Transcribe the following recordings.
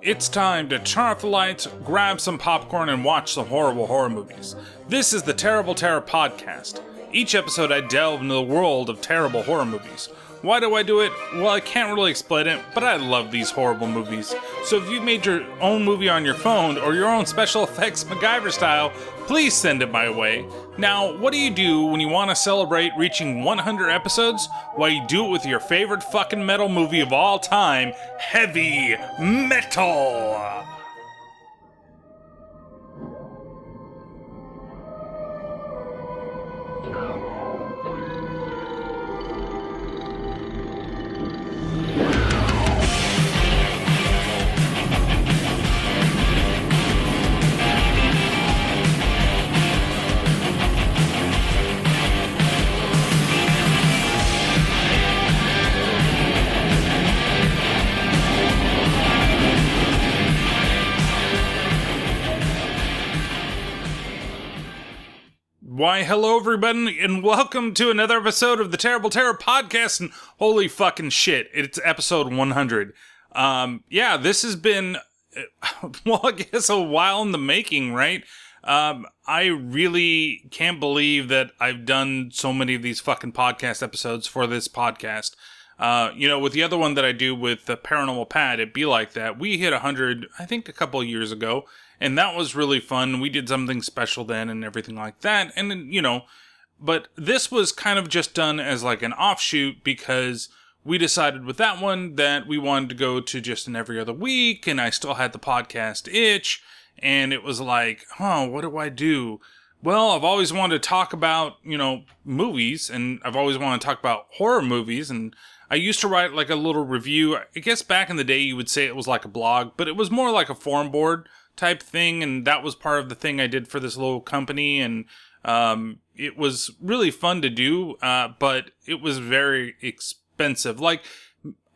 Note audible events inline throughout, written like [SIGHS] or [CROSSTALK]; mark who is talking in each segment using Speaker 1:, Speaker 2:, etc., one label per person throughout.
Speaker 1: It's time to turn off the lights, grab some popcorn, and watch some horrible horror movies. This is the Terrible Terror Podcast. Each episode, I delve into the world of terrible horror movies. Why do I do it? Well, I can't really explain it, but I love these horrible movies. So if you made your own movie on your phone or your own special [LAUGHS] effects MacGyver style, please send it my way. Now, what do you do when you want to celebrate reaching 100 episodes? Well, you do it with your favorite fucking metal movie of all time, Heavy Metal! Why, hello, everybody, and welcome to another episode of the Terrible Terror Podcast. And holy fucking shit, it's episode 100. Um, yeah, this has been, [LAUGHS] well, I guess a while in the making, right? Um, I really can't believe that I've done so many of these fucking podcast episodes for this podcast. Uh, you know, with the other one that I do with the Paranormal Pat, it'd be like that. We hit 100, I think, a couple years ago and that was really fun. We did something special then and everything like that. And you know, but this was kind of just done as like an offshoot because we decided with that one that we wanted to go to just an every other week and I still had the podcast itch and it was like, "Huh, what do I do?" Well, I've always wanted to talk about, you know, movies and I've always wanted to talk about horror movies and I used to write like a little review. I guess back in the day you would say it was like a blog, but it was more like a forum board type thing, and that was part of the thing I did for this little company, and um, it was really fun to do, uh, but it was very expensive. Like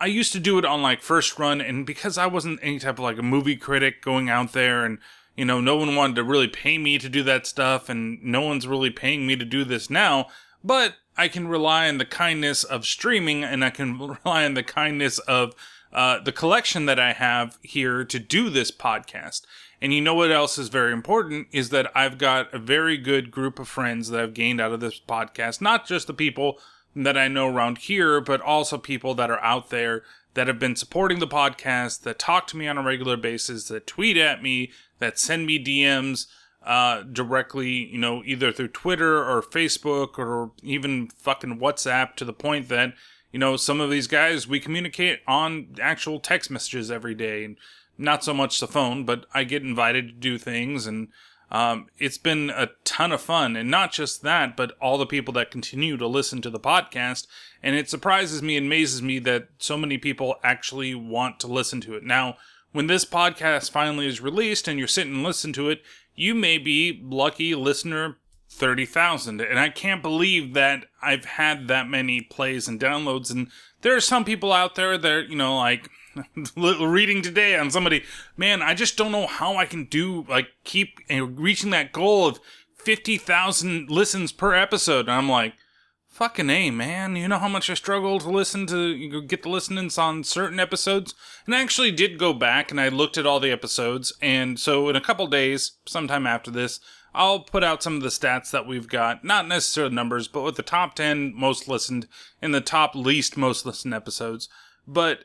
Speaker 1: I used to do it on like first run, and because I wasn't any type of like a movie critic going out there, and you know, no one wanted to really pay me to do that stuff, and no one's really paying me to do this now. But I can rely on the kindness of streaming, and I can [LAUGHS] rely on the kindness of uh, the collection that I have here to do this podcast. And you know what else is very important is that I've got a very good group of friends that I've gained out of this podcast. Not just the people that I know around here, but also people that are out there that have been supporting the podcast, that talk to me on a regular basis, that tweet at me, that send me DMs uh, directly, you know, either through Twitter or Facebook or even fucking WhatsApp to the point that, you know, some of these guys we communicate on actual text messages every day. And not so much the phone, but I get invited to do things and um, it's been a ton of fun. And not just that, but all the people that continue to listen to the podcast. And it surprises me and amazes me that so many people actually want to listen to it. Now, when this podcast finally is released and you're sitting and listen to it, you may be lucky listener 30,000. And I can't believe that I've had that many plays and downloads. And there are some people out there that, you know, like, [LAUGHS] reading today on somebody, man, I just don't know how I can do like keep reaching that goal of 50,000 listens per episode. And I'm like, fucking A, man. You know how much I struggle to listen to get the listenings on certain episodes? And I actually did go back and I looked at all the episodes. And so in a couple days, sometime after this, I'll put out some of the stats that we've got, not necessarily numbers, but with the top 10 most listened and the top least most listened episodes. But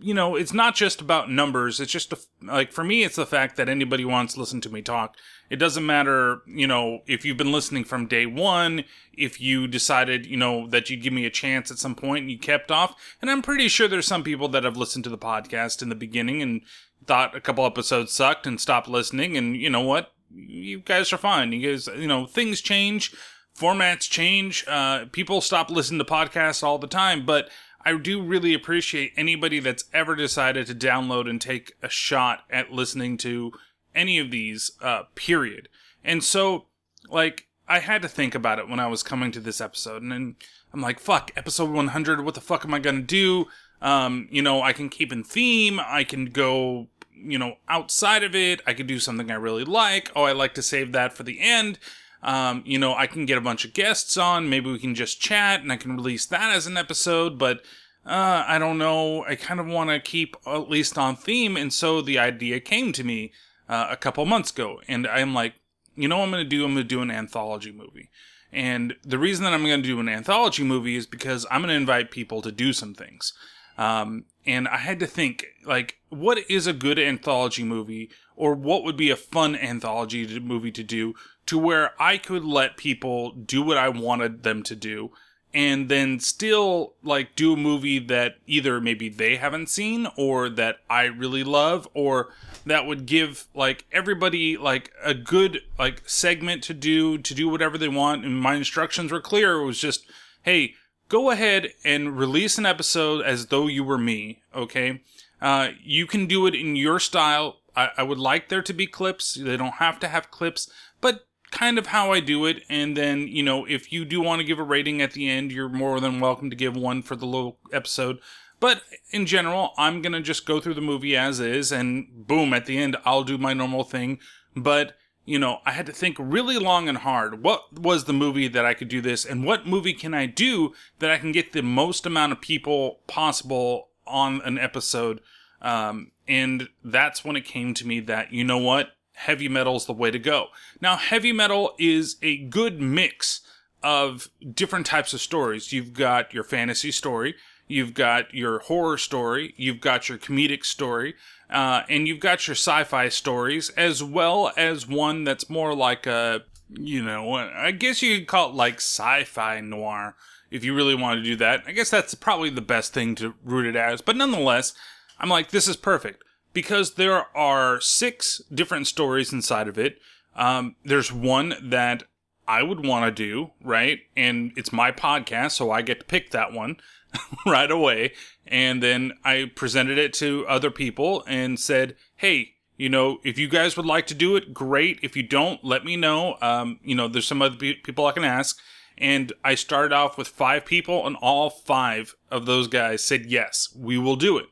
Speaker 1: you know, it's not just about numbers. It's just a, like for me, it's the fact that anybody wants to listen to me talk. It doesn't matter, you know, if you've been listening from day one, if you decided, you know, that you'd give me a chance at some point and you kept off. And I'm pretty sure there's some people that have listened to the podcast in the beginning and thought a couple episodes sucked and stopped listening. And you know what? You guys are fine. You guys, you know, things change, formats change. Uh, people stop listening to podcasts all the time, but I do really appreciate anybody that's ever decided to download and take a shot at listening to any of these, uh, period. And so, like, I had to think about it when I was coming to this episode, and then I'm like, fuck, episode 100, what the fuck am I gonna do? Um, you know, I can keep in theme, I can go, you know, outside of it, I can do something I really like. Oh, I like to save that for the end. Um, you know, I can get a bunch of guests on. Maybe we can just chat and I can release that as an episode. But uh, I don't know, I kind of want to keep at least on theme. And so the idea came to me uh, a couple months ago. And I'm like, you know what I'm going to do? I'm going to do an anthology movie. And the reason that I'm going to do an anthology movie is because I'm going to invite people to do some things. Um, and I had to think, like, what is a good anthology movie, or what would be a fun anthology movie to do, to where I could let people do what I wanted them to do, and then still like do a movie that either maybe they haven't seen or that I really love or that would give like everybody like a good like segment to do to do whatever they want. And my instructions were clear. It was just hey go ahead and release an episode as though you were me okay? Uh, you can do it in your style. I, I would like there to be clips. They don't have to have clips but kind of how I do it. And then, you know, if you do want to give a rating at the end, you're more than welcome to give one for the little episode. But in general, I'm going to just go through the movie as is, and boom, at the end, I'll do my normal thing. But, you know, I had to think really long and hard. What was the movie that I could do this, and what movie can I do that I can get the most amount of people possible on an episode? Um, and that's when it came to me that, you know what? Heavy metal's the way to go. Now, heavy metal is a good mix of different types of stories. You've got your fantasy story, you've got your horror story, you've got your comedic story, uh, and you've got your sci-fi stories, as well as one that's more like a, you know, I guess you could call it like sci-fi noir if you really want to do that. I guess that's probably the best thing to root it as, but nonetheless, I'm like, this is perfect because there are six different stories inside of it. Um, there's one that I would want to do, right? And it's my podcast, so I get to pick that one [LAUGHS] right away. And then I presented it to other people and said, hey, you know, if you guys would like to do it, great. If you don't, let me know. Um, you know, there's some other people I can ask. And I started off with five people, and all five of those guys said, yes, we will do it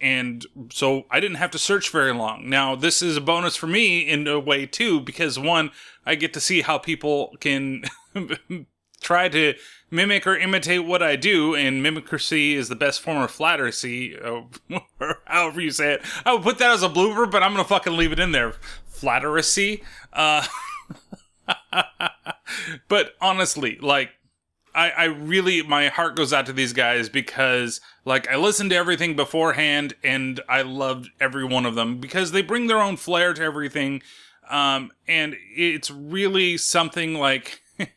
Speaker 1: and so I didn't have to search very long. Now, this is a bonus for me in a way too, because one, I get to see how people can [LAUGHS] try to mimic or imitate what I do, and mimicry is the best form of flattery, [LAUGHS] or however you say it. I would put that as a blooper, but I'm gonna fucking leave it in there. Flattery. Uh, [LAUGHS] but honestly, like I, I really my heart goes out to these guys because like I listened to everything beforehand and I loved every one of them because they bring their own flair to everything. Um, and it's really something like [LAUGHS] it,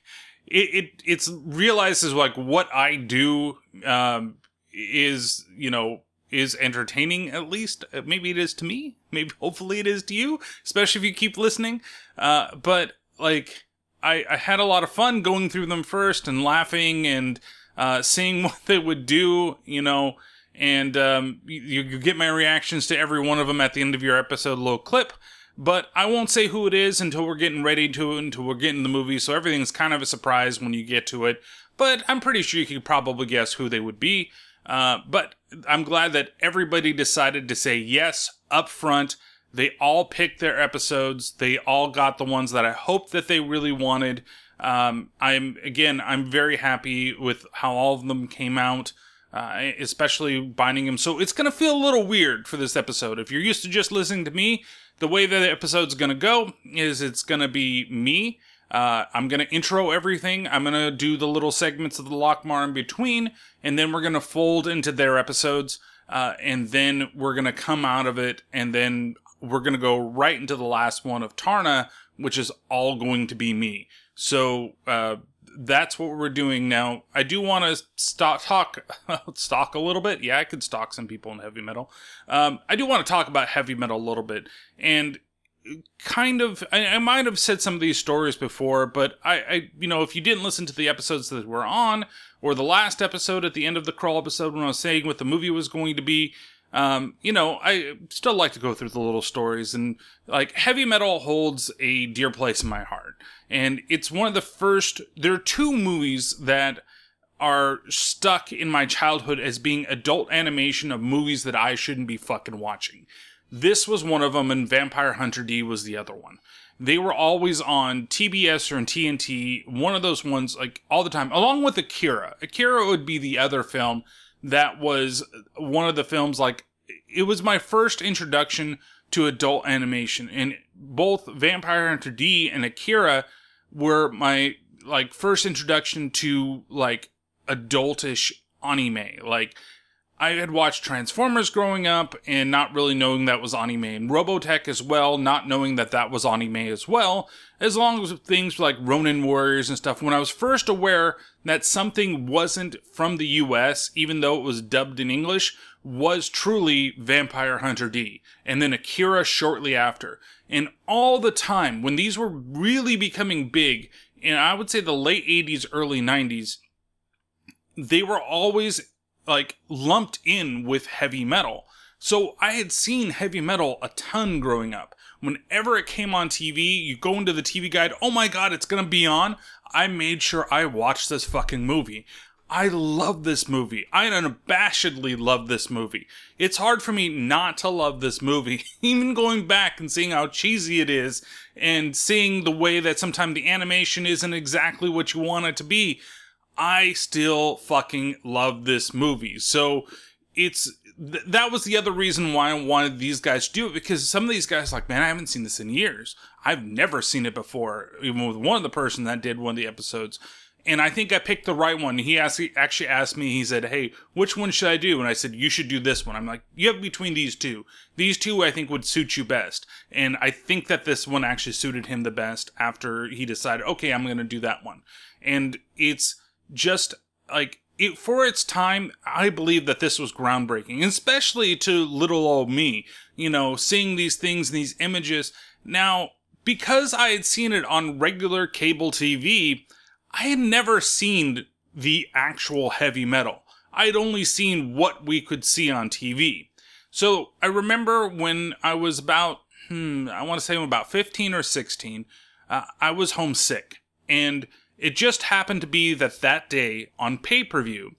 Speaker 1: it it's realizes like what I do um, is you know is entertaining at least. Uh, maybe it is to me. Maybe [LAUGHS] hopefully it is to you especially if you keep listening. Uh, but like I, I had a lot of fun going through them first and laughing and uh, seeing [LAUGHS] what they would do, you know, and um, you, you get my reactions to every one of them at the end of your episode, little clip. But I won't say who it is until we're getting ready to, until we're getting the movie. So everything's kind of a surprise when you get to it. But I'm pretty sure you could probably guess who they would be. Uh, but I'm glad that everybody decided to say yes up front they all picked their episodes. They all got the ones that I hoped that they really wanted. Um, I'm again, I'm very happy with how all of them came out, uh, especially binding them. So it's gonna feel a little weird for this episode. If you're used to just listening to me, the way that the episode's gonna go is it's gonna be me. Uh, I'm gonna intro everything. I'm gonna do the little segments of the Loc-Nar in between, and then we're gonna fold into their episodes. Uh, and then we're gonna come out of it, and then we're going to go right into the last one of Taarna, which is all going to be me. So uh, that's what we're doing now. I do want to stock talk [LAUGHS] stock a little bit. Yeah, I could stalk some people in heavy metal. Um, I do want to talk about heavy metal a little bit and kind of I, I, might have said some of these stories before but I, I you know if you didn't listen to the episodes that were on or the last episode at the end of the crawl episode when i was saying what the movie was going to be um, you know, I still like to go through the little stories, and like heavy metal holds a dear place in my heart. And it's one of the first, there are two movies that are stuck in my childhood as being adult animation of movies that I shouldn't be fucking watching. This was one of them, and Vampire Hunter D was the other one. They were always on TBS or in TNT, one of those ones, like all the time, along with Akira. Akira would be the other film that was one of the films like it was my first introduction to adult animation and both Vampire Hunter D and Akira were my like first introduction to like adultish anime. Like I had watched Transformers growing up and not really knowing that was anime, and Robotech as well, not knowing that that was anime as well, as long as things like Ronin Warriors and stuff. When I was first aware that something wasn't from the US, even though it was dubbed in English, was truly Vampire Hunter D, and then Akira shortly after. And all the time, when these were really becoming big, and I would say the late 80s, early 90s, they were always like lumped in with heavy metal. So I had seen heavy metal a ton growing up. Whenever it came on TV, you go into the TV guide, oh my god, it's gonna be on. I made sure I watched this fucking movie. I love this movie. I unabashedly love this movie. It's hard for me not to love this movie, [LAUGHS] even going back and seeing how cheesy it is and seeing the way that sometimes the animation isn't exactly what you want it to be. I still fucking love this movie. So it's th- that was the other reason why I wanted these guys to do it because some of these guys like, man, I haven't seen this in years. I've never seen it before, even with one of the person that did one of the episodes. And I think I picked the right one. He asked, he actually asked me, he said, Hey, which one should I do? And I said, You should do this one. I'm like, You have between these two. These two I think would suit you best. And I think that this one actually suited him the best after he decided, Okay, I'm going to do that one. And it's, just like it, for its time, I believe that this was groundbreaking, especially to little old me, you know, seeing these things and these images. Now, because I had seen it on regular cable TV, I had never seen the actual heavy metal. I had only seen what we could see on TV. So I remember when I was about, hmm, I want to say I'm about 15 or 16, uh, I was homesick. And it just happened to be that that day on pay per view,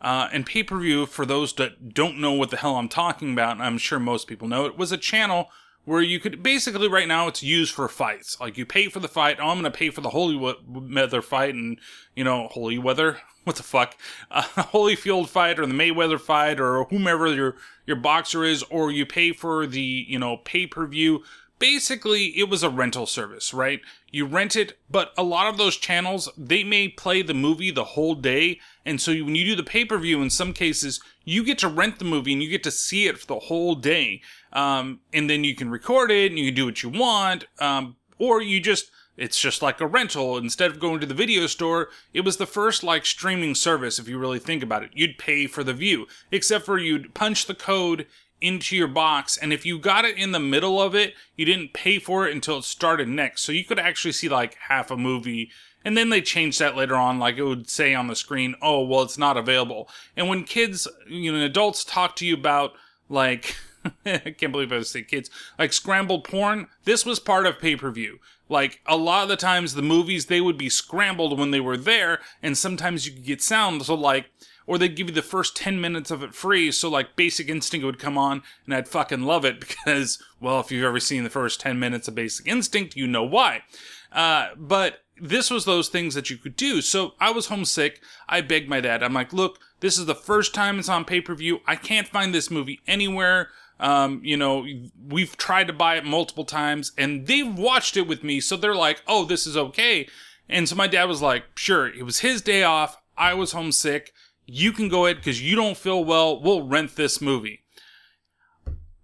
Speaker 1: uh, and pay per view, for those that don't know what the hell I'm talking about, I'm sure most people know, it was a channel where you could basically right now it's used for fights. Like you pay for the fight. Oh, I'm to pay for the holy weather fight, and you know, holy weather. [LAUGHS] What the fuck? Uh, [LAUGHS] Holyfield fight or the Mayweather fight or whomever your your boxer is, or you pay for the you know pay per view basically it was a rental service, right? You rent it, but a lot of those channels, they may play the movie the whole day. And so when you do the pay per view, in some cases, you get to rent the movie and you get to see it for the whole day. Um, and then you can record it and you can do what you want. Um, or you just, it's just like a rental. Instead of going to the video store, it was the first like streaming service, if you really think about it. You'd pay for the view, except for you'd punch the code into your box and if you got it in the middle of it you didn't pay for it until it started next. So you could actually see like half a movie and then they changed that later on like it would say on the screen oh well it's not available. And when kids you know adults talk to you about like [LAUGHS] I can't believe I was say kids like scrambled porn this was part of pay-per-view. Like a lot of the times the movies they would be scrambled when they were there and sometimes you could get sound. So like or they'd give you the first 10 minutes of it free. So, like, Basic Instinct would come on, and I'd fucking love it [LAUGHS] because, well, if you've ever seen the first 10 minutes of Basic Instinct, you know why. Uh, but this was those things that you could do. So I was homesick. I begged my dad. I'm like, look, this is the first time it's on pay per view. I can't find this movie anywhere. Um, you know, we've tried to buy it multiple times and they've watched it with me. So they're like, oh, this is okay. And so my dad was like, sure, it was his day off. I was homesick you can go ahead because you don't feel well. We'll rent this movie.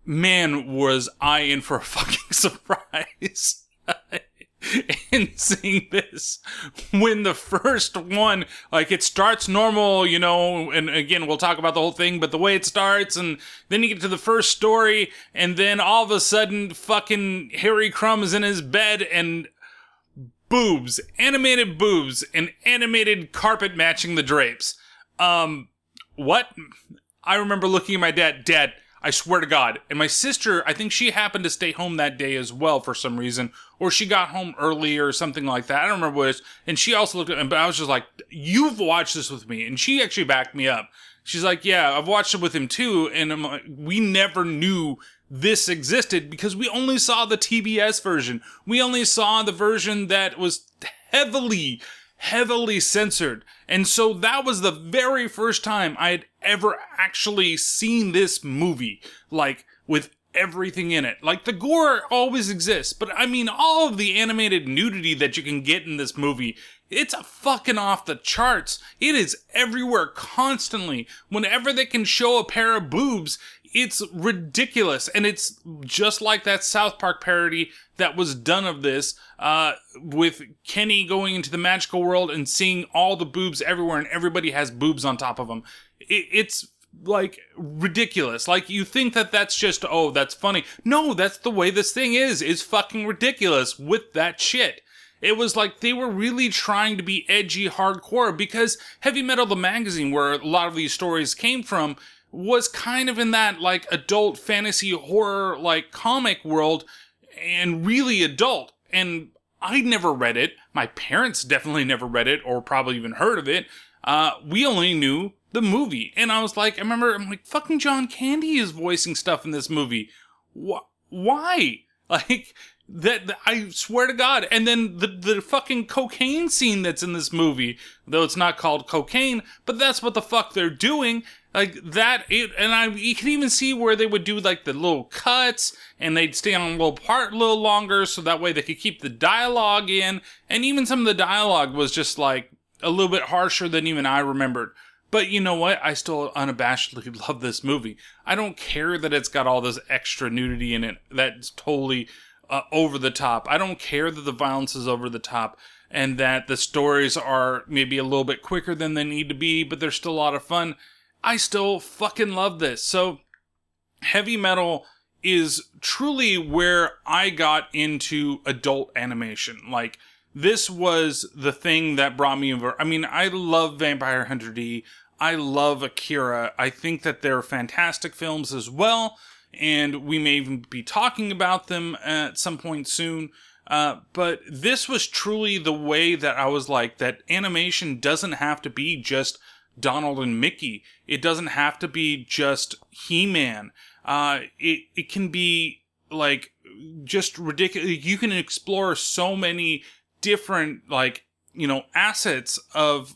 Speaker 1: Man, was I in for a [LAUGHS] fucking surprise. [LAUGHS] in seeing this when the first one like it starts normal you know and again we'll talk about the whole thing but the way it starts and then you get to the first story and then all of a sudden fucking harry crumb is in his bed and boobs animated boobs and animated carpet matching the drapes um, what? I remember looking at my dad, Dad, I swear to God. And my sister, I think she happened to stay home that day as well for some reason, or she got home early or something like that. I don't remember what it was. And she also looked at me, but I was just like, You've watched this with me. And she actually backed me up. She's like, Yeah, I've watched it with him too. And I'm like, We never knew this existed because we only saw the TBS version. We only saw the version that was heavily heavily censored. And so that was the very first time I had ever actually seen this movie, like with everything in it. Like the gore always exists, but I mean all of the animated nudity that you can get in this movie. It's a fucking off the charts. It is everywhere constantly. Whenever they can show a pair of boobs, it's ridiculous. And it's just like that South Park parody that was done of this, uh, with Kenny going into the magical world and seeing all the boobs everywhere and everybody has boobs on top of them. It, it's like ridiculous. Like you think that that's just oh that's funny. No, that's the way this thing is. Is fucking ridiculous with that shit. It was like they were really trying to be edgy hardcore because Heavy Metal the magazine where a lot of these stories came from was kind of in that like adult fantasy horror like comic world and really adult and I never read it. My parents definitely never read it or probably even heard of it. Uh, we only knew the movie. And I was like, I remember, I'm like, fucking John Candy is voicing stuff in this movie. Wh- why? [LAUGHS] Like, that, I swear to God. And then the, the fucking cocaine scene that's in this movie, though it's not called cocaine, but that's what the fuck they're doing. Like that, it, and I, you can even see where they would do like the little cuts and they'd stay on a little part a little longer so that way they could keep the dialogue in. And even some of the dialogue was just like a little bit harsher than even I remembered. But you know what? I still unabashedly [LAUGHS] love this movie. I don't care that it's got all this extra nudity in it. That's totally uh, over the top. I don't care that the violence is over the top and that the stories are maybe a little bit quicker than they need to be, but they're still a lot of fun. I still fucking love this. So, heavy metal is truly where I got into adult animation. Like, this was the thing that brought me over. I mean, I love Vampire Hunter D. I love Akira. I think that they're fantastic films as well, and we may even be talking about them at some point soon. Uh, but this was truly the way that I was like, that animation doesn't have to be just Donald and Mickey. It doesn't have to be just He-Man. Uh, it, it can be like just ridiculous. You can explore so many different, like, you know assets of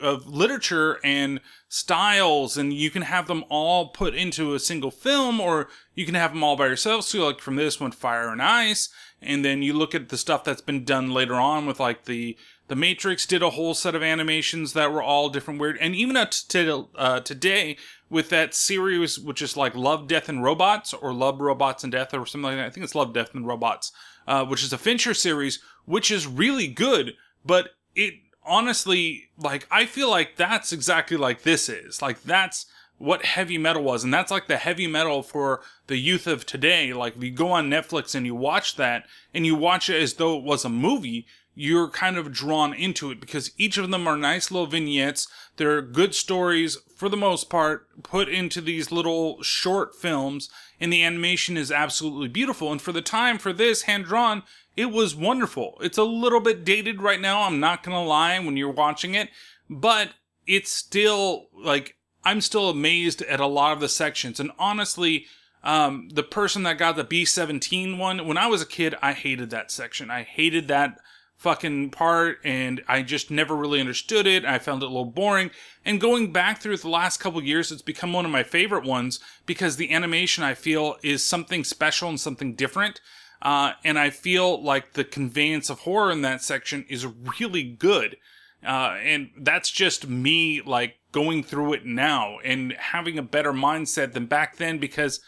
Speaker 1: of literature and styles and you can have them all put into a single film or you can have them all by yourself. So like from this one fire and ice and then you look at the stuff that's been done later on with like the the matrix did a whole set of animations that were all different weird and even up to uh, today with that series which is like love death and robots or love robots and death or something like that. I think it's love death and robots uh, which is a fincher series which is really good but it honestly, like, I feel like that's exactly like this is. Like, that's what heavy metal was. And that's like the heavy metal for the youth of today. Like, if you go on Netflix and you watch that and you watch it as though it was a movie, you're kind of drawn into it because each of them are nice little vignettes. They're good stories for the most part, put into these little short films, and the animation is absolutely beautiful. And for the time for this hand drawn, it was wonderful. It's a little bit dated right now, I'm not gonna lie when you're watching it, but it's still like I'm still amazed at a lot of the sections. And honestly, um, the person that got the B17 one, when I was a kid, I hated that section. I hated that fucking part and I just never really understood it. I found it a little boring. And going back through the last couple years, it's become one of my favorite ones because the animation I feel is something special and something different. Uh, and I feel like the conveyance of horror in that section is really good. Uh, and that's just me like going through it now and having a better mindset than back then because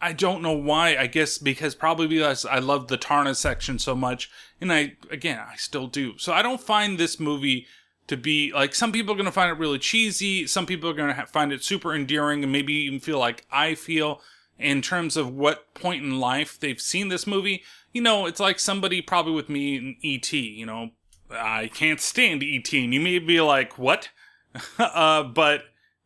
Speaker 1: I don't know why. I guess because probably because I love the Taarna section so much. And I, again, I still do. So I don't find this movie to be like some people are going to find it really cheesy. Some people are going to find it super endearing and maybe even feel like I feel in terms of what point in life they've seen this movie. You know, it's like somebody probably with me in ET, you know, I can't stand ET. And you may be like, what? [LAUGHS] uh, but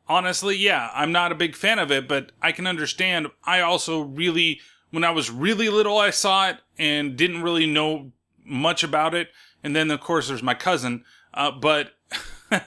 Speaker 1: honestly, yeah, I'm not a big fan of it, but I can understand. I also really, when I was really little, I saw it and didn't really know much about it. And then, of course, there's my cousin. Uh, but [LAUGHS]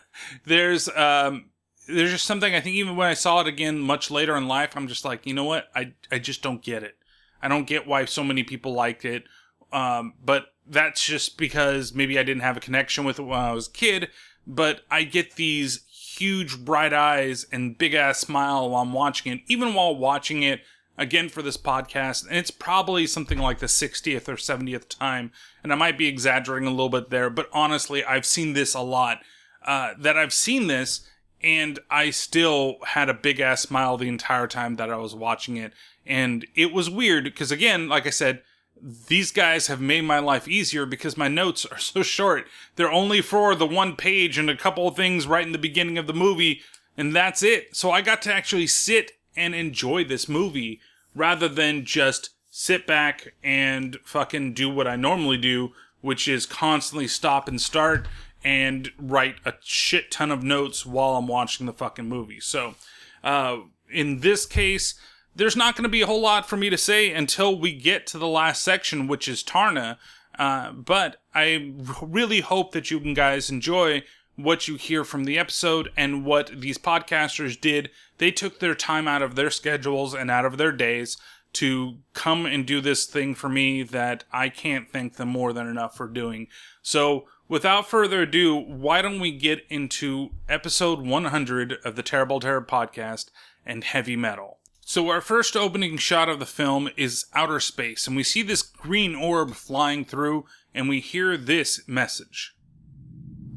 Speaker 1: there's, um, there's just something I think even when I saw it again much later in life, I'm just like, you know what? I, I just don't get it. I don't get why so many people liked it. Um, but that's just because maybe I didn't have a connection with it when I was a kid. But I get these huge bright eyes and big ass smile while I'm watching it, even while watching it again for this podcast. And it's probably something like the 60th or 70th time. And I might be exaggerating a little bit there, but honestly, I've seen this a lot. Uh, that I've seen this and I still had a big ass smile the entire time that I was watching it. And it was weird because, again, like I said, these guys have made my life easier because my notes are so short. They're only for the one page and a couple of things right in the beginning of the movie, and that's it. So I got to actually sit and enjoy this movie rather than just sit back and fucking do what I normally do, which is constantly stop and start and write a shit ton of notes while I'm watching the fucking movie. So, uh, in this case, there's not going to be a whole lot for me to say until we get to the last section, which is Taarna. Uh, but I really hope that you guys enjoy what you hear from the episode and what these podcasters did. They took their time out of their schedules and out of their days to come and do this thing for me that I can't thank them more than enough for doing. So, without further ado, why don't we get into episode 100 of the Terrible Terror podcast and heavy metal? So, our first opening shot of the film is outer space, and we see this green orb flying through, and we hear this message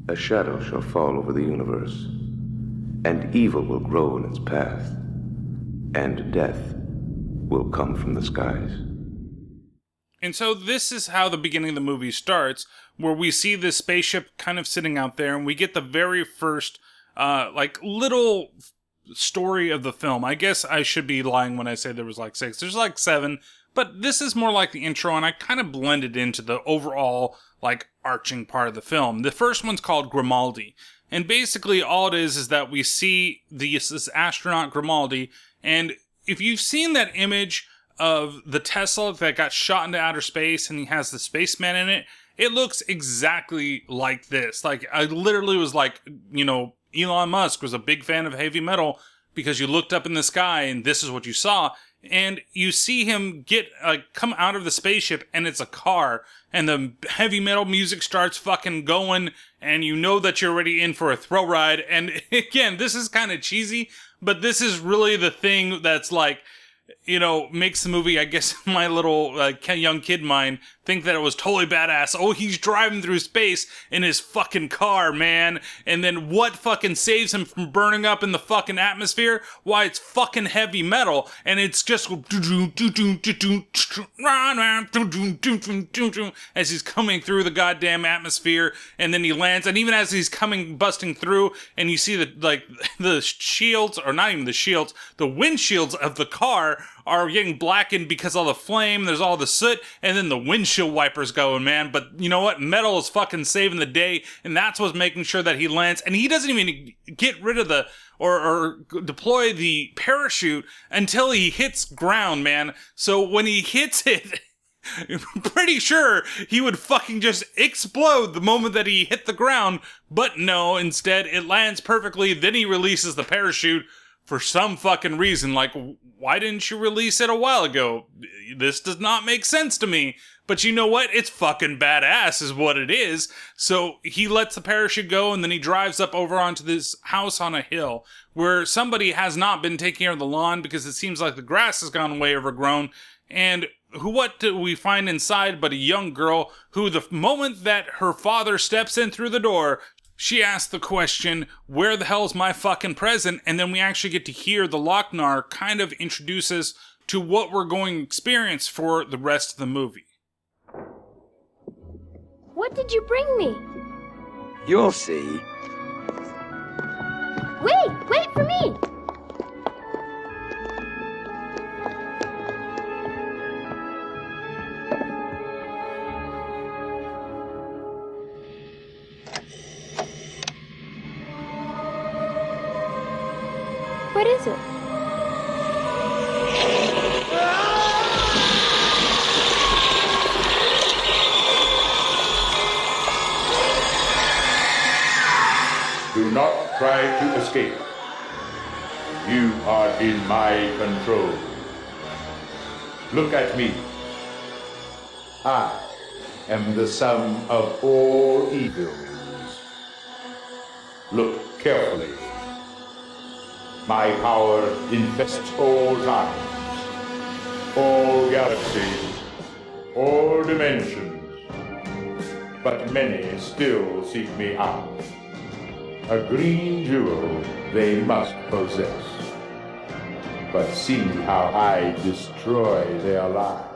Speaker 2: A shadow shall fall over the universe, and evil will grow in its path, and death will come from the skies.
Speaker 1: And so this is how the beginning of the movie starts, where we see this spaceship kind of sitting out there, and we get the very first, uh, like little story of the film. I guess I should be lying when I say there was like six. There's like seven, but this is more like the intro, and I kind of blended into the overall like arching part of the film. The first one's called Grimaldi, and basically all it is is that we see this, this astronaut Grimaldi, and if you've seen that image of the Tesla that got shot into outer space and he has the spaceman in it, it looks exactly like this. Like I literally was like, you know, Elon Musk was a big fan of heavy metal because you looked up in the sky and this is what you saw. And you see him get uh, come out of the spaceship and it's a car and the heavy metal music starts fucking going and you know that you're already in for a thrill ride. And [LAUGHS] again, this is kind of cheesy, but this is really the thing that's like, you know, makes the movie, I guess, [LAUGHS] my little uh, young kid mind think that it was totally badass. Oh, he's driving through space in his fucking car, man. And then what fucking saves him from burning up in the fucking atmosphere? Why, it's fucking heavy metal. And it's just as he's coming through the goddamn atmosphere. And then he lands. And even as he's coming, busting through, and you see the, like, the shields, or not even the shields, the windshields of the car are getting blackened because all the flame, there's all the soot, and then the windshield wipers going, man. But you know what? Metal is fucking saving the day, and that's what's making sure that he lands. And he doesn't even get rid of the or, or deploy the parachute until he hits ground, man. So when he hits it, [LAUGHS] pretty sure he would fucking just explode the moment that he hit the ground, but no, instead it lands perfectly. Then he releases the parachute for some fucking reason. Like, why didn't you release it a while ago? This does not make sense to me. But you know what? It's fucking badass, is what it is. So he lets the parachute go and then he drives up over onto this house on a hill where somebody has not been taking care of the lawn because it seems like the grass has gone way overgrown. And who, what do we find inside but a young girl who, the moment that her father steps in through the door, she asks the question, Where the hell's my fucking present? And then we actually get to hear the Loc-Nar kind of introduce us to what we're going to experience for the rest of the movie.
Speaker 3: What did you bring me?
Speaker 4: You'll see.
Speaker 3: Wait, wait for me! What is it?
Speaker 5: Do not try to escape. You are in my control. Look at me. I am the sum of all evils. Look carefully My power infests all times, all galaxies, all dimensions. But many still seek me out. A green jewel they must possess. But see how I destroy their lives.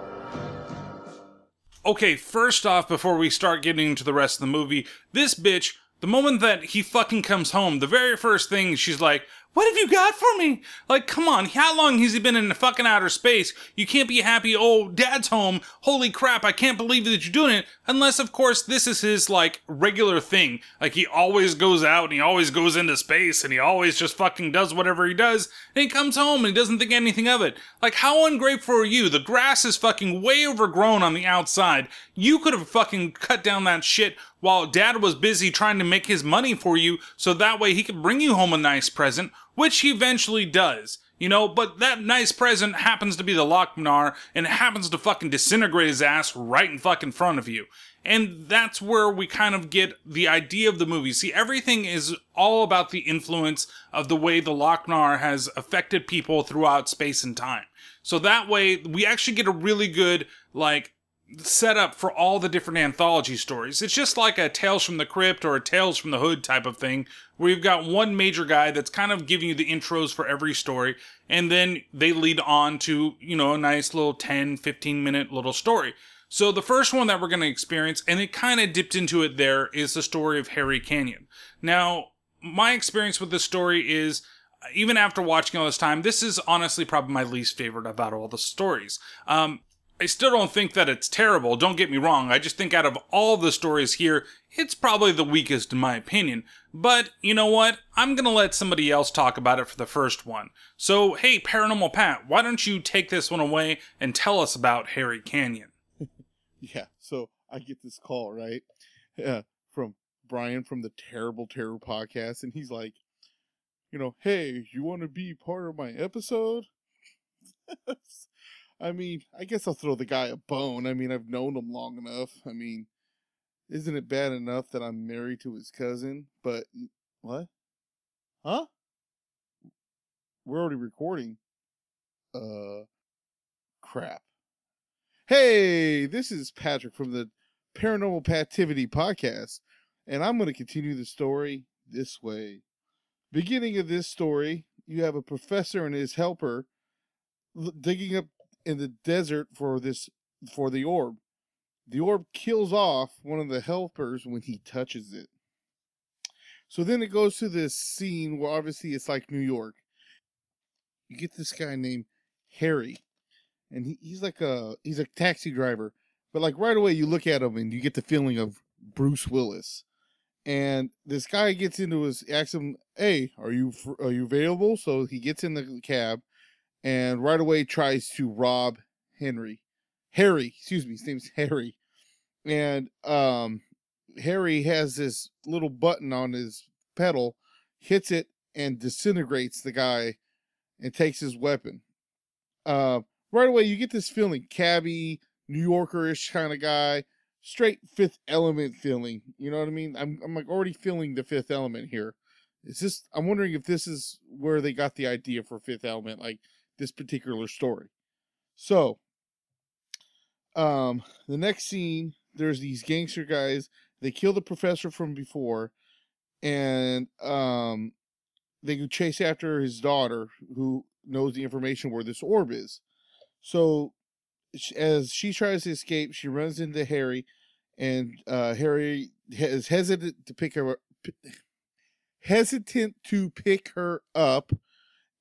Speaker 1: Okay, first off, before we start getting into the rest of the movie, this bitch, the moment that he fucking comes home, the very first thing she's like, what have you got for me? Like, come on, how long has he been in the fucking outer space? You can't be happy, oh, dad's home. Holy crap, I can't believe that you're doing it. Unless, of course, this is his, like, regular thing. Like, he always goes out and he always goes into space and he always just fucking does whatever he does. And he comes home and he doesn't think anything of it. Like, how ungrateful are you? The grass is fucking way overgrown on the outside. You could have fucking cut down that shit while dad was busy trying to make his money for you so that way he could bring you home a nice present, which he eventually does. You know, but that nice present happens to be the Loc-Nar and happens to fucking disintegrate his ass right in fucking front of you. And that's where we kind of get the idea of the movie. See, everything is all about the influence of the way the Loc-Nar has affected people throughout space and time. So that way, we actually get a really good, like, setup for all the different anthology stories. It's just like a Tales from the Crypt or a Tales from the Hood type of thing, where you've got one major guy that's kind of giving you the intros for every story, and then they lead on to, you know, a nice little 10, 15 minute little story. So the first one that we're going to experience, and it kind of dipped into it there, is the story of Harry Canyon. Now, my experience with this story is even after watching all this time, this is honestly probably my least favorite about all the stories. Um, I still don't think that it's terrible, don't get me wrong. I just think out of all the stories here, it's probably the weakest in my opinion. But you know what? I'm gonna let somebody else talk about it for the first one. So, hey, Paranormal Pat, why don't you take this one away and tell us about Harry Canyon? [LAUGHS]
Speaker 6: Yeah, so I get this call, right? [LAUGHS] Uh, from Brian from the Terrible Terror podcast, and he's like, you know, hey, you want to be part of my episode? [LAUGHS] I mean, I guess I'll throw the guy a bone. I mean, I've known him long enough. I mean, isn't it bad enough that I'm married to his cousin? But what? Huh? We're already recording. Uh, crap. Hey, this is Patrick from the Paranormal Pativity podcast, and I'm going to continue the story this way. Beginning of this story, you have a professor and his helper digging up in the desert for this for the orb. The orb kills off one of the helpers when he touches it. So then it goes to this scene where obviously it's like New York. You get this guy named Harry, and he, he's like a he's a taxi driver, but like right away you look at him and you get the feeling of Bruce Willis. And this guy gets into his asks him, "Hey, are you are you available?" So he gets in the cab, and right away tries to rob Henry. Harry, excuse me, his name's Harry. And um Harry has this little button on his pedal, hits it and disintegrates the guy and takes his weapon. Uh right away you get this feeling cabby, New Yorkerish kind of guy, straight fifth element feeling. You know what I mean? I'm I'm like already feeling the fifth element here. Is this I'm wondering if this is where they got the idea for fifth element, like this particular story. So, um, the next scene, there's these gangster guys. They kill the professor from before, and um, they go chase after his daughter, who knows the information where this orb is. So, as she tries to escape, she runs into Harry, and uh, Harry is hesitant to pick her, hesitant to pick her up,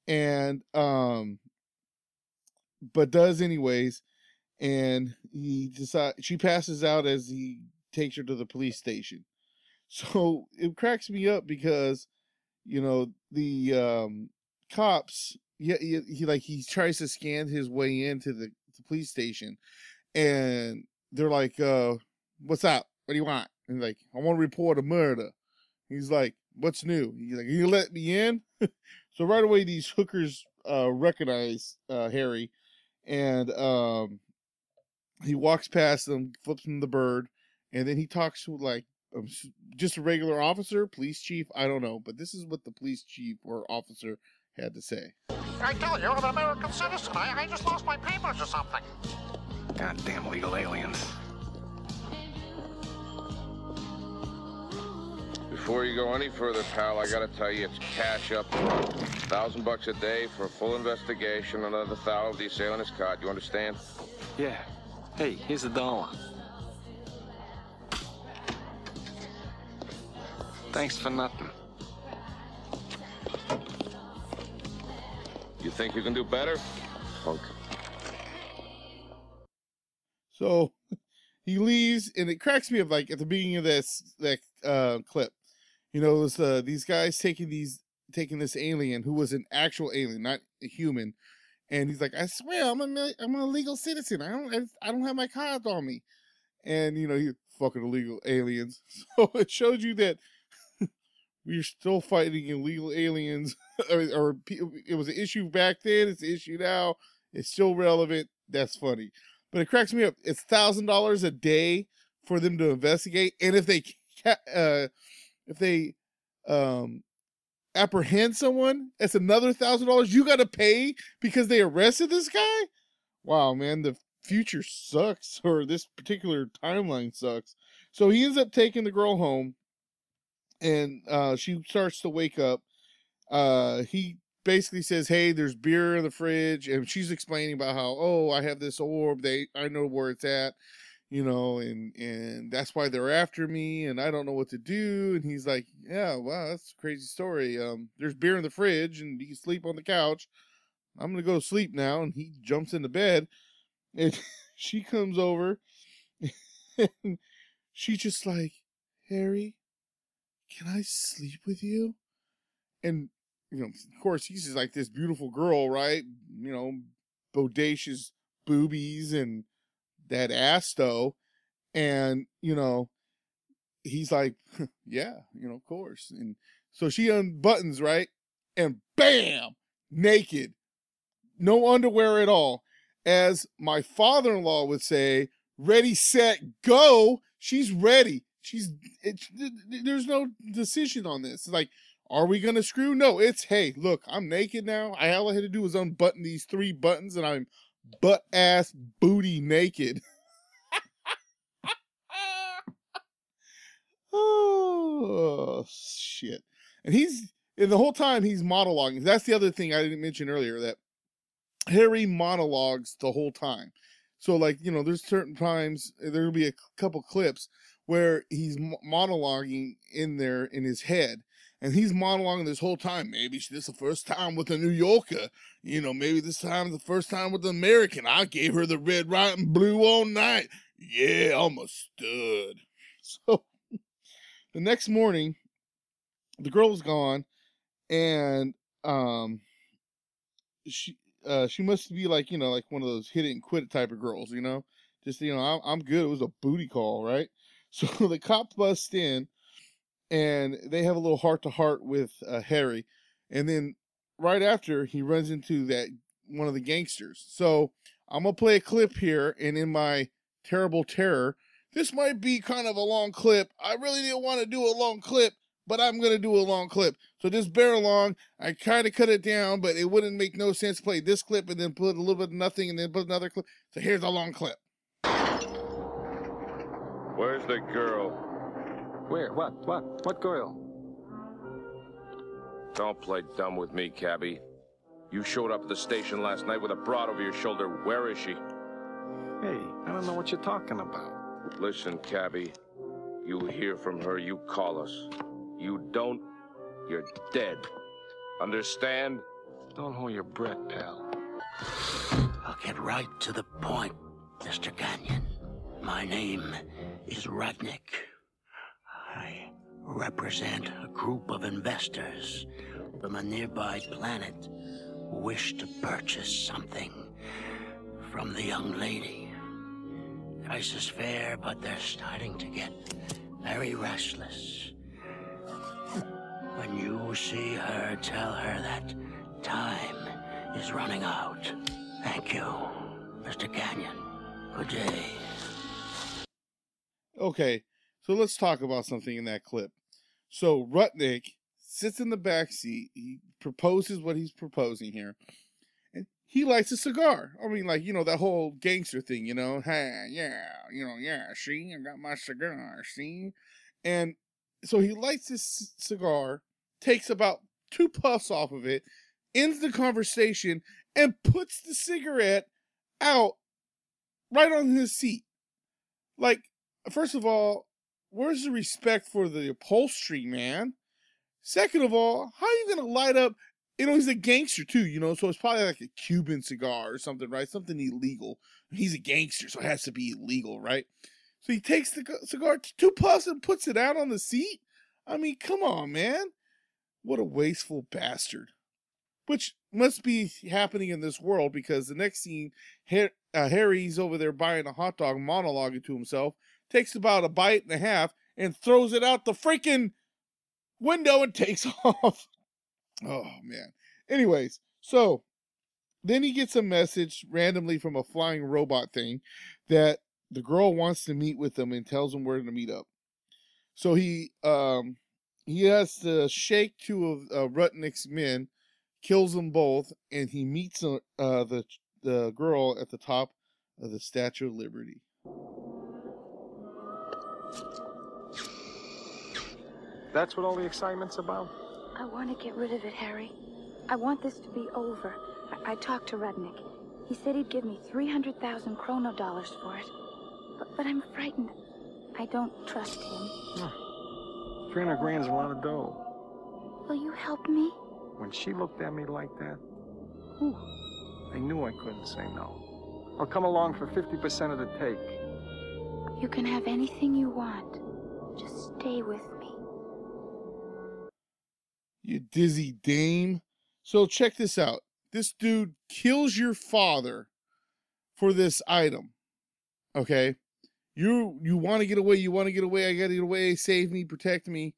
Speaker 6: and um, but does anyways. And he decide she passes out as he takes her to the police station. [LAUGHS] So it cracks me up because, you know, the um, cops, yeah, he, he like he tries to scan his way into the, the police station, and they're like, uh, "What's up? What do you want?" And like, "I want to report a murder." He's like, "What's new?" He's like, "You let me in?" [LAUGHS] so right away, these hookers uh, recognize uh, Harry, and um, he walks past them, flips him the bird, and then he talks to like um, just a regular officer, police chief. I don't know, but this is what the police chief or officer had to say.
Speaker 7: I tell you, I'm an American citizen. I, I just lost my papers or something.
Speaker 8: Goddamn legal aliens.
Speaker 9: Before you go any further, pal, I gotta tell you, it's cash up front. Thousand bucks a day for a full investigation, another thousand desailing his cot. You understand?
Speaker 8: Yeah. Hey, here's a dollar. Thanks for nothing.
Speaker 9: You think you can do better? Punk.
Speaker 6: So [LAUGHS] he leaves, and it cracks me up. Like at the beginning of this that uh, clip, you know, it was uh, these guys taking these taking this alien who was an actual alien, not a human, and he's like, "I swear, I'm a I'm a legal citizen. I don't I, don't have my card on me," and you know, you fucking illegal aliens. [LAUGHS] So it shows you that [LAUGHS] we're still fighting illegal aliens, [LAUGHS] or, or it was an issue back then. It's an issue now. It's still relevant. That's funny. But it cracks me up. It's thousand dollars a day for them to investigate, and if they uh, if they um apprehend someone, it's another thousand dollars you got to pay because they arrested this guy. Wow, man, the future sucks, [LAUGHS] or this particular timeline sucks. So he ends up taking the girl home, and uh, she starts to wake up. Uh, he basically says, "Hey, there's beer in the fridge," and she's explaining about how, "Oh, I have this orb. They, I know where it's at, you know, and and that's why they're after me, and I don't know what to do." And he's like, "Yeah, wow, that's a crazy story. Um, there's beer in the fridge, and you sleep on the couch. I'm gonna go to sleep now." And he jumps into bed, and [LAUGHS] she comes over, and she's just like, "Harry, can I sleep with you?" And you know, of course, he's just like this beautiful girl, right? You know, bodacious boobies and that though. And, you know, he's like, yeah, you know, of course. And so she unbuttons, right? And bam, naked, no underwear at all. As my father in law would say, ready, set, go. She's ready. She's, it, there's no decision on this. It's like, are we gonna screw? No, it's hey, look, I'm naked now. All I had to do was unbutton these three buttons, and I'm butt ass booty naked. [LAUGHS] oh shit! And he's and the whole time he's monologuing. That's the other thing I didn't mention earlier that Harry monologues the whole time. So like you know, there's certain times there'll be a couple clips where he's monologuing in there in his head and he's monologuing this whole time. Maybe this is the first time with a New Yorker. You know, maybe this time the first time with an American. I gave her the red, white, and blue all night. Yeah, I'm a stud. [LAUGHS] So the next morning, the girl's gone, and um, she uh she must be like you know like one of those hit it and quit it type of girls. You know, just you know I'm, I'm good. It was a booty call, right? [LAUGHS] So the cop busts in and they have a little heart to heart with uh, Harry, and then right after he runs into that one of the gangsters. So I'm gonna play a clip here, and in my terrible terror, this might be kind of a long clip. I really didn't want to do a long clip, but I'm gonna do a long clip. So just bear along. I kind of cut it down, but it wouldn't make no sense to play this clip and then put a little bit of nothing and then put another clip. So here's a long clip.
Speaker 9: Where's the girl?
Speaker 8: Where? What? What? What girl?
Speaker 9: Don't play dumb with me, cabbie. You showed up at the station last night with a broad over your shoulder. Where is she?
Speaker 8: Hey, I don't know what you're talking about.
Speaker 9: Listen, cabbie. You hear from her, you call us. You don't, you're dead. Understand?
Speaker 8: Don't hold your breath, pal.
Speaker 10: I'll get right to the point, Mr. Canyon. My name is Rudnick. Represent a group of investors from a nearby planet who wish to purchase something from the young lady. Price is fair, but they're starting to get very restless. When you see her, tell her that time is running out. Thank you, Mr. Canyon. Good day.
Speaker 6: Okay, so let's talk about something in that clip. So Rudnick sits in the back seat. He proposes what he's proposing here. And he lights a cigar. I mean, like, you know, that whole gangster thing, you know, hey, yeah, you know, yeah, see, I got my cigar, see? And so he lights his cigar, takes about two puffs off of it, ends the conversation, and puts the cigarette out right on his seat. Like, first of all, where's the respect for the upholstery, man? Second of all, how are you gonna light up? You know, he's a gangster too, you know, so it's probably like a Cuban cigar or something, right? Something illegal. He's a gangster, so it has to be illegal, right? So he takes the cigar, two puffs, and puts it out on the seat. I mean, come on, man. What a wasteful bastard. Which must be happening in this world because the next scene, uh, Harry's over there buying a hot dog, monologuing to himself, takes about a bite and a half, and throws it out the freaking window and [LAUGHS] takes off. Oh, man. Anyways, so then he gets a message randomly from a flying robot thing that the girl wants to meet with him and tells him where to meet up. So he um he has to shake two of uh, Rudnick's men, kills them both, and he meets uh, the the girl at the top of the Statue of Liberty.
Speaker 8: That's what all the excitement's about?
Speaker 11: I want to get rid of it, Harry. I want this to be over. I, I talked to Rudnick. He said he'd give me 300,000 chrono dollars for it. But, but I'm frightened. I don't trust him.
Speaker 8: 300 grand's a lot of dough.
Speaker 11: Will you help me?
Speaker 8: When she looked at me like that, whew, I knew I couldn't say no. I'll come along for 50% of the take.
Speaker 11: You can have anything you want. Just stay with me.
Speaker 6: You dizzy dame. So check this out. This dude kills your father for this item. Okay? You you want to get away, you want to get away, I got to get away, save me, protect me.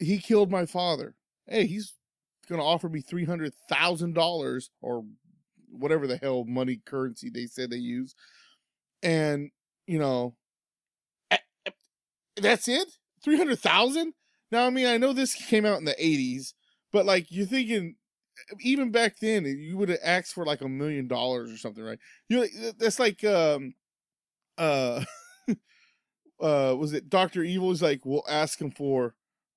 Speaker 6: He killed my father. Hey, he's to offer me $300,000 or whatever the hell money currency they said they use. And, you know, eh, eh, that's it? 300,000? Now, I mean, I know this came out in the 80s, but like you're thinking even back then you would have asked for like a million dollars or something, right? You know, that's like um uh [LAUGHS] uh was it Dr. Evil is like we'll ask him for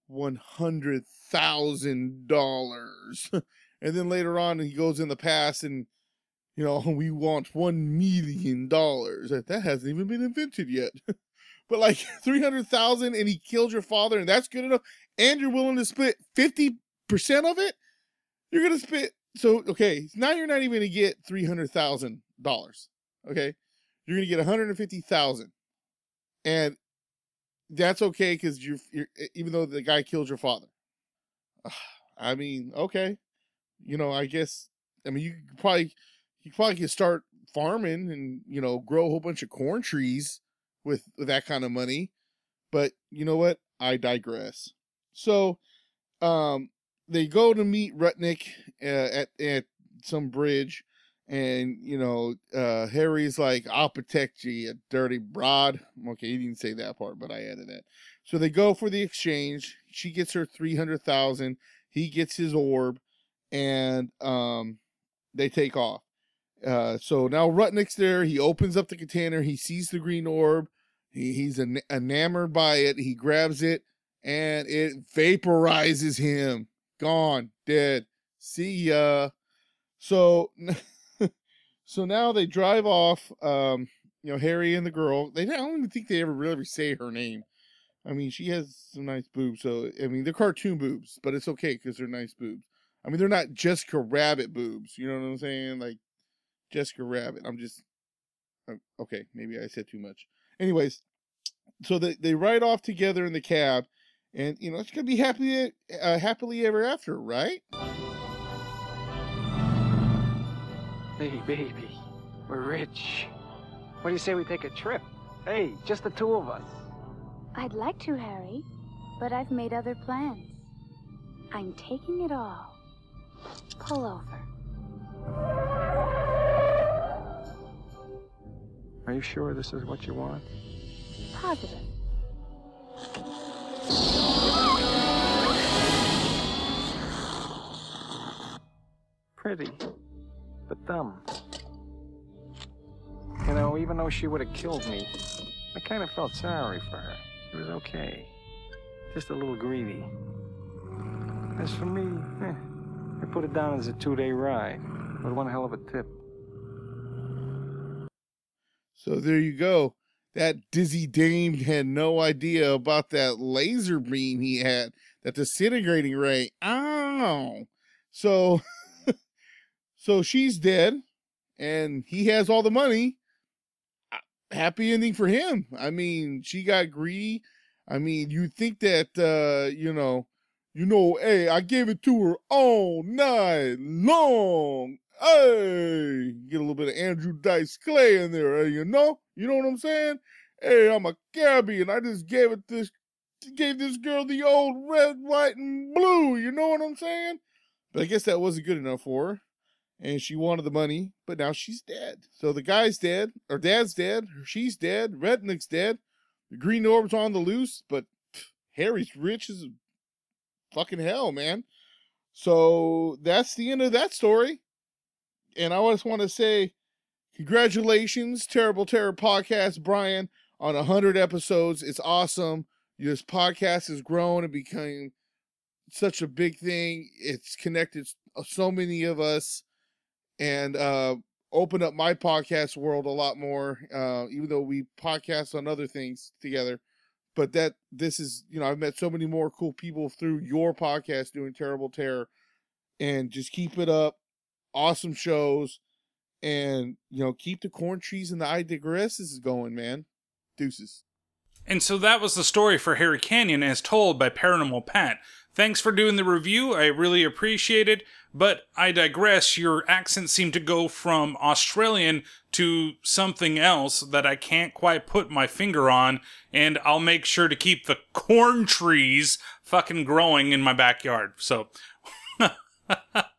Speaker 6: one hundred thousand dollars. [LAUGHS] and then later on he goes in the past and you know, [LAUGHS] we want one million dollars. That hasn't even been invented yet. [LAUGHS] but like [LAUGHS] 300,000 and he killed your father and that's good enough and you're willing to split 50% of it? You're to split so okay now you're not even to get $300,000 okay? You're to get 150,000 and that's okay cuz you're, you're even though the guy killed your father. [SIGHS] I mean okay. You know I guess I mean you could probably you probably could start farming and you know grow a whole bunch of corn trees with, with that kind of money. But you know what? I digress. So, um, they go to meet Rudnick uh, at at some bridge, and you know, uh, Harry's like, "I'll protect you, you dirty broad." Okay, he didn't say that part, but I added that. So they go for the exchange. She gets her three hundred thousand. He gets his orb, and um, they take off. Uh, so now Rudnick's there. He opens up the container. He sees the green orb. He, he's en- enamored by it. He grabs it and it vaporizes him. Gone, dead. See ya. So, [LAUGHS] so now they drive off. Um, you know, Harry and the girl. They I don't even think they ever really say her name. I mean, she has some nice boobs. So I mean, they're cartoon boobs, but it's okay because they're nice boobs. I mean, they're not Jessica Rabbit boobs. You know what I'm saying? Like Jessica Rabbit. I'm just okay. Maybe I said too much. Anyways, so they they ride off together in the cab, and you know it's gonna be happy uh, happily ever after, right?
Speaker 8: Hey, baby, we're rich. What do you say we take a trip? Hey, just the two of us.
Speaker 11: I'd like to, Harry, but I've made other plans. I'm taking it all. Pull over.
Speaker 8: Are you sure this is what you want?
Speaker 11: Positive.
Speaker 8: Pretty, but dumb. You know, even though she would have killed me, I kind of felt sorry for her. She was okay. Just a little greedy. As for me, eh, I put it down as a two day ride with one hell of a tip.
Speaker 6: So there you go. That dizzy dame had no idea about that laser beam he had, that disintegrating ray. Ow. So [LAUGHS] so she's dead and he has all the money. Uh, Happy ending for him. I mean, she got greedy. I mean, you think that uh, you know, you know, hey, I gave it to her all night long. Hey, get a little bit of Andrew Dice Clay in there, hey, you know? You know what I'm saying? Hey, I'm a cabbie and I just gave it this gave this girl the old red, white, and blue, you know what I'm saying? But I guess that wasn't good enough for her. And she wanted the money, but now she's dead. So the guy's dead, or dad's dead, or she's dead, Rednick's dead, the green orb's on the loose, but pff, Harry's rich as fucking hell, man. So that's the end of that story. And I just want to say congratulations, Terrible Terror Podcast, Brian, on 100 episodes. It's awesome. This podcast has grown and become such a big thing. It's connected so many of us and uh, opened up my podcast world a lot more, uh, even though we podcast on other things together. But that this is, you know, I've met so many more cool people through your podcast doing Terrible Terror. And just keep it up. Awesome shows. And, you know, keep the corn trees and the I digresses going, man. Deuces.
Speaker 1: And so that was the story for Harry Canyon as told by Paranormal Pat. Thanks for doing the review. I really appreciate it. But I digress. Your accent seemed to go from Australian to something else that I can't quite put my finger on. And I'll make sure to keep the corn trees fucking growing in my backyard. So. [LAUGHS]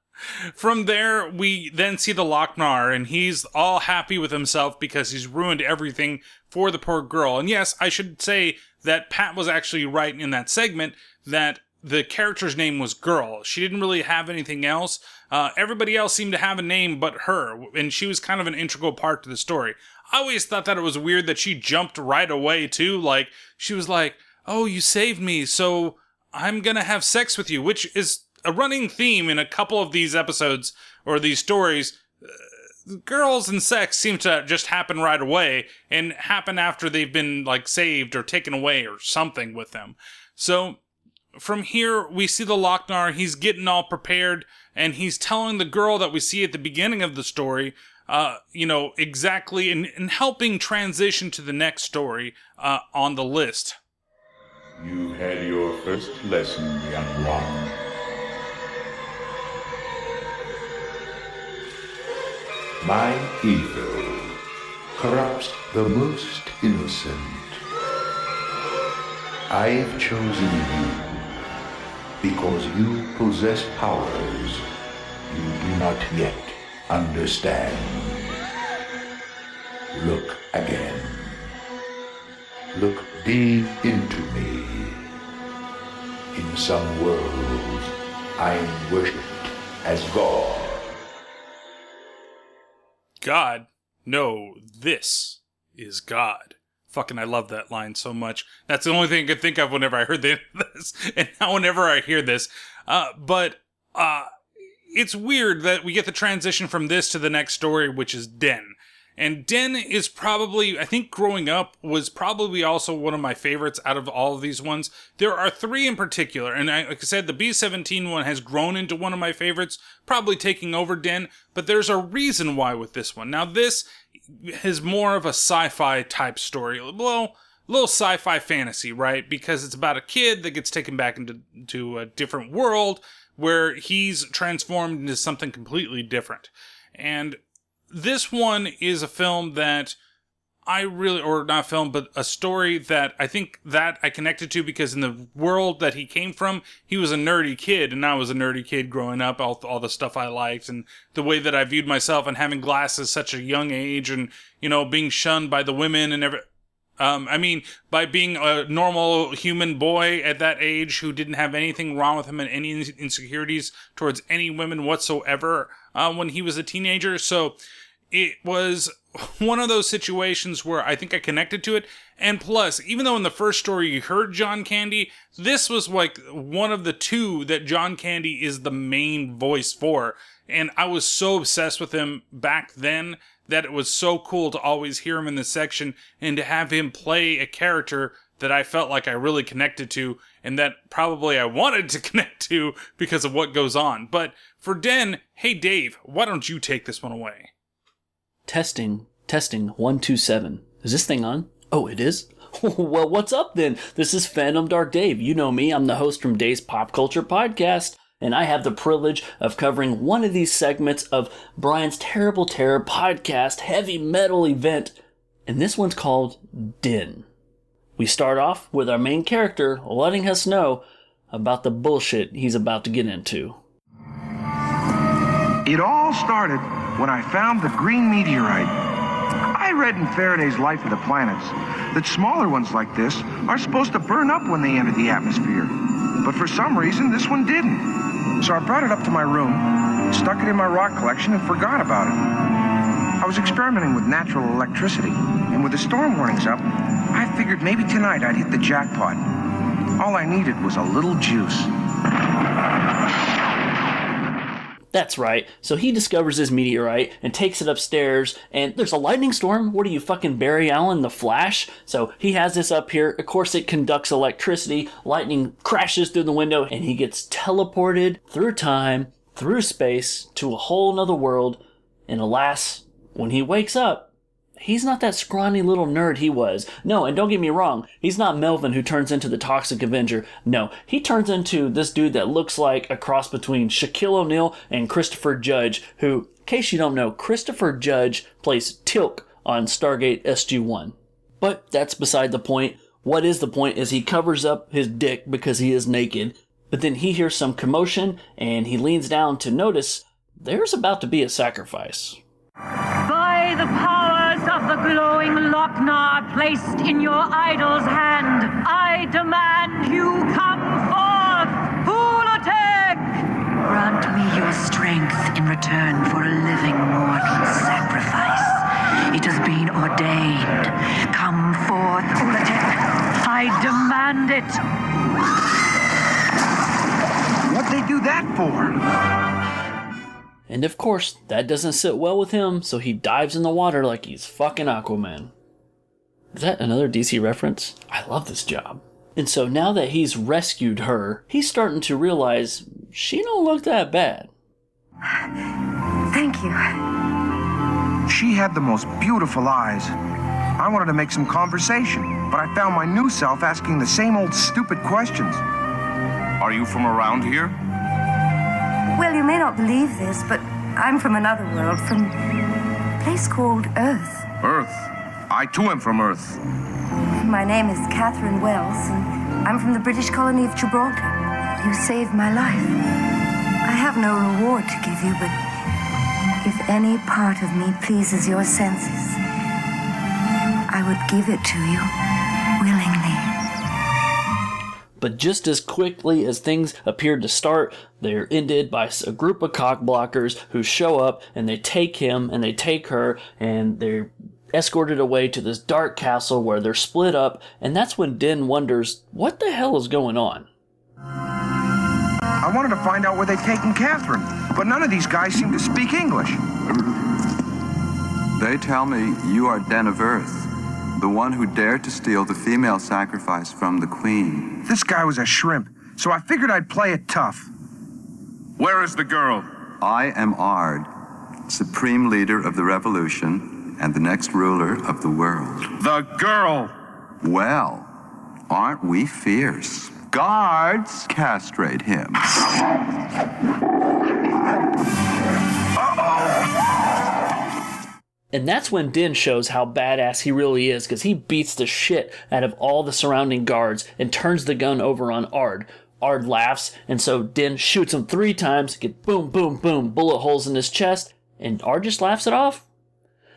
Speaker 1: From there, we then see the Loc-Nar, and he's all happy with himself because he's ruined everything for the poor girl. And yes, I should say that Pat was actually right in that segment that the character's name was Girl. She didn't really have anything else. Uh, everybody else seemed to have a name but her, and she was kind of an integral part to the story. I always thought that it was weird that she jumped right away, too. Like, she was like, Oh, you saved me, so I'm gonna have sex with you, which is a running theme in a couple of these episodes or these stories. Uh, girls and sex seem to just happen right away and happen after they've been like saved or taken away or something with them. So from here, we see the Loc-Nar. He's getting all prepared and he's telling the girl that we see at the beginning of the story, uh, you know, exactly and, and helping transition to the next story uh, on the list.
Speaker 5: You had your first lesson, young one. My evil corrupts the most innocent. I've chosen you because you possess powers you do not yet understand. Look again. Look deep into me. In some worlds, I am worshipped as God.
Speaker 1: God, no, this is God. Fucking, I love that line so much. That's the only thing I could think of whenever I heard this, [LAUGHS] and now whenever I hear this. Uh, but uh, it's weird that we get the transition from this to the next story, which is Den. And Den is probably, I think growing up was probably also one of my favorites out of all of these ones. There are three in particular, and I, like I said, the B 17 one has grown into one of my favorites, probably taking over Den, but there's a reason why with this one. Now, this is more of a sci fi type story. Well, little sci-fi fantasy, right? Because it's about a kid that gets taken back into to a different world where he's transformed into something completely different. And this one is a film that I really, or not film, but a story that I think that I connected to because in the world that he came from, he was a nerdy kid, and I was a nerdy kid growing up. All, all the stuff I liked, and the way that I viewed myself, and having glasses such a young age, and you know being shunned by the women and every. Um, I mean, by being a normal human boy at that age who didn't have anything wrong with him and any insecurities towards any women whatsoever uh, when he was a teenager. So it was one of those situations where I think I connected to it. And plus, even though in the first story you heard John Candy, this was like one of the two that John Candy is the main voice for. And I was so obsessed with him back then that it was so cool to always hear him in this section and to have him play a character that I felt like I really connected to and that probably I wanted to [LAUGHS] connect to because of what goes on. But for Den, hey Dave, why don't you take this one away?
Speaker 12: Testing, testing, 127. Is this thing on? Oh, it is? [LAUGHS] well, what's up then? This is Phantom Dark Dave. You know me, I'm the host from Dave's Pop Culture Podcast, and I have the privilege of covering one of these segments of Brian's Terrible Terror podcast heavy metal event, and this one's called Din. We start off with our main character letting us know about the bullshit he's about to get into.
Speaker 13: It all started when I found the green meteorite. I read in Faraday's Life of the Planets that smaller ones like this are supposed to burn up when they enter the atmosphere. But for some reason, this one didn't. So I brought it up to my room, stuck it in my rock collection, and forgot about it. I was experimenting with natural electricity, and with the storm warnings up, I figured maybe tonight I'd hit the jackpot. All I needed was a little juice.
Speaker 12: That's right. So he discovers his meteorite and takes it upstairs, and there's a lightning storm. What are you, fucking Barry Allen, the Flash? So he has this up here. Of course, it conducts electricity. Lightning crashes through the window, and he gets teleported through time, through space, to a whole nother world. And alas, when he wakes up, he's not that scrawny little nerd he was. No, and don't get me wrong, he's not Melvin who turns into the Toxic Avenger. No, he turns into this dude that looks like a cross between Shaquille O'Neal and Christopher Judge, who, in case you don't know, Christopher Judge plays Teal'c on Stargate SG-1. But that's beside the point. What is the point is he covers up his dick because he is naked, but then he hears some commotion and he leans down to notice there's about to be a sacrifice.
Speaker 14: By the powers of the glowing Loc-Nar placed in your idol's hand, I demand you come forth, Fulatek! Grant me your strength in return for a living mortal sacrifice. It has been ordained. Come forth, Fulatek. I demand it.
Speaker 13: What'd they do that for?
Speaker 12: And of course, that doesn't sit well with him, so he dives in the water like he's fucking Aquaman. Is that another DC reference? I love this job. And so now that he's rescued her, he's starting to realize she don't look that bad.
Speaker 11: Thank you.
Speaker 13: She had the most beautiful eyes. I wanted to make some conversation, but I found my new self asking the same old stupid questions.
Speaker 5: Are you from around here?
Speaker 11: Well, you may not believe this, but I'm from another world, from a place called Earth.
Speaker 13: Earth? I too am from Earth.
Speaker 11: My name is Catherine Wells, and I'm from the British colony of Gibraltar. You saved my life. I have no reward to give you, but if any part of me pleases your senses, I would give it to you
Speaker 12: But just as quickly as things appeared to start, they're ended by a group of cockblockers who show up and they take him and they take her and they're escorted away to this dark castle where they're split up. And that's when Den wonders, what the hell is going on?
Speaker 13: I wanted to find out where they'd taken Catherine, but none of these guys seem to speak English.
Speaker 15: They tell me you are Den of Earth, the one who dared to steal the female sacrifice from the Queen.
Speaker 13: This guy was a shrimp, so I figured I'd play it tough.
Speaker 5: Where is the girl?
Speaker 15: I am Ard, supreme leader of the revolution and the next ruler of the world.
Speaker 5: The girl!
Speaker 15: Well, aren't we fierce? Guards, castrate him.
Speaker 12: And that's when Din shows how badass he really is because he beats the shit out of all the surrounding guards and turns the gun over on Ard. Ard laughs, and so Din shoots him three times, get boom, boom, boom, bullet holes in his chest, and Ard just laughs it off.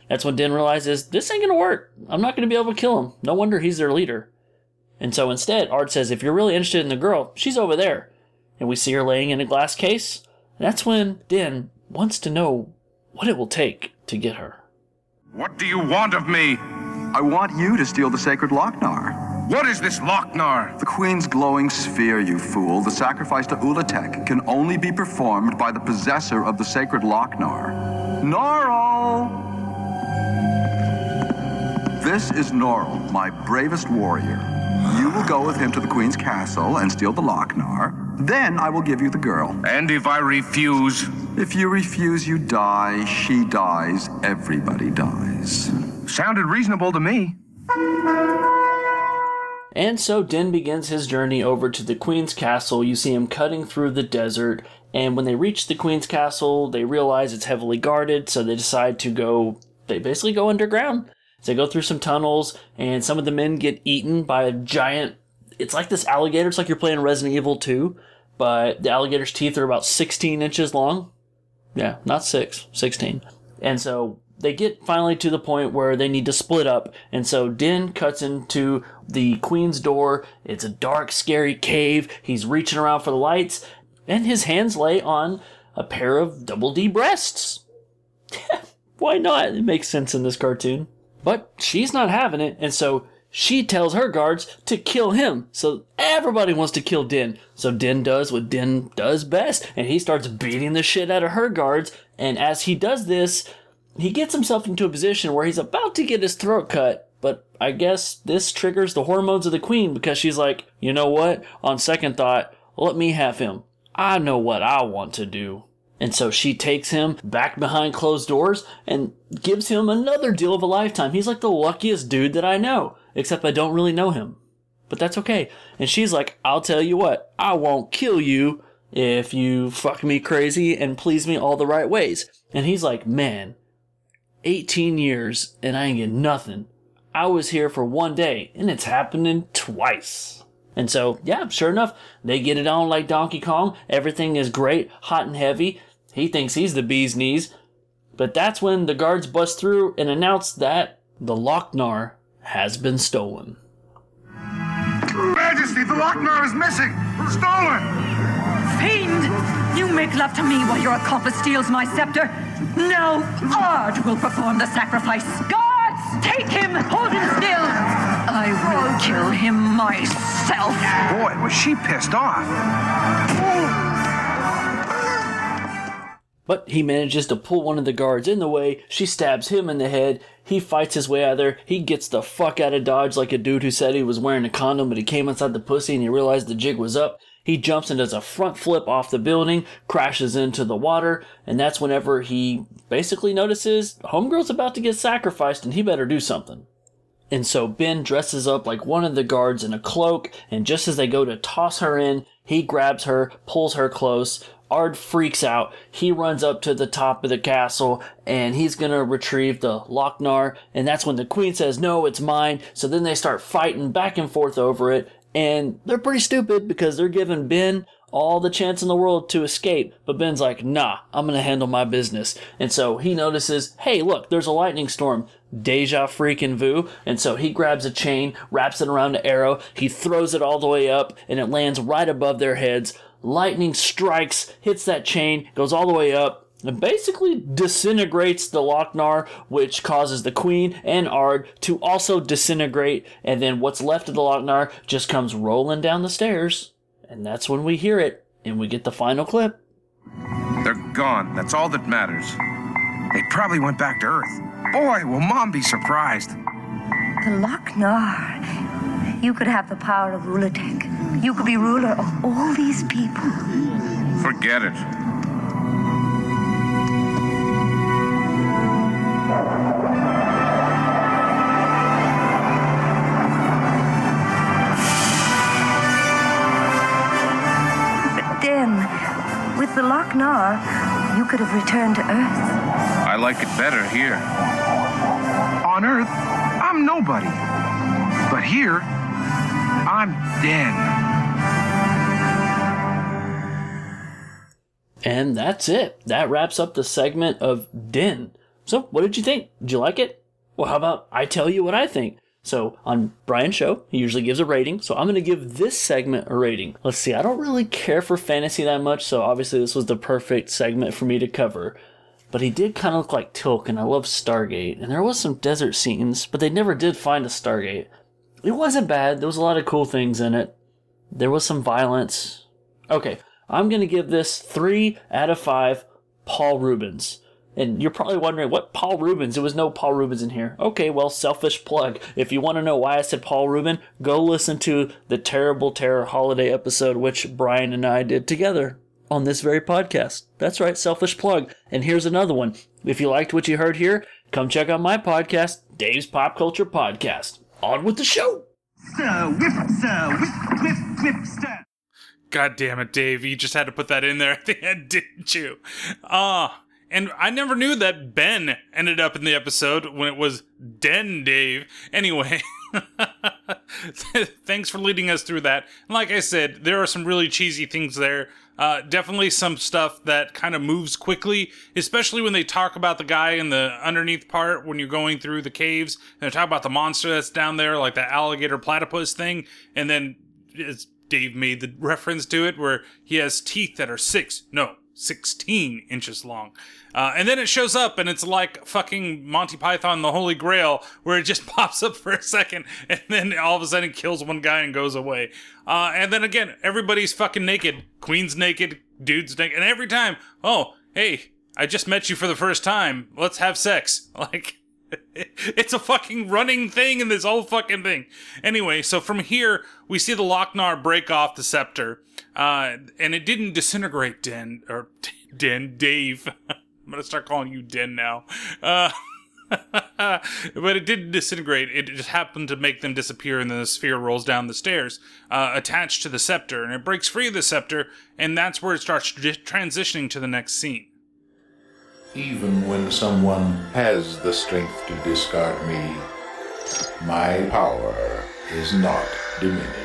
Speaker 12: That's when Din realizes this ain't gonna work. I'm not gonna be able to kill him. No wonder he's their leader. And so instead, Ard says, if you're really interested in the girl, she's over there. And we see her laying in a glass case. That's when Din wants to know what it will take to get her.
Speaker 13: What do you want of me?
Speaker 15: I want you to steal the sacred Loc-Nar.
Speaker 13: What is this Loc-Nar?
Speaker 15: The Queen's glowing sphere, you fool. The sacrifice to Uhluhtc can only be performed by the possessor of the sacred Loc-Nar. Norl! This is Norl, my bravest warrior. You will go with him to the Queen's castle and steal the Loc-Nar. Then I will give you the girl.
Speaker 13: And if I refuse?
Speaker 15: If you refuse, you die. She dies. Everybody dies.
Speaker 13: Sounded reasonable to me.
Speaker 12: And so Din begins his journey over to the Queen's castle. You see him cutting through the desert, and when they reach the Queen's castle, they realize it's heavily guarded, so they decide to go, they basically go underground. So they go through some tunnels, and some of the men get eaten by a giant, it's like this alligator, it's like you're playing Resident Evil 2, but the alligator's teeth are about 16 inches long. Yeah, not 6, 16. And so they get finally to the point where they need to split up. And so Din cuts into the queen's door. It's a dark, scary cave. He's reaching around for the lights, and his hands lay on a pair of double D breasts. [LAUGHS] Why not? It makes sense in this cartoon. But she's not having it, and so she tells her guards to kill him. So everybody wants to kill Din. So Din does what Din does best, and he starts beating the shit out of her guards. And as he does this, he gets himself into a position where he's about to get his throat cut, but I guess this triggers the hormones of the queen because she's like, you know what? On second thought, let me have him. I know what I want to do. And so she takes him back behind closed doors and gives him another deal of a lifetime. He's like the luckiest dude that I know, except I don't really know him. But that's okay. And she's like, I'll tell you what, I won't kill you if you fuck me crazy and please me all the right ways. And he's like, man, 18 years and I ain't get nothing. I was here for one day and it's happening twice. And so, yeah, sure enough, they get it on like Donkey Kong. Everything is great, hot and heavy. He thinks he's the bee's knees. But that's when the guards bust through and announce that the Loc-Nar has been stolen.
Speaker 13: Majesty, the Loc-Nar is missing! Stolen!
Speaker 14: Fiend! You make love to me while your accomplice steals my scepter. Now, Ard will perform the sacrifice. Guards, take him! Hold him still! I will kill him myself.
Speaker 13: Boy, was she pissed off.
Speaker 12: But he manages to pull one of the guards in the way. She stabs him in the head. He fights his way out of there. He gets the fuck out of Dodge like a dude who said he was wearing a condom, but he came inside the pussy and he realized the jig was up. He jumps and does a front flip off the building, crashes into the water, and that's whenever he basically notices Homegirl's about to get sacrificed and he better do something. And so Ben dresses up like one of the guards in a cloak, and just as they go to toss her in, he grabs her, pulls her close. Ard freaks out. He runs up to the top of the castle and he's gonna retrieve the Loc-Nar. And that's when the queen says, No, it's mine. So then they start fighting back and forth over it. And they're pretty stupid because they're giving Ben all the chance in the world to escape. But Ben's like, Nah, I'm gonna handle my business. And so he notices, Hey, look, there's a lightning storm. Deja freaking vu. And so he grabs a chain, wraps it around the arrow, he throws it all the way up, and it lands right above their heads. Lightning strikes, hits that chain, goes all the way up, and basically disintegrates the Loc-Nar, which causes the Queen and Ard to also disintegrate. And then what's left of the Loc-Nar just comes rolling down the stairs. And that's when we hear it, and we get the final clip.
Speaker 13: They're gone. That's all that matters. They probably went back to Earth. Boy, will Mom be surprised.
Speaker 11: The Loc-Nar. You could have the power of Uhluhtc. You could be ruler of all these people.
Speaker 13: Forget it.
Speaker 11: But then, with the Loc-Nar, you could have returned to Earth.
Speaker 13: I like it better here. On Earth, I'm nobody. But here, I'm dead.
Speaker 12: And that's it. That wraps up the segment of Din. So, what did you think? Did you like it? Well, how about I tell you what I think? So, on Brian's show, he usually gives a rating. So, I'm going to give this segment a rating. Let's see, I don't really care for fantasy that much, so obviously this was the perfect segment for me to cover. But he did kind of look like Teal'c, and I love Stargate. And there was some desert scenes, but they never did find a Stargate. It wasn't bad. There was a lot of cool things in it. There was some violence. Okay, I'm going to give this 3 out of 5 Paul Reubens. And you're probably wondering, what Paul Reubens? There was no Paul Reubens in here. Okay, well, selfish plug. If you want to know why I said Paul Rubin, go listen to the Terrible Terror Holiday episode, which Brian and I did together on this very podcast. That's right, selfish plug. And here's another one. If you liked what you heard here, come check out my podcast, Dave's Pop Culture Podcast. On with the show.
Speaker 16: Sir, whip, sir, whip, whip, whip, sir.
Speaker 1: God damn it, Dave. You just had to put that in there at the end, [LAUGHS] didn't you? Ah. and I never knew that Ben ended up in the episode when it was Den Dave. Anyway, [LAUGHS] [LAUGHS] thanks for leading us through that. Like I said, there are some really cheesy things there. Uh, definitely some stuff that kind of moves quickly, especially when they talk about the guy in the underneath part when you're going through the caves and they talk about the monster that's down there, like the alligator platypus thing. And then Dave made the [LAUGHS] reference to it where he has teeth that are six, no, 16 inches long. Uh, and then it shows up and it's like fucking Monty Python the Holy Grail where it just [LAUGHS] pops up for a second and then all of a sudden kills one guy and goes away. Uh, and then again, everybody's fucking naked. Queen's naked, dude's naked. And every time, oh, hey, I just met you for the first time. Let's have sex. [LAUGHS] Like, it's a fucking running thing in this whole fucking thing. Anyway, so from here, we see the Loc-Nar break off the scepter, uh, and it didn't disintegrate Den, or [LAUGHS] Den, Dave. [LAUGHS] I'm gonna start calling you Den now. Uh, [LAUGHS] but it didn't disintegrate. It just happened to make them disappear, and then the sphere rolls down the stairs, uh, attached to the scepter, and it breaks free of the scepter, and that's where it starts tr- transitioning to the next scene.
Speaker 5: Even when someone has the strength to discard me, my power is not diminished.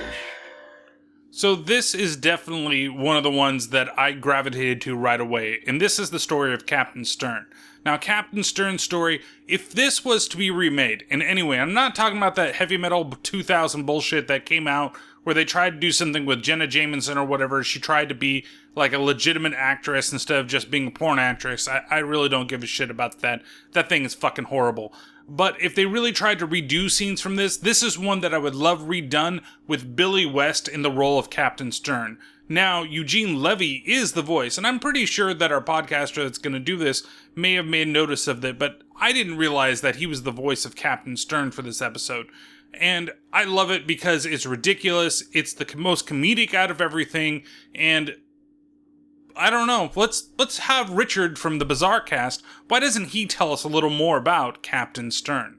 Speaker 1: So this is definitely one of the ones that I gravitated to right away, and this is the story of Captain Stern. Now, Captain Stern's story, if this was to be remade, and anyway, I'm not talking about that heavy metal 2000 bullshit that came out where they tried to do something with Jenna Jameson or whatever. She tried to be like a legitimate actress instead of just being a porn actress. I, I really don't give a shit about that. That thing is fucking horrible. But if they really tried to redo scenes from this, this is one that I would love redone with Billy West in the role of Captain Stern. Now, Eugene Levy is the voice, and I'm pretty sure that our podcaster that's going to do this may have made notice of that, but I didn't realize that he was the voice of Captain Stern for this episode. And I love it because it's ridiculous, it's the most comedic out of everything, and I don't know. Let's let's have Richard from the Bazaar Cast. Why doesn't he tell us a little more about Captain Stern?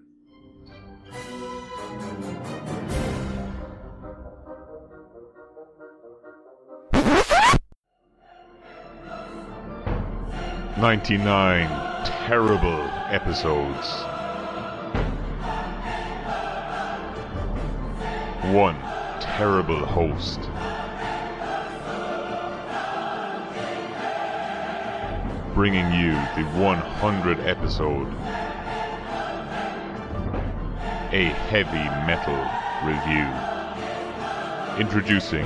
Speaker 17: Ninety-nine terrible episodes. One terrible host. Bringing you the 100 episode, a heavy metal review. Introducing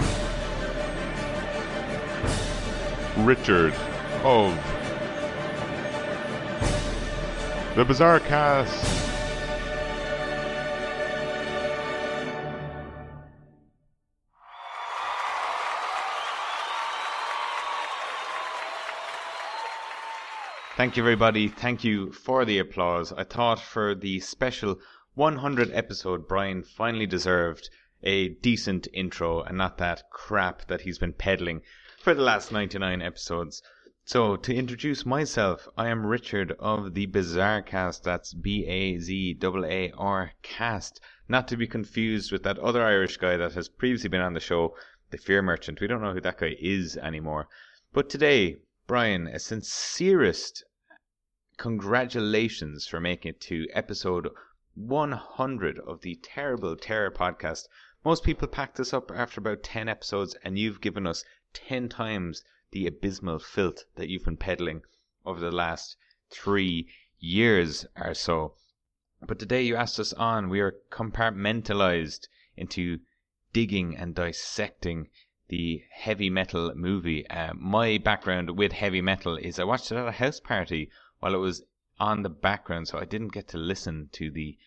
Speaker 17: Richard of the Bazaar Cast.
Speaker 18: Thank you, everybody. Thank you for the applause. I thought for the special 100 episode, Brian finally deserved a decent intro and not that crap that he's been peddling for the last 99 episodes. So, to introduce myself, I am Richard of the Bazaar Cast. That's B A Z A A R Cast. Not to be confused with that other Irish guy that has previously been on the show, the Fear Merchant. We don't know who that guy is anymore. But today, Brian, a sincerest congratulations for making it to episode 100 of the Terrible Terror podcast. Most people pack this up after about 10 episodes, and you've given us 10 times the abysmal filth that you've been peddling over the last three years or so. But today you asked us on, we are compartmentalized into digging and dissecting the heavy metal movie. Uh, my background with heavy metal is I watched it at a house party while it was on the background, so I didn't get to listen to the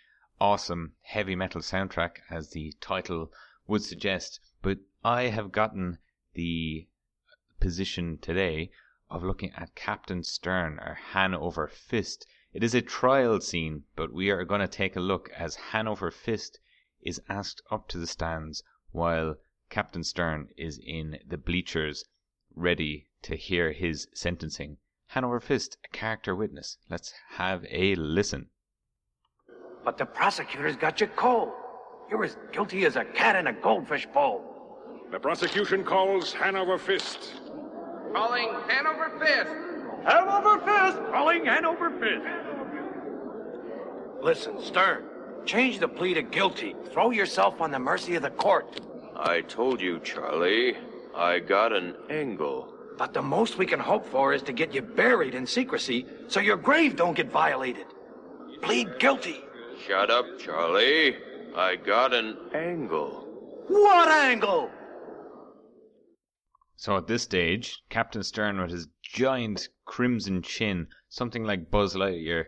Speaker 18: awesome heavy metal soundtrack as the title would suggest. But I have gotten the position today of looking at Captain Stern or Hanover Fist. It is a trial scene, but we are going to take a look as Hanover Fist is asked up to the stands while Captain Stern is in the bleachers ready to hear his sentencing. Hanover Fist, a character witness. Let's have a listen.
Speaker 19: But the prosecutor's got you cold. You're as guilty as a cat in a goldfish bowl.
Speaker 20: The prosecution calls Hanover Fist.
Speaker 9: Calling Hanover Fist.
Speaker 19: Hanover Fist! Calling Hanover Fist! Listen, Stern, change the plea to guilty. Throw yourself on the mercy of the court.
Speaker 9: I told you, Charlie. I got an angle.
Speaker 19: But the most we can hope for is to get you buried in secrecy so your grave don't get violated. Plead guilty.
Speaker 9: Shut up, Charlie. I got an angle.
Speaker 19: What angle?
Speaker 18: So at this stage, Captain Stern, with his giant crimson chin, something like Buzz Lightyear,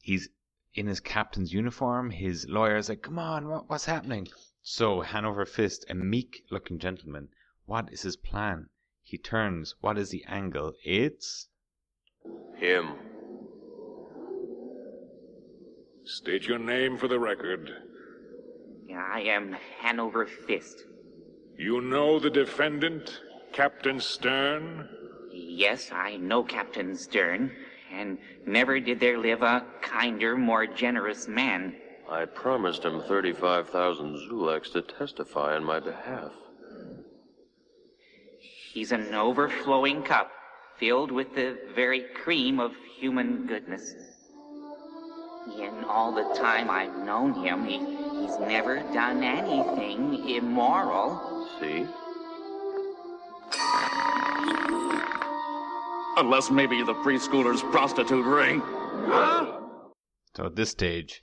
Speaker 18: he's in his captain's uniform. His lawyer's like, "Come on, what, what's happening?" So Hanover Fist, a meek-looking gentleman, what is his plan? He turns. What is the angle? It's
Speaker 9: Him.
Speaker 20: State your name for the record.
Speaker 21: I am Hanover Fist.
Speaker 20: You know the defendant, Captain Stern?
Speaker 21: Yes, I know Captain Stern, and never did there live a kinder, more generous man.
Speaker 9: I promised him 35,000 Zuleks to testify on my behalf.
Speaker 21: He's an overflowing cup filled with the very cream of human goodness. In all the time I've known him, he, he's never done anything immoral.
Speaker 9: See?
Speaker 22: Unless maybe the preschooler's prostitute ring.
Speaker 18: So at this stage,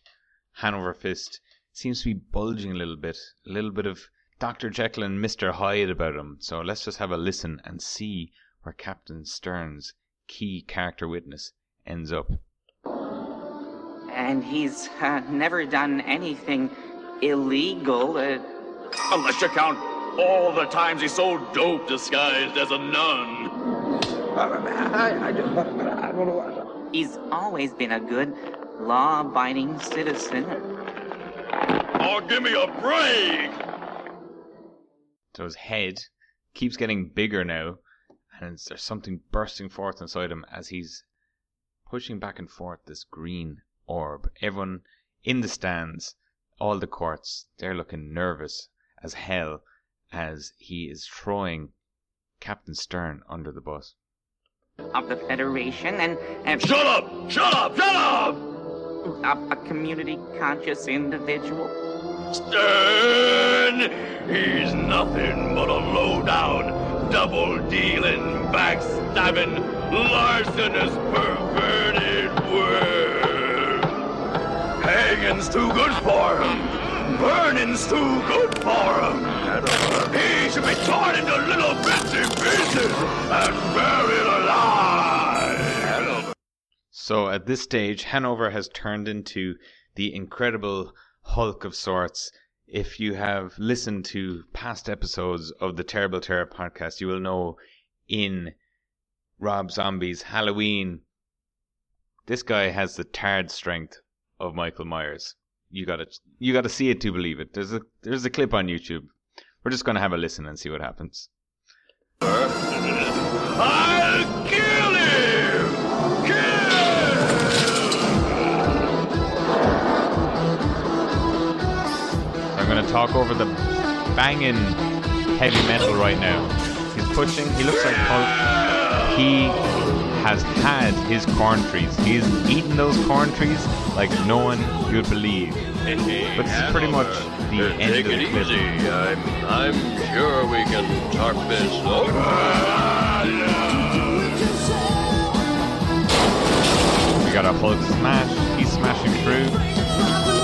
Speaker 18: Hanover Fist seems to be bulging a little bit, a little bit of Dr. Jekyll and Mr. Hyde about him. So let's just have a listen and see where Captain Stern's key character witness ends up.
Speaker 21: And he's uh, never done anything illegal. Uh,
Speaker 22: Unless you count all the times he sold dope disguised as a nun. I don't know.
Speaker 21: he's always been a good, law abiding citizen.
Speaker 22: Oh, give me a break!
Speaker 18: So his head keeps getting bigger now, and there's something bursting forth inside him as he's pushing back and forth this green orb. Everyone in the stands, all the courts, they're looking nervous as hell as he is throwing Captain Stern under the bus.
Speaker 21: Of the Federation and. and
Speaker 22: Shut up! Shut up! Shut up!
Speaker 21: A, a community conscious individual.
Speaker 22: Stern! He's nothing but a low-down, double-dealing, backstabbing, larcenous, perverted worm. Hanging's too good for him. Burning's too good for him. He should be torn into little bitsy pieces and buried alive.
Speaker 18: So at this stage, Hanover has turned into the incredible Hulk of sorts. If you have listened to past episodes of the Terrible Terror podcast, you will know in Rob Zombie's Halloween, this guy has the tarred strength of Michael Myers. You gotta, you gotta see it to believe it. There's a, there's a clip on YouTube. We're just gonna have a listen and see what happens. Talk over the banging heavy metal right now. He's pushing. He looks like Hulk. He has had his corn trees. He's eaten those corn trees like no one you'd believe. But this is pretty much the end
Speaker 9: Take
Speaker 18: of the clip.
Speaker 9: easy. I'm, I'm sure we can talk this over.
Speaker 18: We got a Hulk smash. He's smashing through.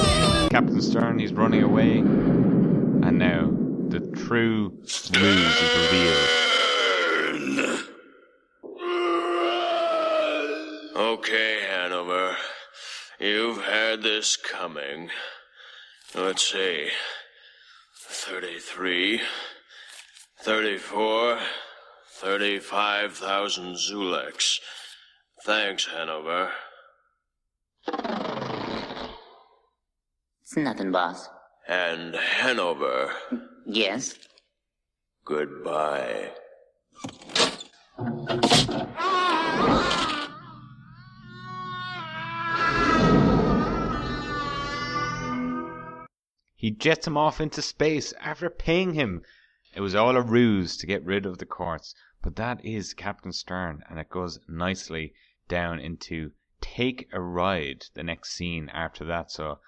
Speaker 18: Captain Stern, he's running away. And now the true ruse is revealed.
Speaker 22: Okay, Hanover. You've had this coming. Let's see. 33, 34, 35,000 Zuleks. Thanks, Hanover.
Speaker 21: It's nothing, boss.
Speaker 22: And Hanover,
Speaker 21: Yes?
Speaker 22: goodbye.
Speaker 18: He jets him off into space after paying him. It was all a ruse to get rid of the courts, but that is Captain Stern, and it goes nicely down into Take a Ride, the next scene after that. So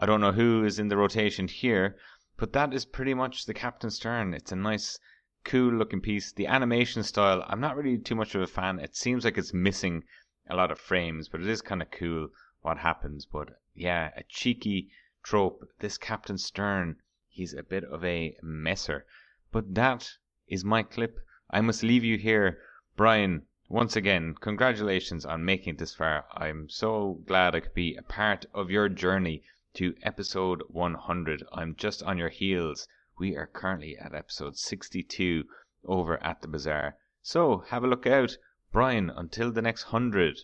Speaker 18: I don't know who is in the rotation here, but that is pretty much the Captain Stern. It's a nice, cool looking piece. The animation style, I'm not really too much of a fan. It seems like it's missing a lot of frames, but it is kind of cool what happens. But yeah, a cheeky trope. This Captain Stern, he's a bit of a messer. But that is my clip. I must leave you here. Brian, once again, congratulations on making this far. I'm so glad I could be a part of your journey to episode 100. I'm just on your heels. We are currently at episode 62 over at the bazaar. So have a look out. Brian, until the next 100,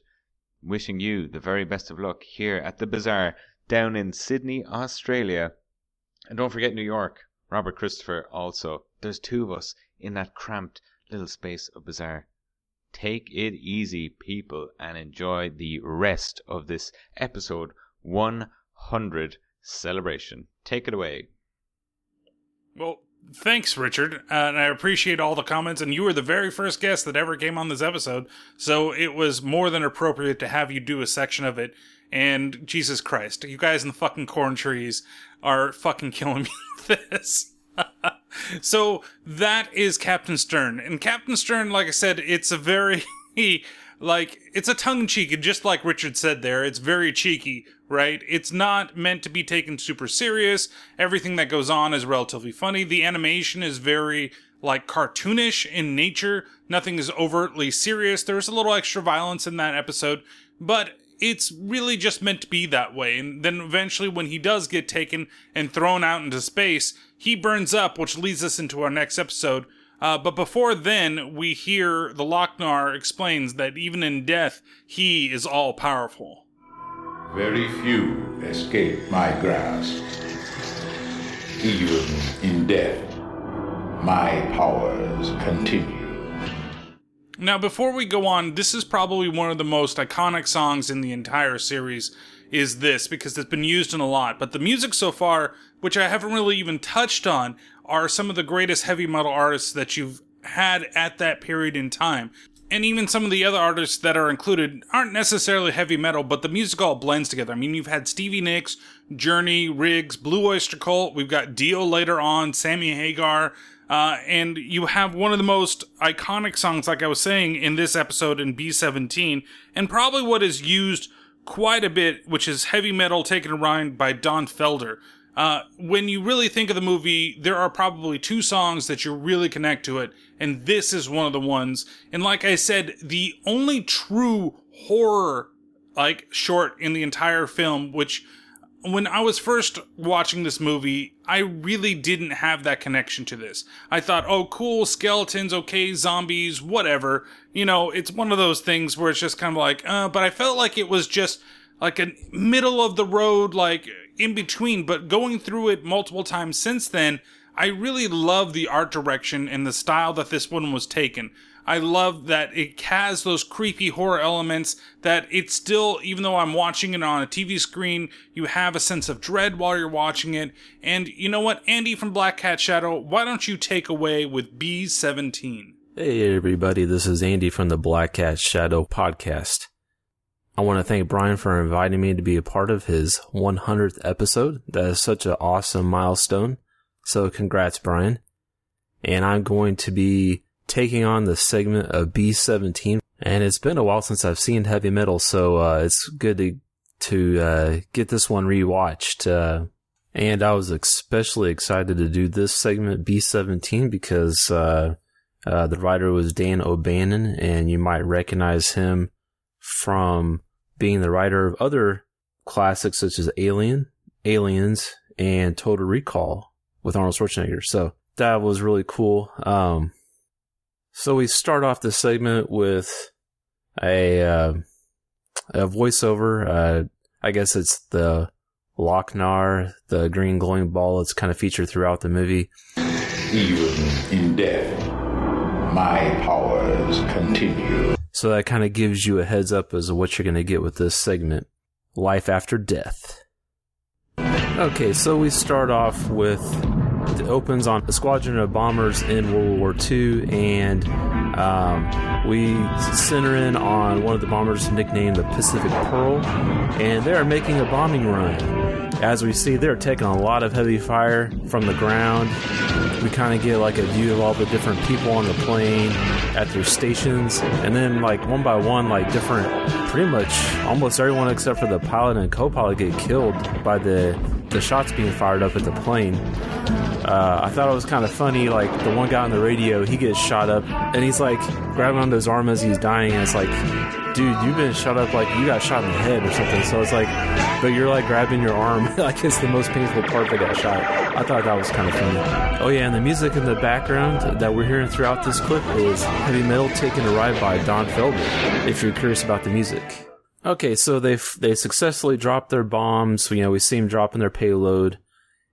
Speaker 18: wishing you the very best of luck here at the bazaar down in Sydney, Australia. And don't forget New York. Robert Christopher also. There's two of us in that cramped little space of bazaar. Take it easy, people, and enjoy the rest of this episode 100 celebration. Take it away.
Speaker 1: Well, thanks, Richard. Uh, and I appreciate all the comments. And you were the very first guest that ever came on this episode. So it was more than appropriate to have you do a section of it. And Jesus Christ, you guys in the fucking corn trees are fucking killing me [LAUGHS] with this. [LAUGHS] so that is Captain Stern. And Captain Stern, like I said, it's a very. [LAUGHS] like it's a tongue in cheek and just like richard said there it's very cheeky right? It's not meant to be taken super serious. Everything that goes on is relatively funny. The animation is very like cartoonish in nature. Nothing is overtly serious. There's a little extra violence in that episode but it's really just meant to be that way. And then eventually when he does get taken and thrown out into space he burns up which leads us into our next episode uh, but before then, we hear the Loc-Nar explains that even in death, he is all powerful.
Speaker 5: Very few escape my grasp. Even in death, my powers continue.
Speaker 1: Now, before we go on, this is probably one of the most iconic songs in the entire series. Is this because it's been used in a lot, but the music so far, which I haven't really even touched on, are some of the greatest heavy metal artists that you've had at that period in time. And even some of the other artists that are included aren't necessarily heavy metal, but the music all blends together. I mean, you've had Stevie Nicks, Journey, Riggs, Blue Oyster Cult, we've got Dio later on, Sammy Hagar, uh, and you have one of the most iconic songs, like I was saying, in this episode in B17, and probably what is used quite a bit, which is Heavy Metal Takin' a Ride by Don Felder. Uh, when you really think of the movie, there are probably two songs that you really connect to it, and this is one of the ones. And like I said, the only true horror like short in the entire film, which when I was first watching this movie, I really didn't have that connection to this. I thought, oh, cool, skeletons, okay, zombies, whatever. You know, it's one of those things where it's just kind of like, uh, but I felt like it was just like a middle of the road, like in between. But going through it multiple times since then, I really love the art direction and the style that this one was taken. I love that it has those creepy horror elements that it's still, even though I'm watching it on a TV screen, you have a sense of dread while you're watching it. And you know what, Andy from Black Cat Shadow, why don't you take away with B17?
Speaker 23: Hey everybody, this is Andy from the Black Cat Shadow podcast. I want to thank Brian for inviting me to be a part of his 100th episode. That is such an awesome milestone. So congrats, Brian. And I'm going to be taking on the segment of B17. And it's been a while since I've seen heavy metal, so uh, it's good to to uh, get this one rewatched. Uh, and I was especially excited to do this segment, B17, because uh, uh, the writer was Dan O'Bannon, and you might recognize him from being the writer of other classics such as Alien, Aliens, and Total Recall with Arnold Schwarzenegger. So that was really cool. Um, so we start off the segment with a uh, a voiceover. Uh, I guess it's the Loc-Nar, the green glowing ball. that's kind of featured throughout the movie.
Speaker 5: Even in death, my powers continue.
Speaker 23: So that kind of gives you a heads up as to what you're going to get with this segment. Life after death. Okay, so we start off with it opens on a squadron of bombers in World War II, and um, we center in on one of the bombers nicknamed the Pacific Pearl, and they are making a bombing run. As we see, they're taking a lot of heavy fire from the ground. We kind of get like a view of all the different people on the plane at their stations, and then like one by one, like different, pretty much almost everyone except for the pilot and co-pilot get killed by the the shots being fired up at the plane. Uh, I thought it was kind of funny. Like the one guy on the radio, he gets shot up, and he's like grabbing onto his arm as he's dying, and it's like, dude, you've been shot up like you got shot in the head or something. So it's like, but you're like grabbing your arm [LAUGHS] like it's the most painful part that got shot. I thought that was kind of funny. Oh yeah, and the music in the background that we're hearing throughout this clip is heavy metal taking a ride by Don Felder. If you're curious about the music. Okay, so they they successfully dropped their bombs. You know, we see them dropping their payload,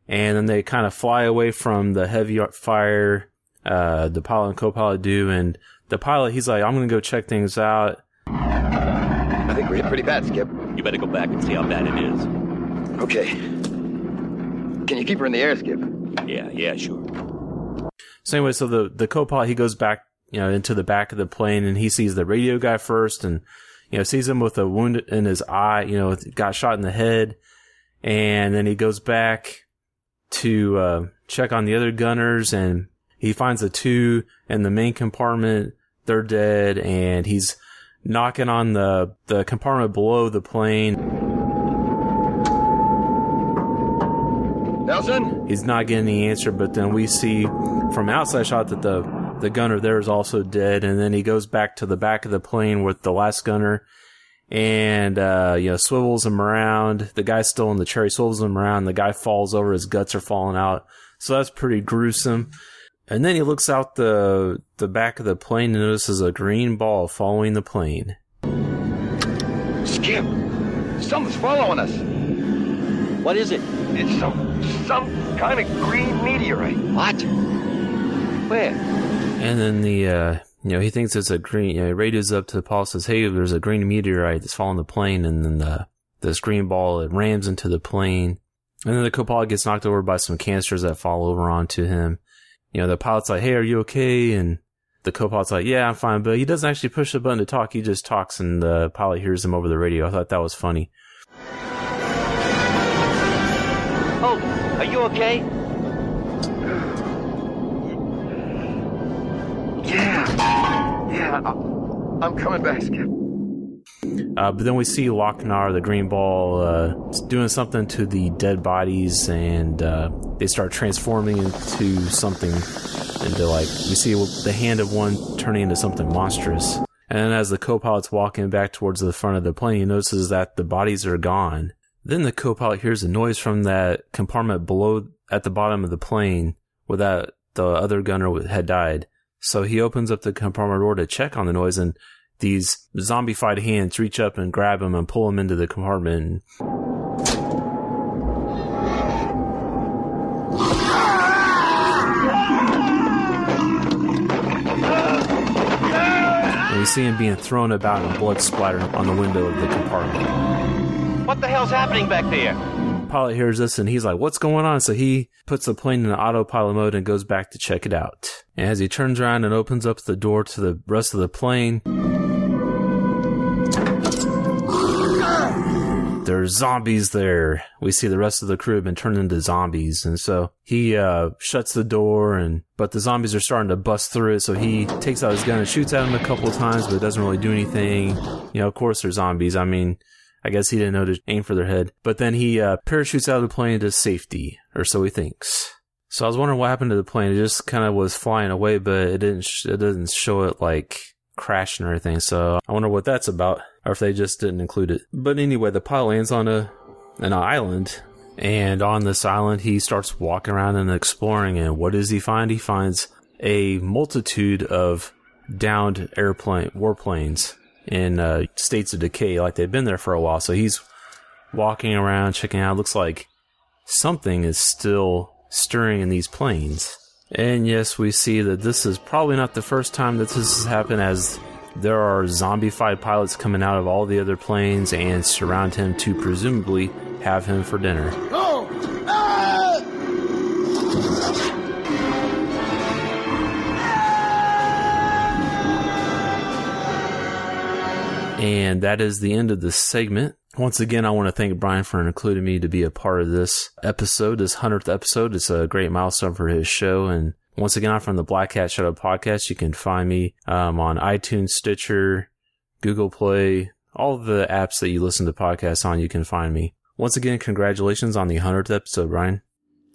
Speaker 23: and then they kind of fly away from the heavy fire. Uh, the pilot and co-pilot do, and the pilot he's like, "I'm gonna go check things out."
Speaker 24: I think we're hit pretty bad, Skip.
Speaker 25: You better go back and see how bad it is.
Speaker 24: Okay. Can you keep her in the air, Skip?
Speaker 25: Yeah, yeah, sure.
Speaker 23: So anyway, so the the co-pilot he goes back, you know, into the back of the plane, and he sees the radio guy first, and you know, sees him with a wound in his eye, you know, got shot in the head. And then he goes back to, uh, check on the other gunners and he finds the two in the main compartment. They're dead and he's knocking on the, the compartment below the plane.
Speaker 24: Nelson?
Speaker 23: He's not getting the answer, but then we see from outside shot that the the gunner there is also dead, and then he goes back to the back of the plane with the last gunner, and uh, you know swivels him around. The guy's still in the chair. He swivels him around. The guy falls over. His guts are falling out. So that's pretty gruesome. And then he looks out the the back of the plane and notices a green ball following the plane.
Speaker 24: Skip, something's following us.
Speaker 25: What is it?
Speaker 24: It's some some kind of green meteorite.
Speaker 25: What? Where?
Speaker 23: And then the, uh, you know, he thinks it's a green, you know, he radios up to the pilot, says, hey, there's a green meteorite that's following the plane. And then the, this green ball, it rams into the plane. And then the co-pilot gets knocked over by some canisters that fall over onto him. You know, the pilot's like, hey, are you okay? And the co-pilot's like, yeah, I'm fine. But he doesn't actually push the button to talk. He just talks and the pilot hears him over the radio. I thought that was funny.
Speaker 25: Oh, are you okay?
Speaker 24: Yeah, yeah, I'm coming back, Skip.
Speaker 23: Uh, but then we see Loc-Nar, the green ball, uh, doing something to the dead bodies, and uh, they start transforming into something. Into like we see the hand of one turning into something monstrous. And then as the co-pilot's walking back towards the front of the plane, he notices that the bodies are gone. Then the co-pilot hears a noise from that compartment below at the bottom of the plane where that the other gunner had died. So he opens up the compartment door to check on the noise, and these zombified hands reach up and grab him and pull him into the compartment. And we see him being thrown about and blood splattered on the window of the compartment.
Speaker 25: What the hell's happening back there?
Speaker 23: Pilot hears this and he's like, What's going on? So he puts the plane in autopilot mode and goes back to check it out. And as he turns around and opens up the door to the rest of the plane, there's zombies there. We see the rest of the crew have been turned into zombies. And so he uh, shuts the door and but the zombies are starting to bust through it, so he takes out his gun and shoots at them a couple of times, but it doesn't really do anything. You know, of course they're zombies. I mean, I guess he didn't know to aim for their head. But then he uh, parachutes out of the plane to safety, or so he thinks. So I was wondering what happened to the plane. It just kind of was flying away, but it didn't. Sh- it doesn't show it like crashing or anything. So I wonder what that's about, or if they just didn't include it. But anyway, the pilot lands on a an island, and on this island he starts walking around and exploring. And what does he find? He finds a multitude of downed airplane warplanes in uh, states of decay, like they've been there for a while. So he's walking around, checking out. Looks like something is still stirring in these planes. And yes, we see that this is probably not the first time that this has happened, as there are zombified pilots coming out of all the other planes and surround him to presumably have him for dinner.
Speaker 16: Ah!
Speaker 23: And that is the end of this segment. Once again, I want to thank Brian for including me to be a part of this episode, this 100th episode. It's a great milestone for his show. And once again, I'm from the Black Cat Shadow podcast. You can find me um, on iTunes, Stitcher, Google Play, all the apps that you listen to podcasts on, you can find me. Once again, congratulations on the 100th episode, Brian.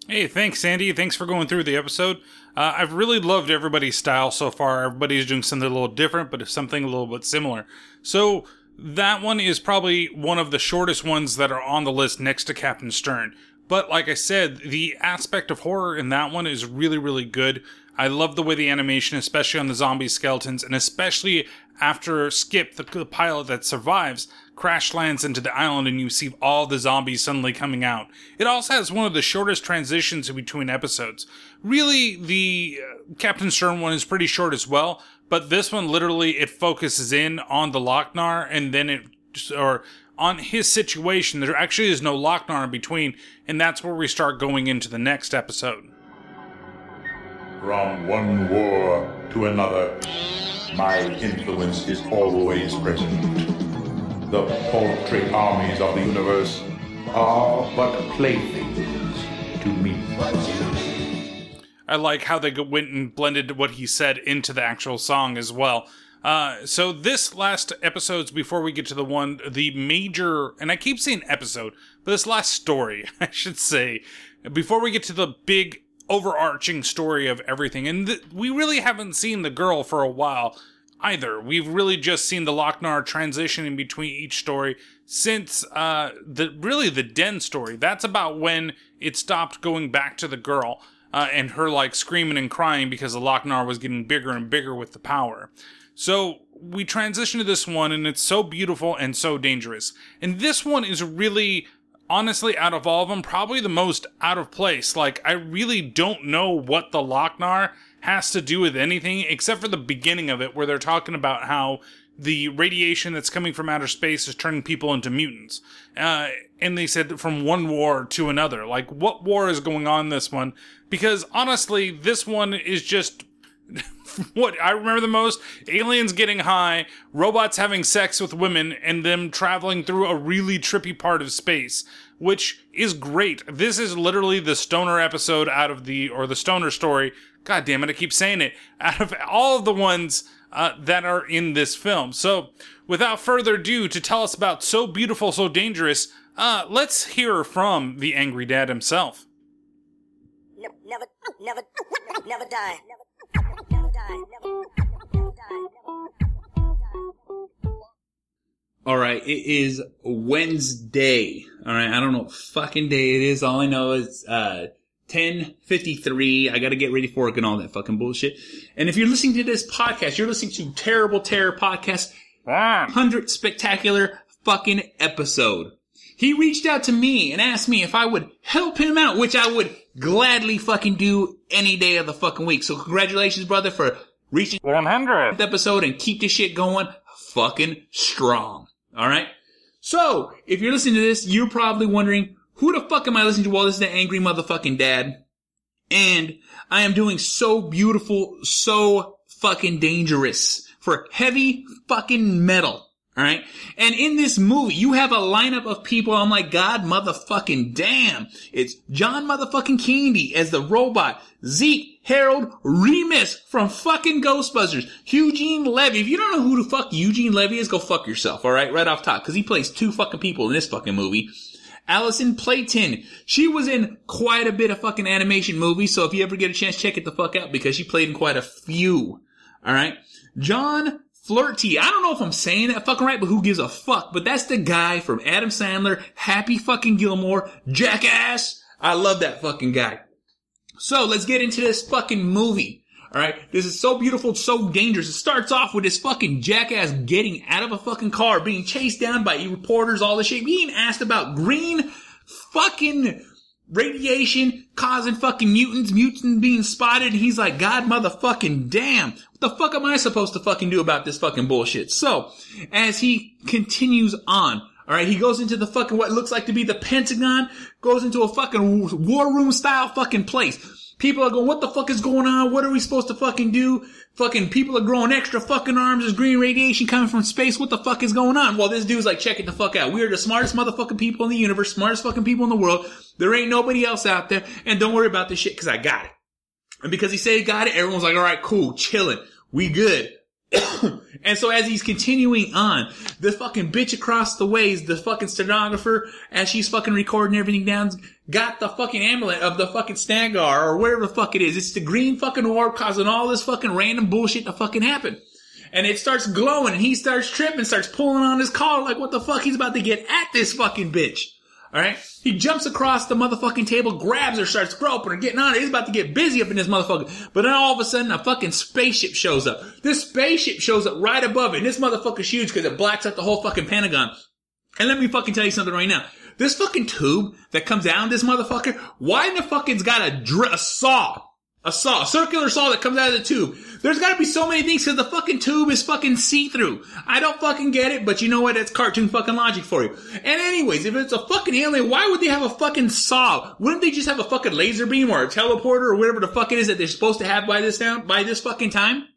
Speaker 1: Hey, thanks, Sandy. Thanks for going through the episode. Uh, I've really loved everybody's style so far. Everybody's doing something a little different, but something a little bit similar. So that one is probably one of the shortest ones that are on the list next to Captain Stern. But like I said, the aspect of horror in that one is really, really good. I love the way the animation, especially on the zombie skeletons, and especially after Skip, the, pilot that survives, crash lands into the island and you see all the zombies suddenly coming out. It also has one of the shortest transitions between episodes. Really, the uh, Captain Stern one is pretty short as well, but this one literally it focuses in on the Loc-Nar and then it or on his situation. There actually is no Loc-Nar in between, and that's where we start going into the next episode.
Speaker 5: From one war to another, my influence is always present. The paltry armies of the universe are but playthings to me.
Speaker 1: I like how they went and blended what he said into the actual song as well. Uh, so this last episode's before we get to the one, the major, and I keep saying episode, but this last story, [LAUGHS] I should say, before we get to the big overarching story of everything, and th- we really haven't seen the girl for a while either. We've really just seen the Loc-Nar transition in between each story since uh, the really the den story. That's about when it stopped going back to the girl uh, and her like screaming and crying because the Loc-Nar was getting bigger and bigger with the power. So we transition to this one, and it's so beautiful and so dangerous. And this one is really, honestly, out of all of them, probably the most out of place. Like, I really don't know what the Lochnar has to do with anything except for the beginning of it, where they're talking about how the radiation that's coming from outer space is turning people into mutants. Uh, and they said from one war to another. Like, what war is going on this one? Because honestly, this one is just [LAUGHS] what I remember the most aliens getting high, robots having sex with women, and them traveling through a really trippy part of space, which is great. This is literally the stoner episode out of the, or the stoner story. God damn it, I keep saying it. [LAUGHS] Out of all of the ones uh, that are in this film. So, without further ado, to tell us about So Beautiful, So Dangerous, uh, let's hear from the angry dad himself.
Speaker 26: Never, never, never, never die. Never, never die. Never, never die.
Speaker 27: All right, it is Wednesday. All right, I don't know what fucking day it is. All I know is uh 10:53. I got to get ready for work and all that fucking bullshit. And if you're listening to this podcast, you're listening to Terrible Terror Podcast 100 spectacular fucking episode. He reached out to me and asked me if I would help him out, which I would gladly fucking do any day of the fucking week. So congratulations, brother, for reaching 100th episode and keep this shit going fucking strong. All right. So if you're listening to this, you're probably wondering who the fuck am I listening to? Well, this is the angry motherfucking dad. And I am doing so beautiful, so fucking dangerous for heavy fucking metal. All right. And in this movie, you have a lineup of people. I'm like, God motherfucking damn. It's John motherfucking Candy as the robot. Zeke Harold Ramis from fucking Ghostbusters. Eugene Levy. If you don't know who the fuck Eugene Levy is, go fuck yourself, alright? Right off top. Cause he plays two fucking people in this fucking movie. Allison Playten. She was in quite a bit of fucking animation movies, so if you ever get a chance, check it the fuck out because she played in quite a few. Alright? John Flirty. I don't know if I'm saying that fucking right, but who gives a fuck? But that's the guy from Adam Sandler, Happy fucking Gilmore, Jackass. I love that fucking guy. So let's get into this fucking movie. Alright, this is so beautiful, so dangerous. It starts off with this fucking jackass getting out of a fucking car, being chased down by reporters, all this shit, being asked about green fucking radiation causing fucking mutants, mutants being spotted, and he's like, God motherfucking damn. What the fuck am I supposed to fucking do about this fucking bullshit? So, as he continues on, alright, he goes into the fucking, what looks like to be the Pentagon, goes into a fucking war room style fucking place. People are going, what the fuck is going on? What are we supposed to fucking do? Fucking people are growing extra fucking arms. There's green radiation coming from space. What the fuck is going on? Well, this dude's like, check it the fuck out. We are the smartest motherfucking people in the universe, smartest fucking people in the world. There ain't nobody else out there. And don't worry about this shit because I got it. And because he said he got it, everyone's like, all right, cool, chilling. We good. [COUGHS] and so as he's continuing on, the fucking bitch across the ways, the fucking stenographer, as she's fucking recording everything down, got the fucking amulet of the fucking Snagar or whatever the fuck it is. It's the green fucking orb causing all this fucking random bullshit to fucking happen. And it starts glowing and he starts tripping, starts pulling on his collar like what the fuck he's about to get at this fucking bitch. Alright? He jumps across the motherfucking table, grabs her, starts groping her, getting on her. He's about to get busy up in this motherfucker. But then all of a sudden, a fucking spaceship shows up. This spaceship shows up right above it. And this motherfucker's huge because it blacks out the whole fucking Pentagon. And let me fucking tell you something right now. This fucking tube that comes down this motherfucker, why in the fuck it's got a, dr- a saw? A saw, a circular saw that comes out of the tube. There's gotta be so many things because the fucking tube is fucking see-through. I don't fucking get it, but you know what? That's cartoon fucking logic for you. And anyways, if it's a fucking alien, why would they have a fucking saw? Wouldn't they just have a fucking laser beam or a teleporter or whatever the fuck it is that they're supposed to have by this time, by this fucking time?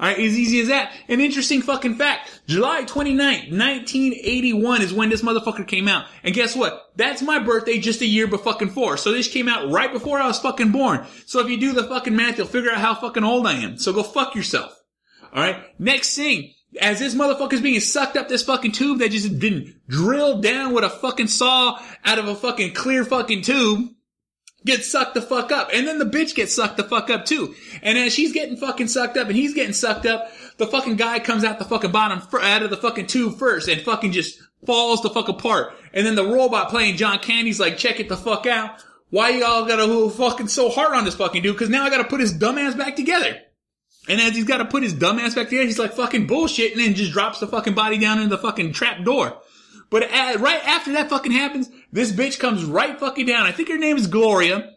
Speaker 27: Alright, as easy as that. An interesting fucking fact. July 29th, 1981 is when this motherfucker came out. And guess what? That's my birthday just a year before. So this came out right before I was fucking born. So if you do the fucking math, you'll figure out how fucking old I am. So go fuck yourself. Alright? Next thing. As this motherfucker's being sucked up this fucking tube that just been drilled down with a fucking saw out of a fucking clear fucking tube gets sucked the fuck up. And then the bitch gets sucked the fuck up too. And as she's getting fucking sucked up and he's getting sucked up, the fucking guy comes out the fucking bottom, out of the fucking tube first and fucking just falls the fuck apart. And then the robot playing John Candy's like, check it the fuck out. Why y'all gotta go fucking so hard on this fucking dude? Cause now I gotta put his dumbass back together. And as he's gotta put his dumbass back together, he's like fucking bullshit and then just drops the fucking body down into the fucking trap door. But at, right after that fucking happens, this bitch comes right fucking down. I think her name is Gloria.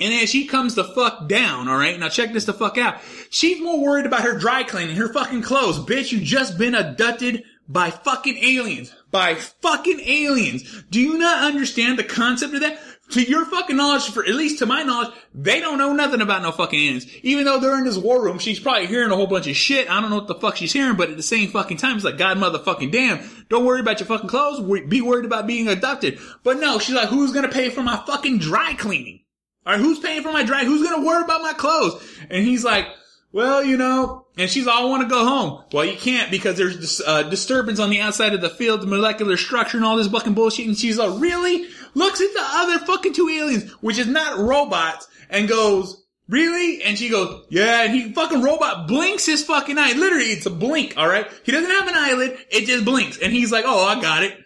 Speaker 27: And as she comes the fuck down, alright? Now check this the fuck out. She's more worried about her dry cleaning, her fucking clothes. Bitch, you just been abducted by fucking aliens. By fucking aliens. Do you not understand the concept of that? To your fucking knowledge, for at least to my knowledge, they don't know nothing about no fucking aliens. Even though they're in this war room, she's probably hearing a whole bunch of shit. I don't know what the fuck she's hearing, but at the same fucking time, it's like, God motherfucking damn, don't worry about your fucking clothes, be worried about being abducted. But no, she's like, who's gonna pay for my fucking dry cleaning? Alright, who's paying for my dry? Who's gonna worry about my clothes? And he's like, well, you know, and she's all, I want to go home. Well, you can't because there's this, uh, disturbance on the outside of the field, the molecular structure and all this fucking bullshit. And she's like, really? Looks at the other fucking two aliens, which is not robots, and goes, really? And she goes, yeah, and he fucking robot blinks his fucking eye. Literally, it's a blink, alright? He doesn't have an eyelid, it just blinks. And he's like, oh, I got it.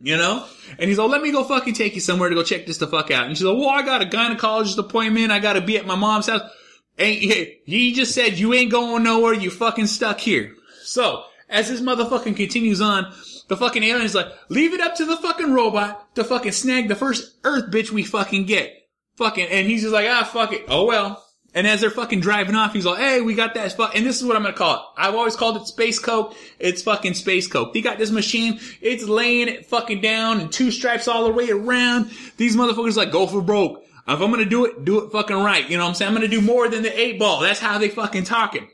Speaker 27: You know? And he's like, let me go fucking take you somewhere to go check this the fuck out. And she's like, well, I got a gynecologist appointment. I gotta be at my mom's house. And he just said, you ain't going nowhere. You fucking stuck here. So, as this motherfucking continues on, the fucking alien's like, leave it up to the fucking robot to fucking snag the first Earth bitch we fucking get. Fucking, and he's just like, ah, fuck it. Oh well. And as they're fucking driving off, he's like, hey, we got that fuck, and this is what I'm gonna call it. I've always called it Space Coke. It's fucking Space Coke. They got this machine, it's laying it fucking down and two stripes all the way around. These motherfuckers like, go for broke. If I'm gonna do it, do it fucking right. You know what I'm saying? I'm gonna do more than the eight ball. That's how they fucking talking.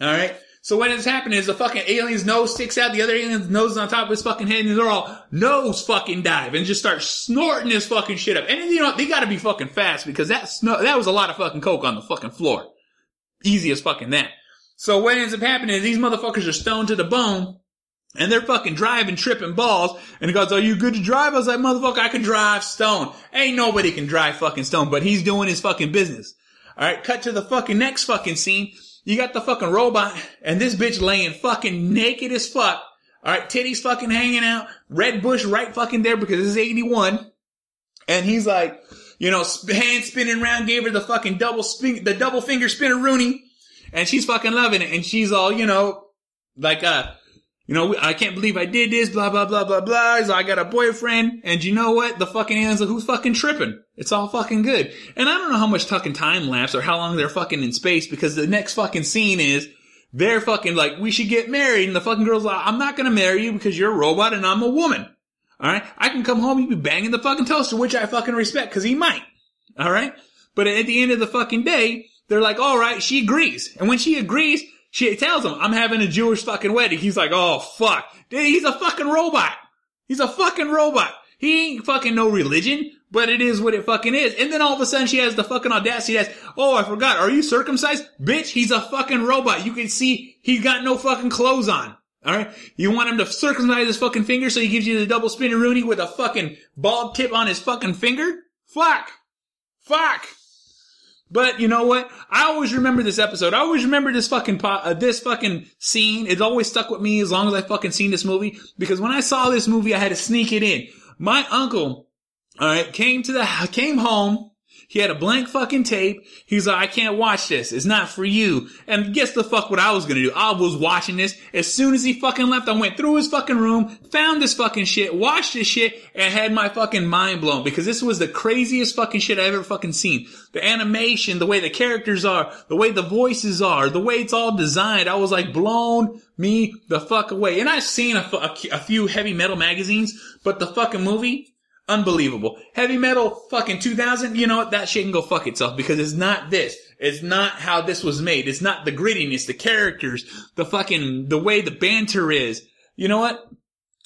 Speaker 27: Alright? So what is happening is the fucking alien's nose sticks out, the other alien's nose is on top of his fucking head, and they're all nose fucking dive and just start snorting this fucking shit up. And you know, they gotta be fucking fast because that sno- that was a lot of fucking coke on the fucking floor. Easy as fucking that. So what ends up happening is these motherfuckers are stoned to the bone, and they're fucking driving, tripping balls. And he goes, are you good to drive? I was like, motherfucker, I can drive stone. Ain't nobody can drive fucking stone, but he's doing his fucking business. Alright, cut to the fucking next fucking scene. You got the fucking robot and this bitch laying fucking naked as fuck. Alright, titties fucking hanging out. Red bush right fucking there because this is 81. And he's like, you know, hand spinning around, gave her the fucking double spin, the double finger spinner Rooney. And she's fucking loving it. And she's all, you know, like, uh, you know, I can't believe I did this, blah, blah, blah, blah, blah. So I got a boyfriend. And you know what? The fucking alien's like, who's fucking tripping? It's all fucking good. And I don't know how much fucking time lapse or how long they're fucking in space because the next fucking scene is they're fucking like, we should get married. And the fucking girl's like, I'm not going to marry you because you're a robot and I'm a woman. All right. I can come home. You be banging the fucking toaster, which I fucking respect because he might. All right. But at the end of the fucking day, they're like, all right, she agrees. And when she agrees, she tells him, I'm having a Jewish fucking wedding. He's like, oh fuck. Dude, he's a fucking robot. He's a fucking robot. He ain't fucking no religion, but it is what it fucking is. And then all of a sudden she has the fucking audacity ask, oh, I forgot, are you circumcised? Bitch, he's a fucking robot. You can see he's got no fucking clothes on. Alright? You want him to circumcise his fucking finger so he gives you the double spinner Rooney with a fucking bald tip on his fucking finger? Fuck! Fuck! But you know what? I always remember this episode. I always remember this fucking po- uh, this fucking scene. It's always stuck with me as long as I fucking seen this movie. Because when I saw this movie, I had to sneak it in. My uncle, all right, came to the came home. He had a blank fucking tape. He's like, I can't watch this. It's not for you. And guess the fuck what I was gonna do? I was watching this. As soon as he fucking left, I went through his fucking room, found this fucking shit, watched this shit, and had my fucking mind blown because this was the craziest fucking shit I've ever fucking seen. The animation, the way the characters are, the way the voices are, the way it's all designed. I was like blown me the fuck away. And I've seen a, a, a few heavy metal magazines, but the fucking movie, Unbelievable. Heavy metal fucking 2000, you know what? That shit can go fuck itself because it's not this. It's not how this was made. It's not the grittiness, the characters, the fucking, the way the banter is. You know what?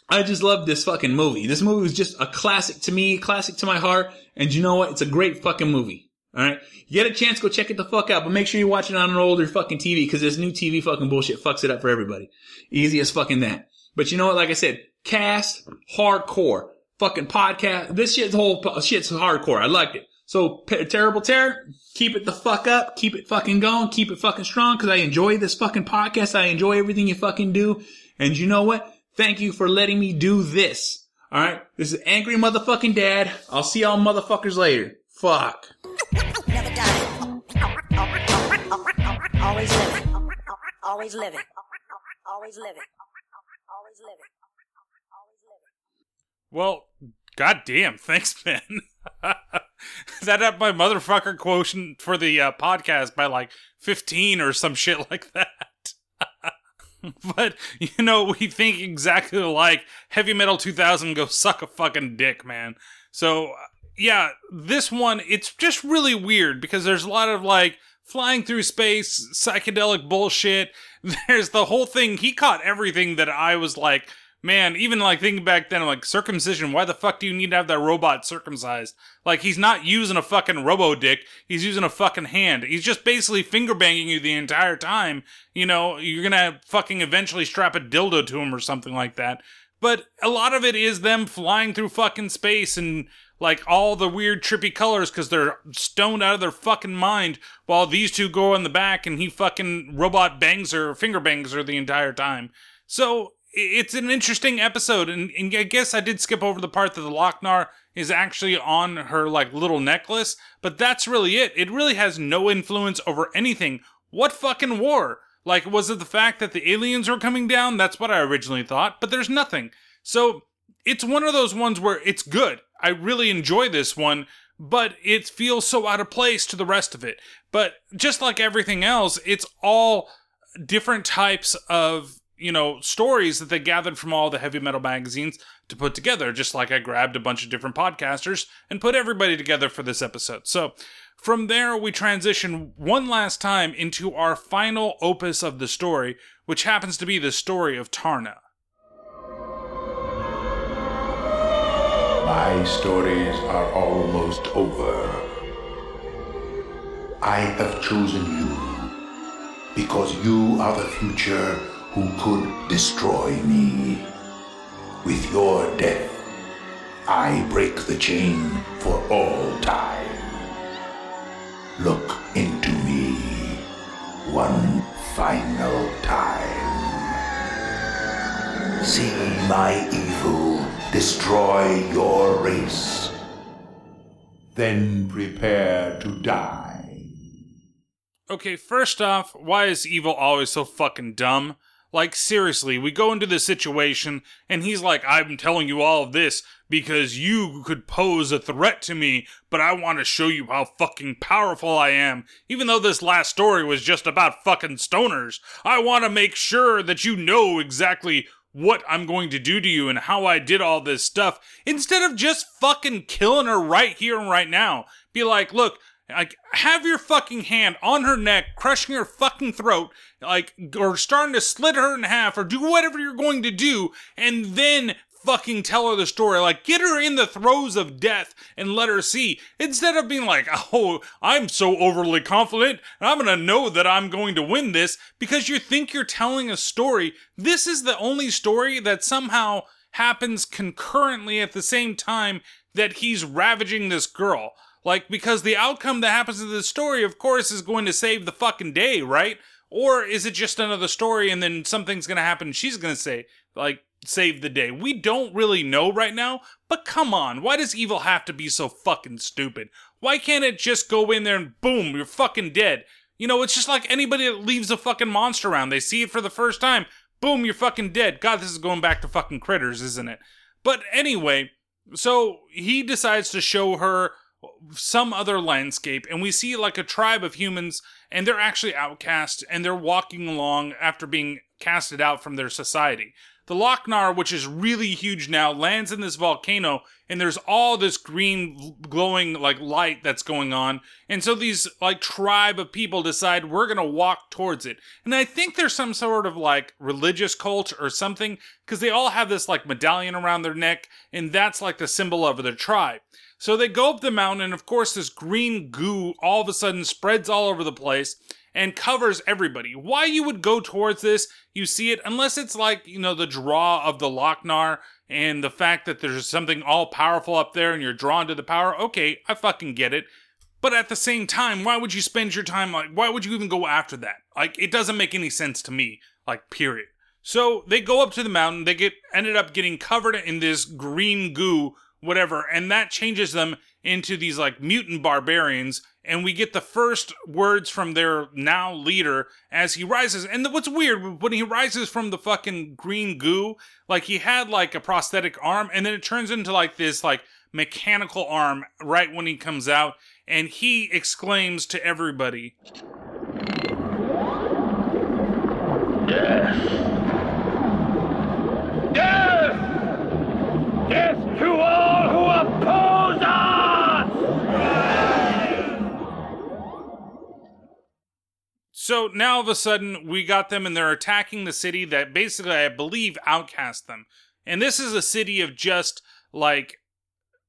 Speaker 27: I just love this fucking movie. This movie was just a classic to me, classic to my heart. And you know what? It's a great fucking movie. Alright? You get a chance, go check it the fuck out, but make sure you watch it on an older fucking TV because this new TV fucking bullshit fucks it up for everybody. Easy as fucking that. But you know what? Like I said, cast, hardcore fucking podcast. This shit's whole shit's hardcore. I liked it. So terrible terror, keep it the fuck up, keep it fucking going, keep it fucking strong because I enjoy this fucking podcast. I enjoy everything you fucking do. And you know what? Thank you for letting me do this. All right, this is angry motherfucking dad. I'll see y'all motherfuckers later. Fuck.
Speaker 26: Always living. Always living. Always living. Always living.
Speaker 1: Well, goddamn, thanks, Ben. [LAUGHS] that up my motherfucker quotient for the uh, podcast by like 15 or some shit [LAUGHS] like that. [LAUGHS] but, you know, we think exactly like Heavy Metal 2000 go suck a fucking dick, man. So, uh, yeah, this one, it's just really weird because there's a lot of like flying through space, psychedelic bullshit. There's the whole thing. He caught everything that I was like, man, even like thinking back then, like, circumcision, why the fuck do you need to have that robot circumcised? Like, he's not using a fucking robo dick, he's using a fucking hand. He's just basically finger banging you the entire time. You know, you're gonna fucking eventually strap a dildo to him or something like that. But a lot of it is them flying through fucking space and like all the weird trippy colors because they're stoned out of their fucking mind while these two go in the back and he fucking robot bangs her, finger bangs her the entire time. So it's an interesting episode, and, and I guess I did skip over the part that the Loc-Nar is actually on her like little necklace, but that's really it. It really has no influence over anything. What fucking war? Like, was it the fact that the aliens were coming down? That's what I originally thought, but there's nothing. So it's one of those ones where it's good. I really enjoy this one, but it feels so out of place to the rest of it. But just like everything else, it's all different types of you know, stories that they gathered from all the heavy metal magazines to put together, just like I grabbed a bunch of different podcasters and put everybody together for this episode. So from there, we transition one last time into our final opus of the story, which happens to be the story of Taarna.
Speaker 5: My stories are almost over. I have chosen you because you are the future who could destroy me. With your death, I break the chain for all time. Look into me one final time. See my evil destroy your race. Then prepare to die.
Speaker 1: Okay, first off, why is evil always so fucking dumb? Like, seriously, we go into this situation, and he's like, I'm telling you all of this because you could pose a threat to me, but I want to show you how fucking powerful I am. Even though this last story was just about fucking stoners, I want to make sure that you know exactly what I'm going to do to you and how I did all this stuff instead of just fucking killing her right here and right now. Be like, look, like have your fucking hand on her neck, crushing her fucking throat, like or starting to slit her in half or do whatever you're going to do and then fucking tell her the story. Like, get her in the throes of death and let her see. Instead of being like, [LAUGHS] oh, I'm so overly confident and I'm gonna know that I'm going to win this because you think you're telling a story. This is the only story that somehow happens concurrently at the same time that he's ravaging this girl. Like, because the outcome that happens in the story, of course, is going to save the fucking day, right? Or is it just another story and then something's gonna happen she's gonna say, like, save the day? We don't really know right now, but come on, why does evil have to be so fucking stupid? Why can't it just go in there and boom, you're fucking dead? You know, it's just like anybody that leaves a fucking monster around. They see it for the first time, boom, you're fucking dead. God, this is going back to fucking critters, isn't it? But anyway, so he decides to show her some other landscape and we see like a tribe of humans and they're actually outcast and they're walking along after being casted out from their society. The Loc-Nar, which is really huge now, lands in this volcano and there's all this green glowing like light that's going on. And so these like tribe of people decide we're going to walk towards it. And I think there's some sort of like religious cult or something because they all have this like medallion around their neck and that's like the symbol of their tribe. So they go up the mountain, and of course, this green goo all of a sudden spreads all over the place and covers everybody. Why you would go towards this, you see it, unless it's like, you know, the draw of the Loc-Nar and the fact that there's something all powerful up there and you're drawn to the power. Okay, I fucking get it. But at the same time, why would you spend your time like, why would you even go after that? Like, it doesn't make any sense to me, like, period. So they go up to the mountain, they get ended up getting covered in this green goo whatever, and that changes them into these like mutant barbarians. And we get the first words from their now leader as he rises. And what's weird, when he rises from the fucking green goo, like he had like a prosthetic arm, and then it turns into like this like mechanical arm right when he comes out, and he exclaims to everybody,
Speaker 22: Death! To all who oppose us!
Speaker 1: So now all of a sudden we got them and they're attacking the city that basically I believe outcast them. And this is a city of just like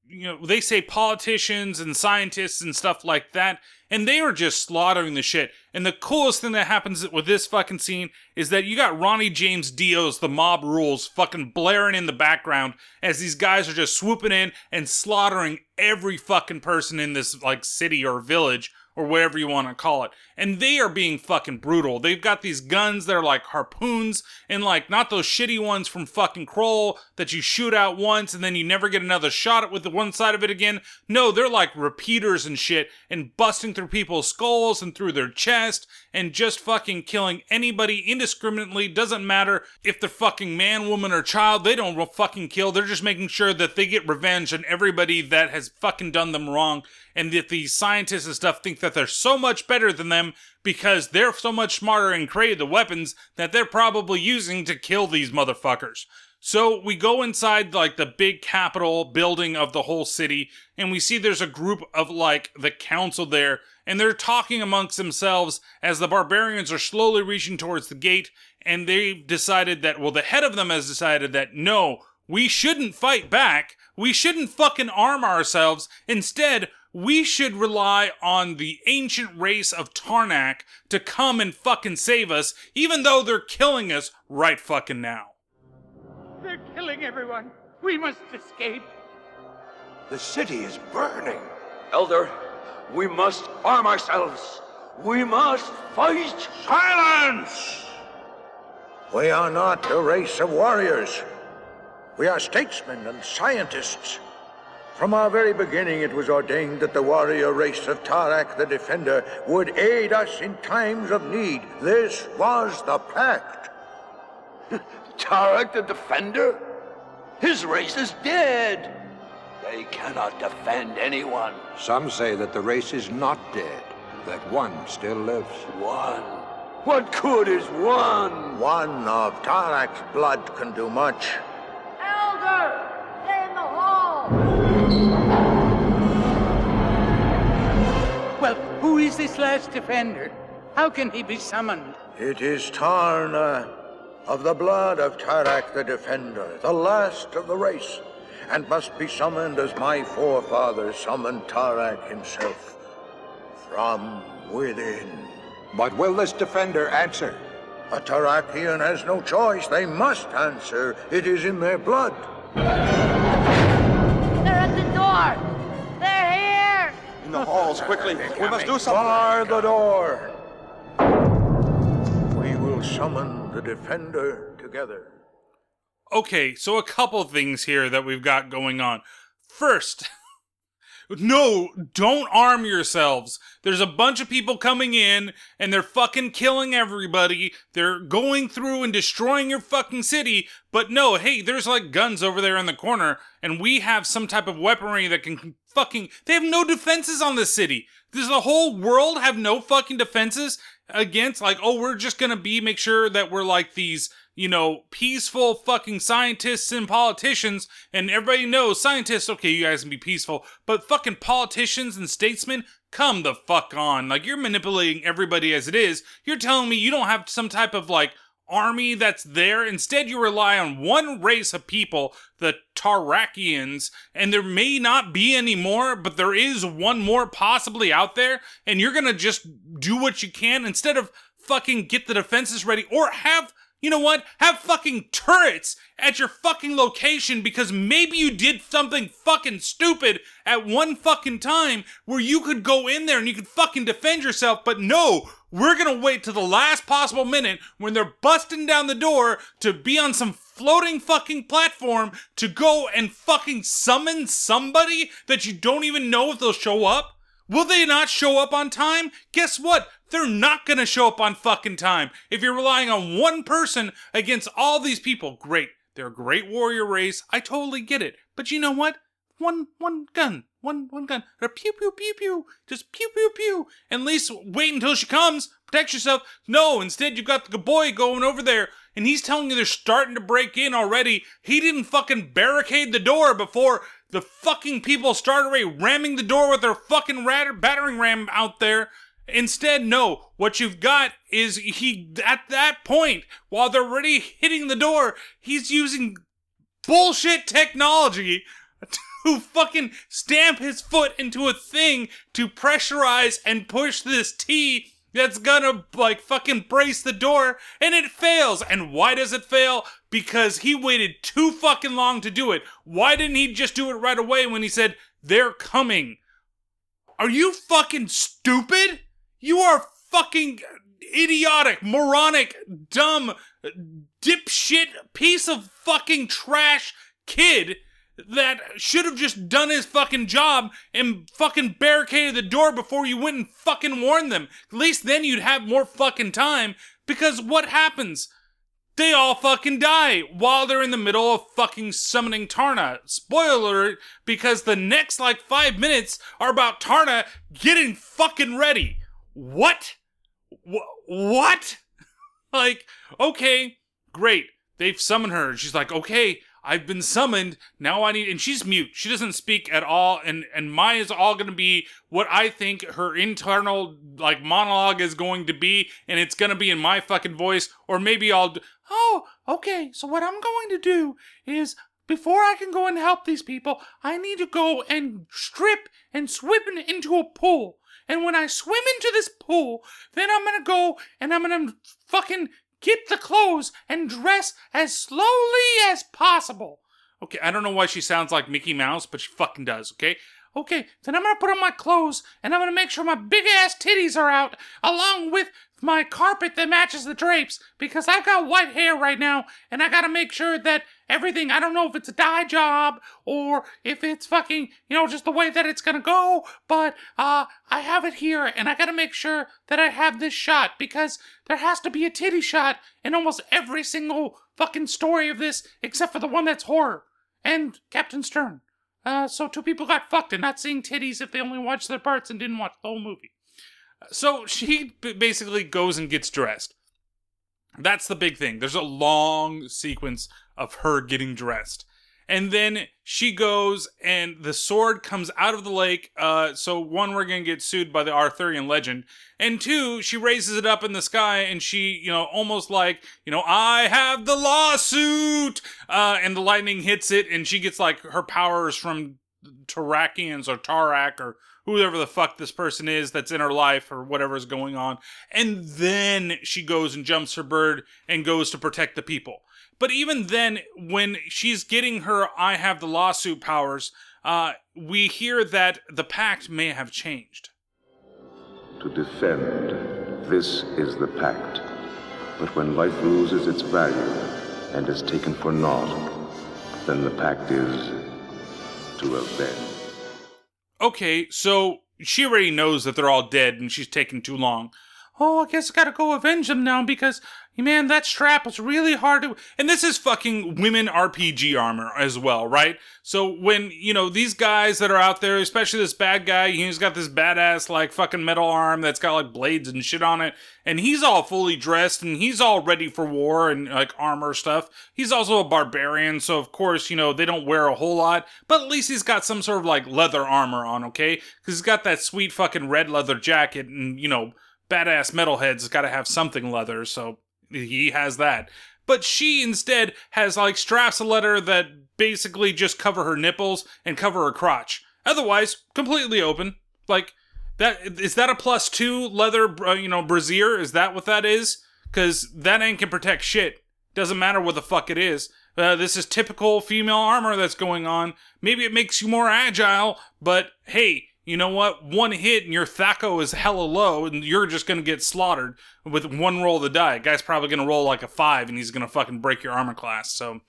Speaker 1: you know, they say politicians and scientists and stuff like that, and they are just slaughtering the shit. And the coolest thing that happens with this fucking scene is that you got Ronnie James Dio's The Mob Rules fucking blaring in the background as these guys are just swooping in and slaughtering every fucking person in this like city or village or whatever you want to call it. And they are being fucking brutal. They've got these guns that are like harpoons and like not those shitty ones from fucking Krull that you shoot out once and then you never get another shot at with the one side of it again. No, they're like repeaters and shit and busting through people's skulls and through their chest and just fucking killing anybody indiscriminately. Doesn't matter if they're fucking man, woman, or child. They don't fucking kill. They're just making sure that they get revenge on everybody that has fucking done them wrong and that these scientists and stuff think that they're so much better than them because they're so much smarter and created the weapons that they're probably using to kill these motherfuckers. So we go inside like the big capital building of the whole city, and we see there's a group of like the council there, and they're talking amongst themselves as the barbarians are slowly reaching towards the gate, and they've decided that, well, the head of them has decided that no, we shouldn't fight back. We shouldn't fucking arm ourselves. Instead, we should rely on the ancient race of Taarak to come and fucking save us, even though they're killing us right fucking now.
Speaker 16: They're killing everyone. We must escape.
Speaker 19: The city is burning. Elder, we must arm ourselves. We must fight.
Speaker 24: Silence! We are not a race of warriors. We are statesmen and scientists. From our very beginning, it was ordained that the warrior race of Taarak the Defender would aid us in times of need. This was the pact. [LAUGHS]
Speaker 19: Taarak the Defender? His race is dead. They cannot defend anyone.
Speaker 24: Some say that the race is not dead, that one still lives.
Speaker 19: One? What good is one?
Speaker 24: One of Taarak's blood can do much.
Speaker 14: Elder!
Speaker 16: Well, who is this last defender? How can he be summoned?
Speaker 24: It is Taarna, of the blood of Taarak the Defender, the last of the race, and must be summoned as my forefathers summoned Taarak himself, from within. But will this defender answer? A Taarakian has no choice. They must answer. It is in their blood.
Speaker 14: The
Speaker 24: halls, quickly. We must do something. Bar the door. We will summon the defender together.
Speaker 1: Okay, so a couple things here that we've got going on. First, [LAUGHS] no, don't arm yourselves. There's a bunch of people coming in and they're fucking killing everybody. They're going through and destroying your fucking city. But no, hey, there's like guns over there in the corner and we have some type of weaponry that can fucking. They have no defenses on this city. Does the whole world have no fucking defenses against, like, oh, we're just gonna be, make sure that we're like these you know, peaceful fucking scientists and politicians, and everybody knows scientists, okay, you guys can be peaceful, but fucking politicians and statesmen, come the fuck on. Like, you're manipulating everybody as it is. You're telling me you don't have some type of, like, army that's there. Instead, you rely on one race of people, the Taarakians, and there may not be any more, but there is one more possibly out there, and you're gonna just do what you can instead of fucking get the defenses ready or have you know what? Have fucking turrets at your fucking location because maybe you did something fucking stupid at one fucking time where you could go in there and you could fucking defend yourself, but no, we're gonna wait to the last possible minute when they're busting down the door to be on some floating fucking platform to go and fucking summon somebody that you don't even know if they'll show up? Will they not show up on time? Guess what? They're not gonna show up on fucking time. If you're relying on one person against all these people, great. They're a great warrior race. I totally get it. But you know what? One one gun. One one gun. Or pew pew pew pew. Just pew pew pew. And at least wait until she comes. Protect yourself. No, instead you've got the boy going over there and he's telling you they're starting to break in already. He didn't fucking barricade the door before the fucking people started ramming the door with their fucking rat- battering ram out there. Instead, no. What you've got is he, at that point, while they're already hitting the door, he's using bullshit technology to fucking stamp his foot into a thing to pressurize and push this T that's gonna like fucking brace the door and it fails. And why does it fail? Because he waited too fucking long to do it. Why didn't he just do it right away when he said, they're coming? Are you fucking stupid? You are fucking idiotic, moronic, dumb, dipshit piece of fucking trash kid that should have just done his fucking job and fucking barricaded the door before you went and fucking warned them. At least then you'd have more fucking time because what happens? They all fucking die while they're in the middle of fucking summoning Taarna. Spoiler because the next like five minutes are about Taarna getting fucking ready. What? Wh- what? [LAUGHS] like, okay, great. they've summoned her. She's like, okay, I've been summoned. Now I need, and she's mute. She doesn't speak at all. And and mine is all going to be what I think her internal like monologue is going to be, and it's going to be in my fucking voice, or maybe I'll. d- Oh, okay. So what I'm going to do is. Before I can go and help these people, I need to go and strip and swim into a pool. And when I swim into this pool, then I'm gonna go and I'm gonna fucking get the clothes and dress as slowly as possible. Okay, I don't know why she sounds like Mickey Mouse, but she fucking does, okay? Okay, then I'm gonna put on my clothes and I'm gonna make sure my big ass titties are out along with my carpet that matches the drapes because I've got white hair right now and I gotta make sure that everything, I don't know if it's a dye job or if it's fucking, you know, just the way that it's gonna go, but uh, I have it here and I gotta make sure that I have this shot because there has to be a titty shot in almost every single fucking story of this except for the one that's horror and Captain Stern. Uh, so two people got fucked and not seeing titties if they only watched their parts and didn't watch the whole movie. So she basically goes and gets dressed. That's the big thing. There's a long sequence of her getting dressed. And then she goes and the sword comes out of the lake. Uh, so one, we're going to get sued by the Arthurian legend. And two, she raises it up in the sky and she, you know, almost like, you know, I have the lawsuit. Uh, and the lightning hits it and she gets like her powers from Taarakians or Taarak or whoever the fuck this person is that's in her life or whatever's going on. And then she goes and jumps her bird and goes to protect the people. But even then, when she's getting her I have the lawsuit powers, uh, we hear that the pact may have changed.
Speaker 28: To defend, this is the pact. But when life loses its value and is taken for naught, then the pact is to avenge.
Speaker 1: Okay, so she already knows that they're all dead and she's taking too long. Oh, I guess I gotta go avenge them now because, man, that strap was really hard to. And this is fucking women RPG armor as well, right? So when, you know, these guys that are out there, especially this bad guy, he's got this badass, like, fucking metal arm that's got, like, blades and shit on it. And he's all fully dressed and he's all ready for war and, like, armor stuff. He's also a barbarian, so of course, you know, they don't wear a whole lot. But at least he's got some sort of, like, leather armor on, okay? Because he's got that sweet fucking red leather jacket and, you know, badass metalhead's got to have something leather, so he has that. But she instead has like straps of leather that basically just cover her nipples and cover her crotch. Otherwise, completely open. Like that is that a plus two leather, uh, you know, brassiere? Is that what that is? Because that ain't can protect shit. Doesn't matter what the fuck it is. Uh, this is typical female armor that's going on. Maybe it makes you more agile, but hey, you know what? One hit and your THAC0 is hella low, and you're just gonna get slaughtered with one roll of the die. Guy's probably gonna roll like a five, and he's gonna fucking break your armor class. So,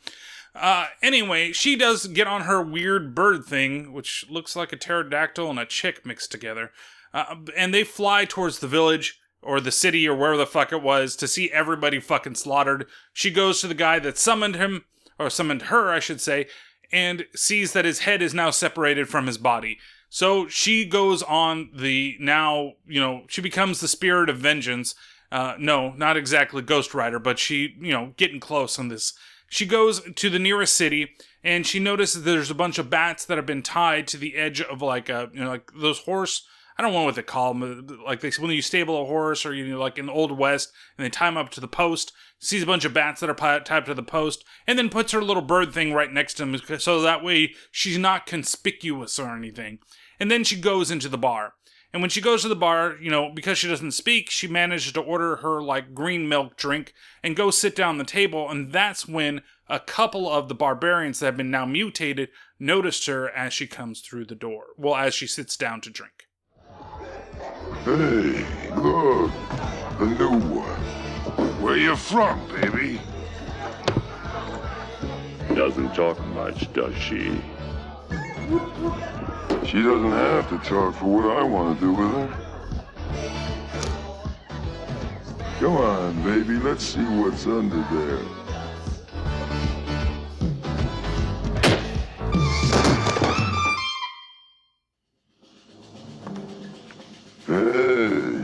Speaker 1: uh, anyway, she does get on her weird bird thing, which looks like a pterodactyl and a chick mixed together, uh, and they fly towards the village or the city or wherever the fuck it was to see everybody fucking slaughtered. She goes to the guy that summoned him, or summoned her, I should say, and sees that his head is now separated from his body. So she goes on the now, you know, she becomes the spirit of vengeance. Uh, no, not exactly Ghost Rider, but she, you know, getting close on this. She goes to the nearest city and she notices there's a bunch of bats that have been tied to the edge of like a, you know, like those horse. I don't know what they call them. Like they, when you stable a horse or you know, like in the old west, and they tie them up to the post. Sees a bunch of bats that are tied to the post, and then puts her little bird thing right next to him, so that way she's not conspicuous or anything. And then she goes into the bar. And when she goes to the bar, you know, because she doesn't speak, she manages to order her like green milk drink and go sit down at the table. And that's when a couple of the barbarians that have been now mutated noticed her as she comes through the door. Well, as she sits down to drink.
Speaker 29: Hey, look, the new one. Where you from, baby?
Speaker 22: Doesn't talk much, does she?
Speaker 29: She doesn't have to talk for what I want to do with her. Come on, baby, let's see what's under there. Hey,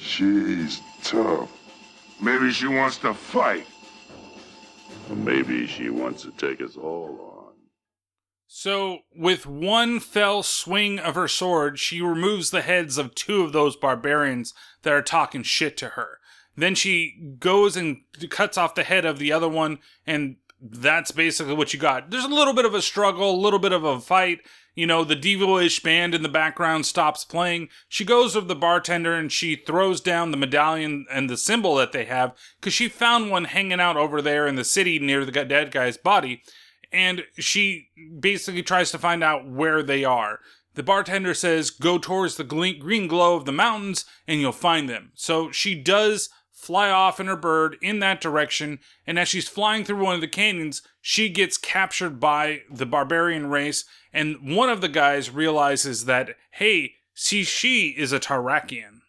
Speaker 29: she's tough. Maybe she wants to fight. Maybe she wants to take us all on.
Speaker 1: So, with one fell swing of her sword, she removes the heads of two of those barbarians that are talking shit to her. Then she goes and cuts off the head of the other one, and that's basically what you got. There's a little bit of a struggle, a little bit of a fight. You know, the Devo-ish band in the background stops playing. She goes to the bartender and she throws down the medallion and the symbol that they have because she found one hanging out over there in the city near the dead guy's body. And she basically tries to find out where they are. The bartender says, Go towards the green glow of the mountains and you'll find them. So she does fly off in her bird in that direction, and as she's flying through one of the canyons, she gets captured by the barbarian race, and one of the guys realizes that, hey, see, she is a Taarakian.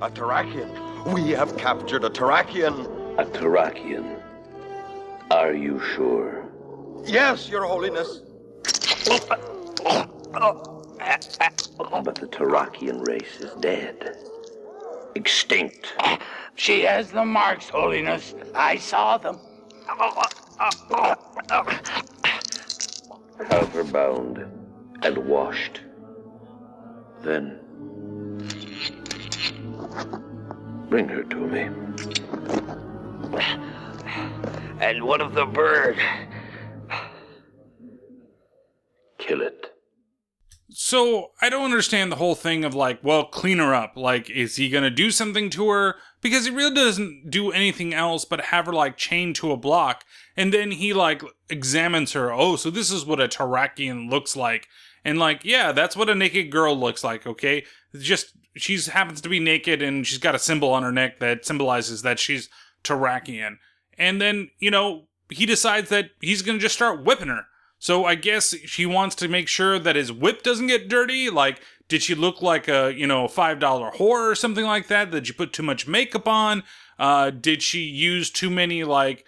Speaker 30: A Taarakian? We have captured a Taarakian.
Speaker 22: A Taarakian. Are you sure?
Speaker 30: Yes, Your Holiness.
Speaker 22: But the Taarakian race is dead. Extinct.
Speaker 16: She has the marks, Holiness. I saw them.
Speaker 22: Have her bound and washed. Then bring her to me. And what of the bird? Kill it.
Speaker 1: So I don't understand the whole thing of like, well, clean her up. Like, is he gonna do something to her? Because he really doesn't do anything else but have her like chained to a block, and then he like examines her. Oh, so this is what a Taarakian looks like, and like, yeah, that's what a naked girl looks like. Okay, just she's happens to be naked and she's got a symbol on her neck that symbolizes that she's Taarakian, and then you know he decides that he's gonna just start whipping her. So I guess she wants to make sure that his whip doesn't get dirty. Like, did she look like a you know five dollar whore or something like that? Did you put too much makeup on? Uh, did she use too many like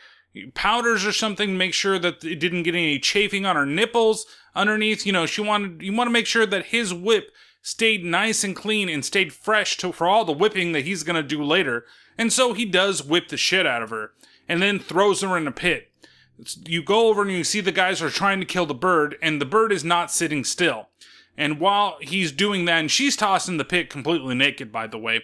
Speaker 1: powders or something to make sure that it didn't get any chafing on her nipples underneath? You know, she wanted you want to make sure that his whip stayed nice and clean and stayed fresh to, for all the whipping that he's gonna do later. And so he does whip the shit out of her and then throws her in a pit you go over and you see the guys are trying to kill the bird, and the bird is not sitting still. And while he's doing that, and she's tossed in the pit completely naked, by the way.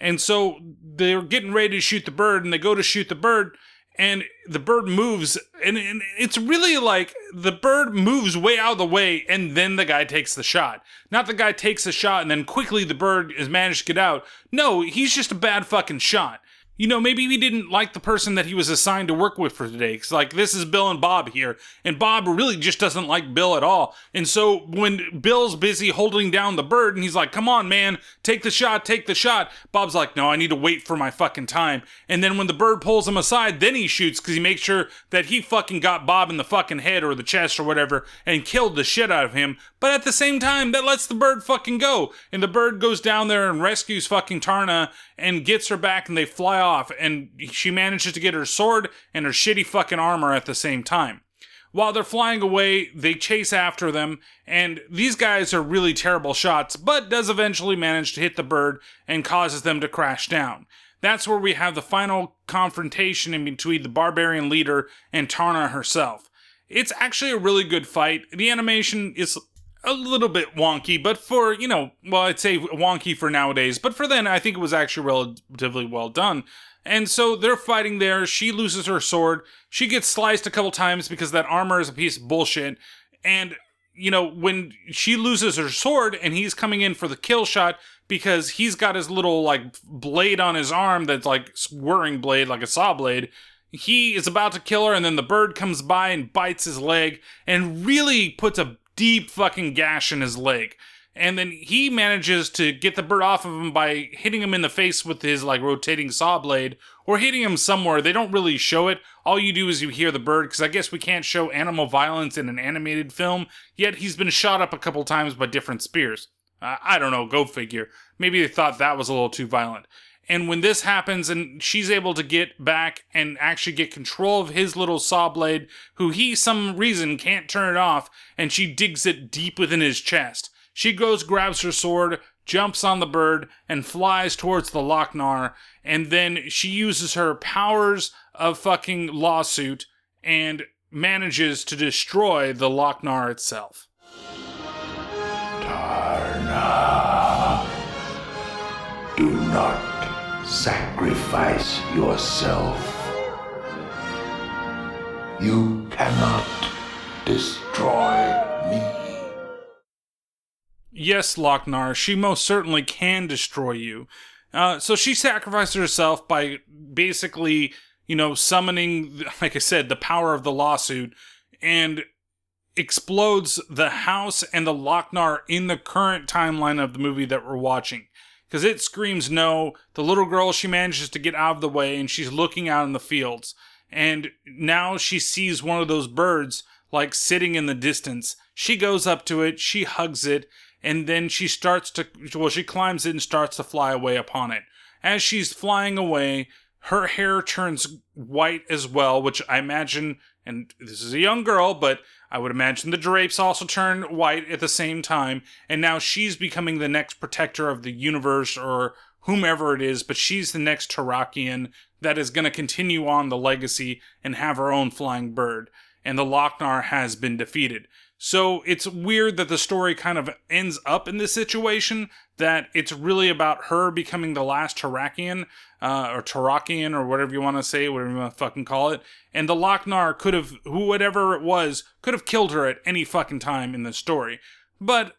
Speaker 1: And so they're getting ready to shoot the bird, and they go to shoot the bird, and the bird moves, and, and it's really like the bird moves way out of the way, and then the guy takes the shot. Not the guy takes the shot, and then quickly the bird is managed to get out. No, he's just a bad fucking shot you know, maybe he didn't like the person that he was assigned to work with for today. Cause like this is Bill and Bob here, and Bob really just doesn't like Bill at all. And so when Bill's busy holding down the bird, and he's like, "Come on, man, take the shot, take the shot," Bob's like, "No, I need to wait for my fucking time." And then when the bird pulls him aside, then he shoots because he makes sure that he fucking got Bob in the fucking head or the chest or whatever, and killed the shit out of him. But at the same time, that lets the bird fucking go, and the bird goes down there and rescues fucking Taarna and gets her back, and they fly off, and she manages to get her sword and her shitty fucking armor at the same time. While they're flying away, they chase after them, and these guys are really terrible shots, but does eventually manage to hit the bird and causes them to crash down. That's where we have the final confrontation in between the barbarian leader and Taarna herself. It's actually a really good fight. The animation is a little bit wonky, but for, you know, well, I'd say wonky for nowadays, but for then, I think it was actually relatively well done. And so they're fighting there. She loses her sword. She gets sliced a couple times because that armor is a piece of bullshit. And, you know, when she loses her sword and he's coming in for the kill shot because he's got his little, like, blade on his arm that's like whirring blade, like a saw blade, he is about to kill her, and then the bird comes by and bites his leg and really puts a deep fucking gash in his leg. And then he manages to get the bird off of him by hitting him in the face with his like rotating saw blade or hitting him somewhere. They don't really show it. All you do is you hear the bird because I guess we can't show animal violence in an animated film. Yet he's been shot up a couple times by different spears. Uh, I don't know, go figure. Maybe they thought that was a little too violent. And when this happens and she's able to get back and actually get control of his little saw blade, who he some reason can't turn it off, and she digs it deep within his chest. She goes, grabs her sword, jumps on the bird, and flies towards the Loc-Nar. And then she uses her powers of fucking lawsuit and manages to destroy the Loc-Nar itself.
Speaker 29: Taarna. Do not sacrifice yourself. You cannot destroy me.
Speaker 1: Yes, Loc-Nar, she most certainly can destroy you. Uh, so she sacrificed herself by basically, you know, summoning, like I said, the power of the lawsuit and explodes the house and the Loc-Nar in the current timeline of the movie that we're watching. Because it screams no. The little girl, she manages to get out of the way and she's looking out in the fields. And now she sees one of those birds, like sitting in the distance. She goes up to it, she hugs it, and then she starts to, well, she climbs it and starts to fly away upon it. As she's flying away, her hair turns white as well, which I imagine, and this is a young girl, but I would imagine the drapes also turn white at the same time, and now she's becoming the next protector of the universe or whomever it is, but she's the next Taarakian that is going to continue on the legacy and have her own flying bird. And the Loc-Nar has been defeated. So it's weird that the story kind of ends up in this situation that it's really about her becoming the last Taarakian, uh, or Taarakian, or whatever you want to say, whatever you want to fucking call it. And the Loc-Nar could have, whatever it was, could have killed her at any fucking time in the story. But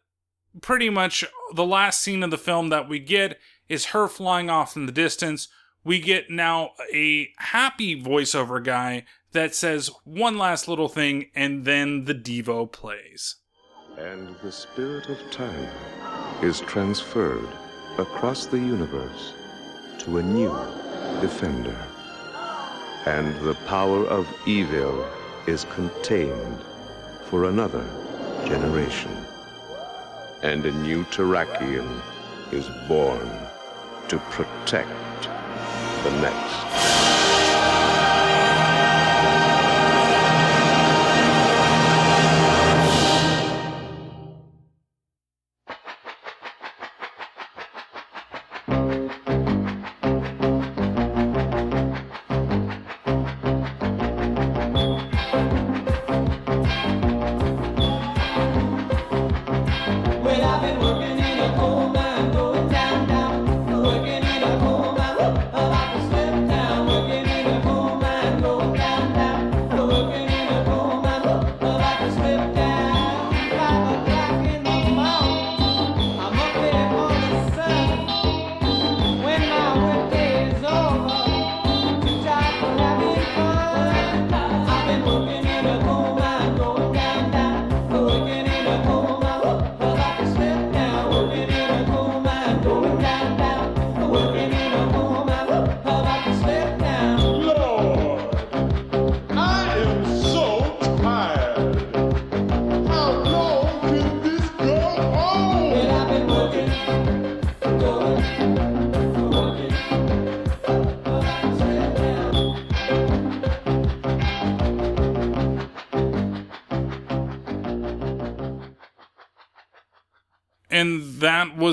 Speaker 1: pretty much the last scene of the film that we get is her flying off in the distance. We get now a happy voiceover guy that says one last little thing, and then the Devo plays.
Speaker 28: And the spirit of time is transferred across the universe to a new defender. And the power of evil is contained for another generation. And a new Taarakian is born to protect the next.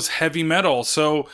Speaker 1: Heavy metal. So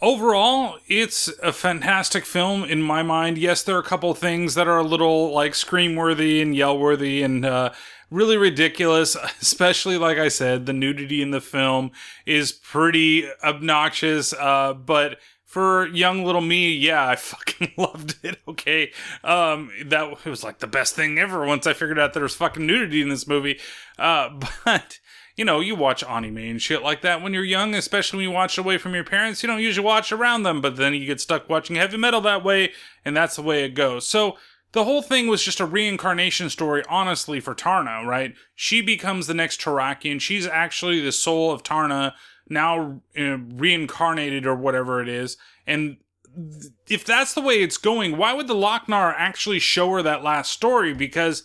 Speaker 1: overall, it's a fantastic film in my mind. Yes, there are a couple things that are a little like scream worthy and yell worthy and uh, really ridiculous. [LAUGHS] Especially, like I said, the nudity in the film is pretty obnoxious. Uh, but for young little me, yeah, I [LAUGHS] fucking loved it. Okay, um, that was like the best thing ever once I figured out there was fucking nudity in this movie. Uh, [LAUGHS] but you know, you watch anime and shit like that when you're young, especially when you watch away from your parents. You don't usually watch around them, but then you get stuck watching heavy metal that way, and that's the way it goes. So the whole thing was just a reincarnation story, honestly, for Taarna, right? She becomes the next Taarakian. She's actually the soul of Taarna, now reincarnated or whatever it is. And if that's the way it's going, why would the Loc-Nar actually show her that last story? Because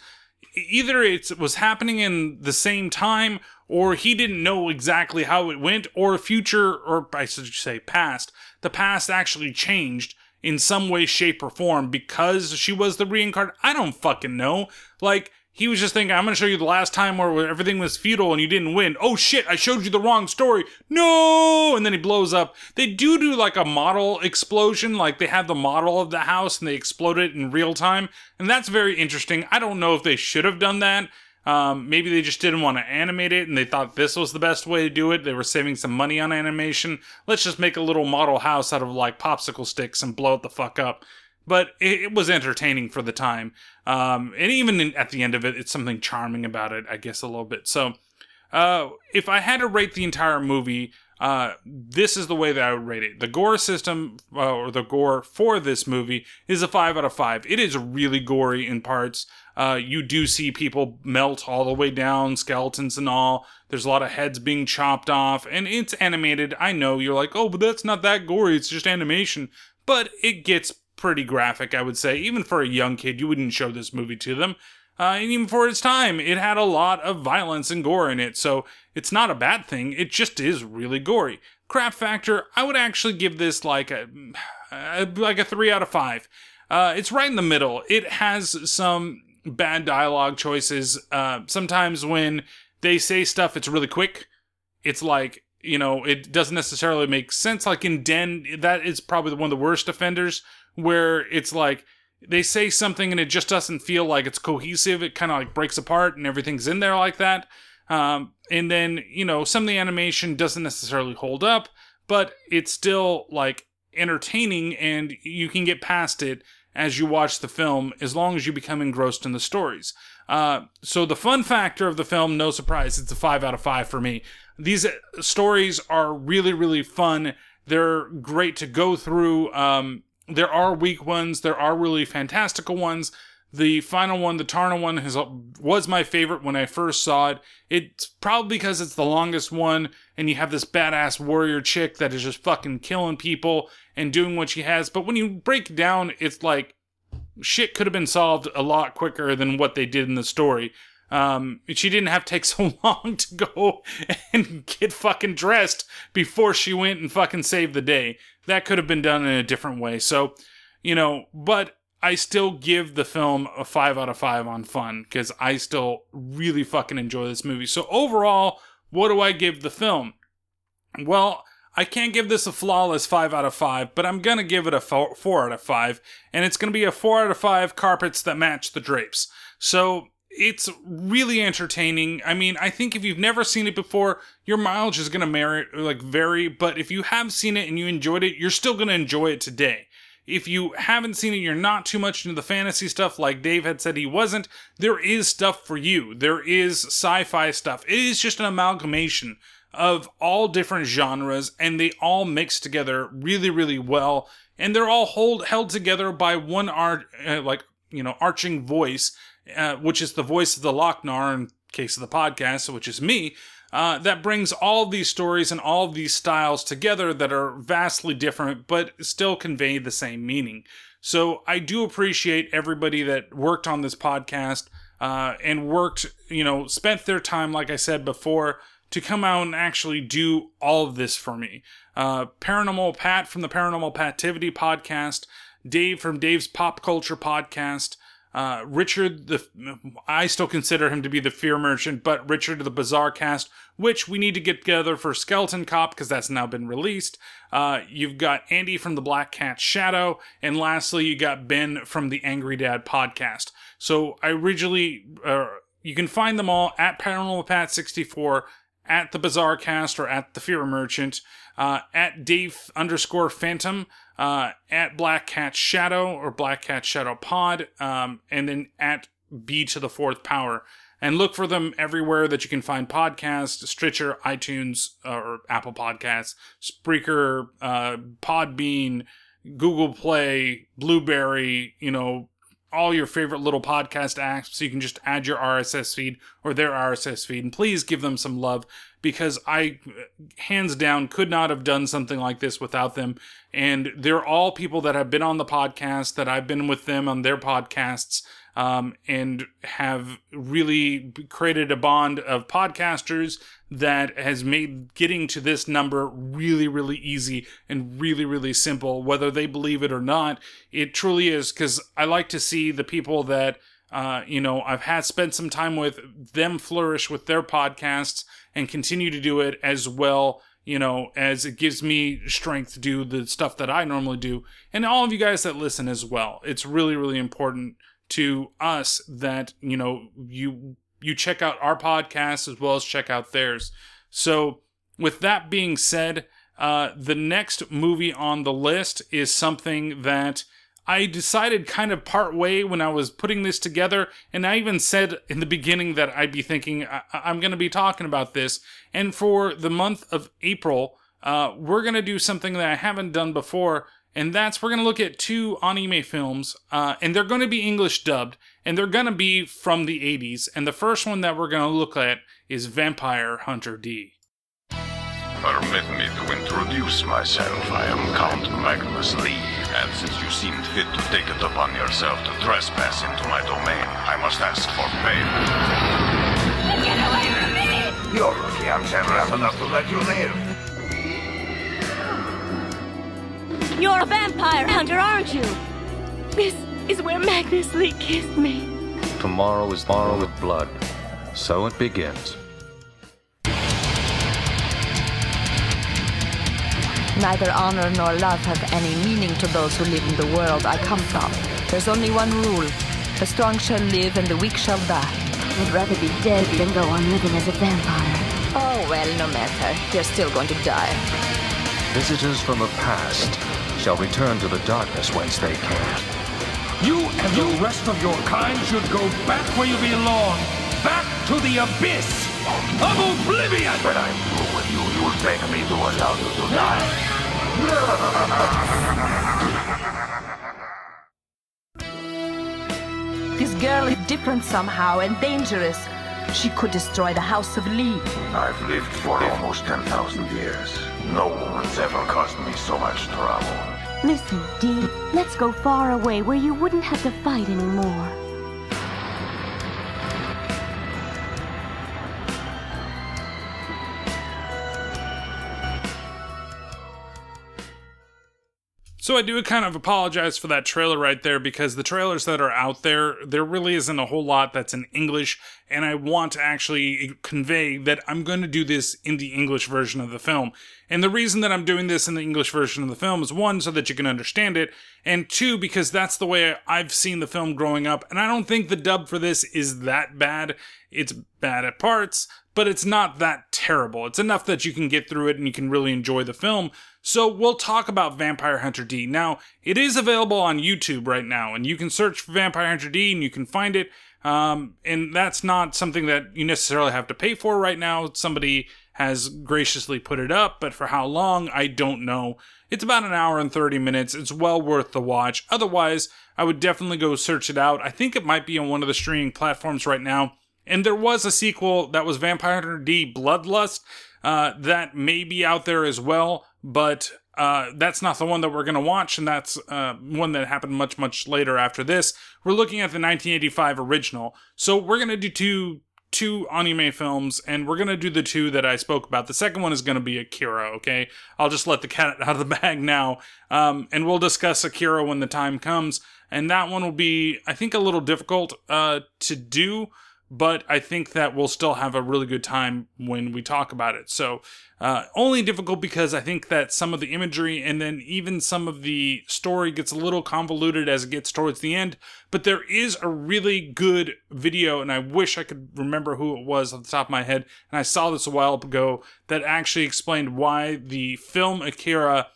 Speaker 1: either it was happening in the same time or he didn't know exactly how it went or future or i should say past the past actually changed in some way, shape, or form because she was the reincarnate. I don't fucking know. Like, he was just thinking, I'm to show you the last time where everything was futile and you didn't win. Oh shit, I showed you the wrong story. No! And then he blows up. They do do like a model explosion. Like they have the model of the house and they explode it in real time. And that's very interesting. I don't know if they should have done that. Um, maybe they just didn't want to animate it and they thought this was the best way to do it. They were saving some money on animation. Let's just make a little model house out of like popsicle sticks and blow it the fuck up. But it, it was entertaining for the time. Um, and even in, at the end of it, it's something charming about it, I guess, a little bit. So, uh, if I had to rate the entire movie, uh, this is the way that I would rate it. The gore system, uh, or the gore for this movie, is a 5 out of 5. It is really gory in parts. Uh, you do see people melt all the way down, skeletons and all. There's a lot of heads being chopped off, and it's animated. I know you're like, oh, but that's not that gory, it's just animation. But it gets pretty graphic, I would say. Even for a young kid, you wouldn't show this movie to them. Uh, and even for its time, it had a lot of violence and gore in it, so it's not a bad thing. It just is really gory. Crap factor, I would actually give this like a, [SIGHS] uh, like a three out of five. Uh, it's right in the middle. It has some bad dialogue choices. Uh, sometimes when they say stuff, it's really quick. It's like you know, it doesn't necessarily make sense. Like in Den, that is probably one of the worst offenders where it's like they say something and it just doesn't feel like it's cohesive. It kind of like breaks apart and everything's in there like that. Um, and then, you know, some of the animation doesn't necessarily hold up, but it's still like entertaining and you can get past it as you watch the film as long as you become engrossed in the stories. Uh, so the fun factor of the film, no surprise, it's a five out of five for me. These uh, stories are really, really fun. They're great to go through. Um, there are weak ones. There are really fantastical ones. The final one, the Taarna one, has, was my favorite when I first saw it. It's probably because it's the longest one, and you have this badass warrior chick that is just fucking killing people and doing what she has. But when you break down, it's like shit could have been solved a lot quicker than what they did in the story. Um, she didn't have to take [LAUGHS] so long to go and get fucking dressed before she went and fucking saved the day. That could have been done in a different way. So, you know, but I still give the film a 5 out of 5 on fun because I still really fucking enjoy this movie. So, overall, what do I give the film? Well, I can't give this a flawless 5 out of 5, but I'm going to give it a 4, 4 out of 5, and it's going to be a 4 out of 5 carpets that match the drapes. So, it's really entertaining. I mean, I think if you've never seen it before, your mileage is going to merit like vary, but if you have seen it and you enjoyed it, you're still going to enjoy it today. If you haven't seen it, you're not too much into the fantasy stuff like Dave had said he wasn't, there is stuff for you. There is sci-fi stuff. It is just an amalgamation of all different genres and they all mix together really really well and they're all hold held together by one art uh, like you know arching voice uh, which is the voice of the Loc-Nar in case of the podcast, which is me, uh, that brings all these stories and all these styles together that are vastly different, but still convey the same meaning. So I do appreciate everybody that worked on this podcast uh, and worked, you know, spent their time, like I said before, to come out and actually do all of this for me. Uh, Paranormal Pat from the Paranormal Pativity podcast, Dave from Dave's Pop Culture podcast, uh, Richard, the I still consider him to be the fear merchant, but Richard the Bazaar Cast, which we need to get together for Skeleton Cop because that's now been released. Uh, you've got Andy from the Black Cat Shadow, and lastly, you got Ben from the Angry Dad podcast. So I originally, uh, you can find them all at Paranormal Pat 64 at the Bazaar Cast or at the Fear Merchant, uh, at Dave underscore Phantom, uh, at Black Cat Shadow or Black Cat Shadow Pod, um, and then at B to the Fourth Power. And look for them everywhere that you can find podcasts, Stitcher, iTunes, or Apple Podcasts, Spreaker, uh, Podbean, Google Play, Blubrry, you know, all your favorite little podcast apps so you can just add your RSS feed or their RSS feed. And please give them some love because I hands down could not have done something like this without them. And they're all people that have been on the podcast that I've been with them on their podcasts um, and have really created a bond of podcasters that has made getting to this number really, really easy and really, really simple, whether they believe it or not. It truly is because I like to see the people that uh, you know, I've had spent some time with them flourish with their podcasts and continue to do it as well, you know, as it gives me strength to do the stuff that I normally do. And all of you guys that listen as well. It's really, really important to us that, you know, you you check out our podcast as well as check out theirs. So with that being said, uh, the next movie on the list is something that I decided kind of part way when I was putting this together, and I even said in the beginning that I'd be thinking I- I'm going to be talking about this. And for the month of April, uh, we're going to do something that I haven't done before, and that's we're going to look at two anime films, uh, and they're going to be English dubbed, and they're going to be from the 80s. And the first one that we're going to look at is Vampire Hunter D.
Speaker 29: Permit me to introduce myself. I am Count Magnus Lee, and since you seemed fit to take it upon yourself to trespass into my domain, I must ask for payment.
Speaker 31: Get away from me!
Speaker 29: You're lucky I'm generous enough to let you live.
Speaker 32: You're a vampire hunter, aren't you? This is where Magnus Lee kissed me.
Speaker 33: Tomorrow is tomorrow with blood. So it begins.
Speaker 34: Neither honor nor love have any meaning to those who live in the world I come from. There's only one rule. The strong shall live and the weak shall die.
Speaker 32: I'd rather be dead than go on living as a vampire.
Speaker 34: Oh, well, no matter. You're still going to die.
Speaker 33: Visitors from the past shall return to the darkness whence they came.
Speaker 19: You and the rest of your kind should go back where you belong. Back to the abyss of oblivion.
Speaker 29: When I'm through with you, you'll beg me to allow you to die.
Speaker 34: This girl is different somehow and dangerous. She could destroy the House of Lee.
Speaker 29: I've lived for almost 10,000 years. No woman's ever caused me so much trouble.
Speaker 32: Listen, Dee, let's go far away where you wouldn't have to fight anymore.
Speaker 1: So I do kind of apologize for that trailer right there because the trailers that are out there, there really isn't a whole lot that's in English, and I want to actually convey that I'm going to do this in the English version of the film. And the reason that I'm doing this in the English version of the film is one, so that you can understand it, and two, because that's the way I've seen the film growing up, and I don't think the dub for this is that bad. It's bad at parts, but it's not that terrible. It's enough that you can get through it and you can really enjoy the film. So we'll talk about Vampire Hunter D. Now, it is available on YouTube right now, and you can search for Vampire Hunter D and you can find it. Um, and that's not something that you necessarily have to pay for right now. Somebody has graciously put it up, but for how long, I don't know. It's about an hour and 30 minutes. It's well worth the watch. Otherwise, I would definitely go search it out. I think it might be on one of the streaming platforms right now. And there was a sequel that was Vampire Hunter D Bloodlust uh, that may be out there as well, but uh, that's not the one that we're going to watch, and that's uh, one that happened much, much later after this. We're looking at the 1985 original. So we're going to do two two anime films, and we're to do the two that I spoke about. The second one is to be Akira, okay? I'll just let the cat [LAUGHS] out of the bag now, um, and we'll discuss Akira when the time comes. And that one will be, I think, a little difficult uh, to do but I think that we'll still have a really good time when we talk about it. So, uh, only difficult because I think that some of the imagery and then even some of the story gets a little convoluted as it gets towards the end. But there is a really good video, and I wish I could remember who it was off the top of my head. And I saw this a while ago that actually explained why the film Akira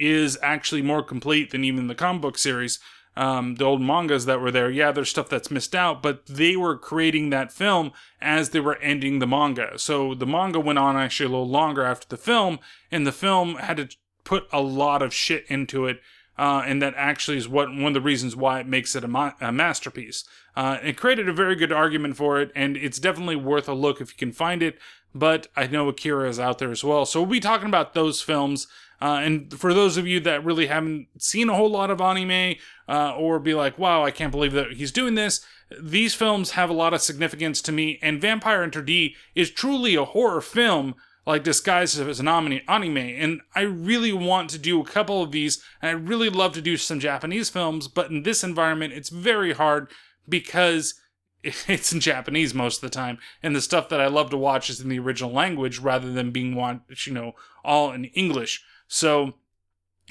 Speaker 1: is actually more complete than even the comic book series um, the old mangas that were there, yeah, there's stuff that's missed out, but they were creating that film as they were ending the manga. So the manga went on actually a little longer after the film, and the film had to put a lot of shit into it. Uh, and that actually is what one of the reasons why it makes it a, ma- a masterpiece. Uh, it created a very good argument for it, and it's definitely worth a look if you can find it. But I know Akira is out there as well, so we'll be talking about those films. Uh, and for those of you that really haven't seen a whole lot of anime, uh, or be like, wow, I can't believe that he's doing this, these films have a lot of significance to me. And Vampire Hunter D is truly a horror film, like disguised as an anime. anime. And I really want to do a couple of these, and I really love to do some Japanese films, but in this environment, it's very hard because [LAUGHS] it's in Japanese most of the time, and the stuff that I love to watch is in the original language rather than being watched, you know, all in English. So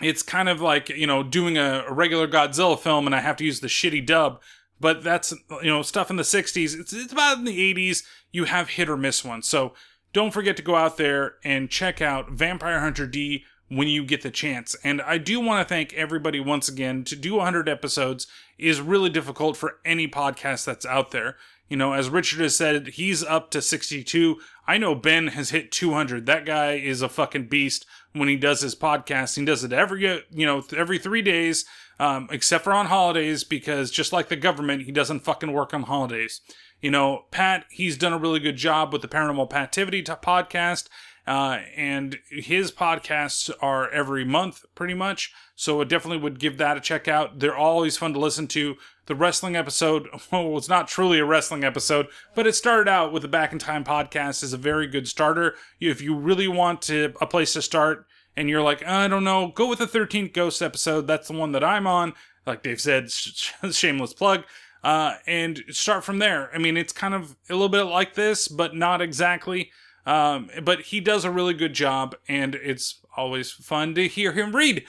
Speaker 1: it's kind of like you know doing a, a regular Godzilla film, and I have to use the shitty dub. But that's you know stuff in the '60s. It's it's about in the '80s. You have hit or miss ones. So don't forget to go out there and check out Vampire Hunter D when you get the chance. And I do want to thank everybody once again. To do 100 episodes is really difficult for any podcast that's out there. You know, as Richard has said, he's up to 62. I know Ben has hit 200. That guy is a fucking beast when he does his podcast. He does it every, you know, every three days, um, except for on holidays, because just like the government, he doesn't fucking work on holidays. You know, Pat, he's done a really good job with the Paranormal Pativity podcast. Uh, and his podcasts are every month, pretty much. So I definitely would give that a check out. They're always fun to listen to. The wrestling episode, [LAUGHS] well, it's not truly a wrestling episode, but it started out with the Back in Time podcast is a very good starter. If you really want to a place to start, and you're like, I don't know, go with the 13th Ghost episode. That's the one that I'm on. Like Dave said, [LAUGHS] sh- shameless plug. Uh, and start from there. I mean, it's kind of a little bit like this, but not exactly. Um, but he does a really good job, and it's always fun to hear him read.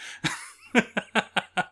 Speaker 1: [LAUGHS]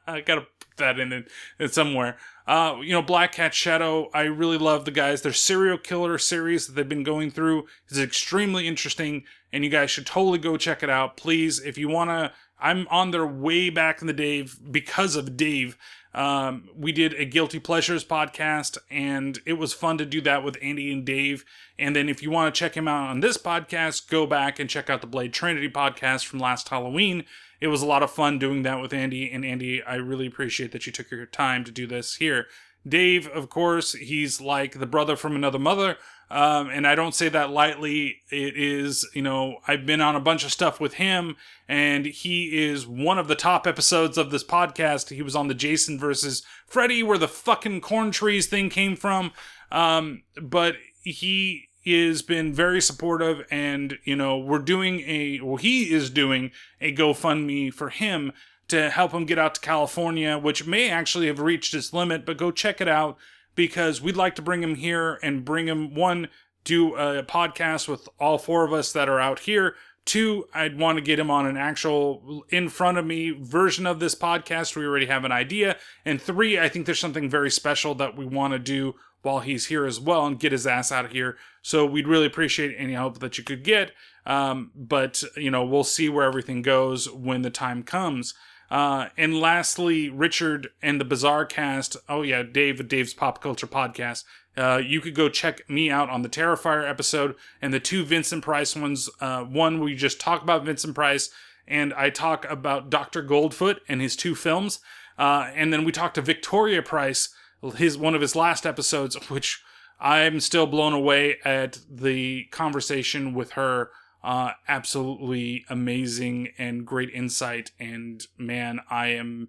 Speaker 1: I gotta that in it, somewhere. Uh, you know, Black Cat Shadow, I really love the guys. Their serial killer series that they've been going through is extremely interesting, and you guys should totally go check it out. Please, if you wanna, I'm on there way back in the day because of Dave. Um, we did a Guilty Pleasures podcast, and it was fun to do that with Andy and Dave. And then if you want to check him out on this podcast, go back and check out the Blade Trinity podcast from last Halloween. It was a lot of fun doing that with Andy. And Andy, I really appreciate that you took your time to do this here. Dave, of course, he's like the brother from another mother. Um, and I don't say that lightly. It is, you know, I've been on a bunch of stuff with him, and he is one of the top episodes of this podcast. He was on the Jason versus Freddy, where the fucking corn trees thing came from. Um, but he has been very supportive, and, you know, we're doing a, well, he is doing a GoFundMe for him to help him get out to California, which may actually have reached its limit, but go check it out because we'd like to bring him here and bring him one do a podcast with all four of us that are out here. Two i'd want to get him on an actual in front of me version of this podcast. We already have an idea. And three i think there's something very special that we want to do while he's here as well and get his ass out of here so we'd really appreciate any help that you could get um, but you know we'll see where everything goes when the time comes uh, and lastly, Richard and the Bazaar Cast. Oh yeah, Dave, Dave's Pop Culture Podcast. Uh, you could go check me out on the Terrifier episode and the two Vincent Price ones. Uh, one we just talk about Vincent Price, and I talk about Doctor Goldfoot and his two films. Uh, and then we talk to Victoria Price, his one of his last episodes, which I'm still blown away at the conversation with her uh, absolutely amazing and great insight. And man, I am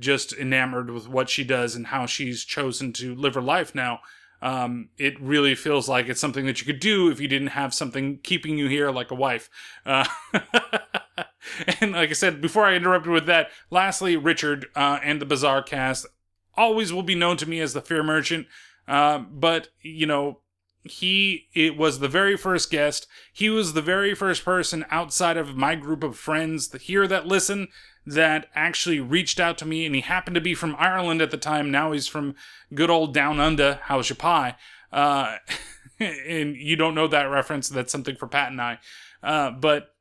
Speaker 1: just enamored with what she does and how she's chosen to live her life now. Um, it really feels like it's something that you could do if you didn't have something keeping you here like a wife. Uh, [LAUGHS] and like I said, before I interrupted with that, lastly, Richard uh, and the Bazaar Cast always will be known to me as the Fear Merchant. Uh, but, you know, he it was the very first guest. He was the very first person outside of my group of friends here that listen that actually reached out to me. And he happened to be from ireland at the time. Now he's from good old down under how's your pie. Uh, [LAUGHS] and you don't know that reference. That's something for pat and i. Uh, but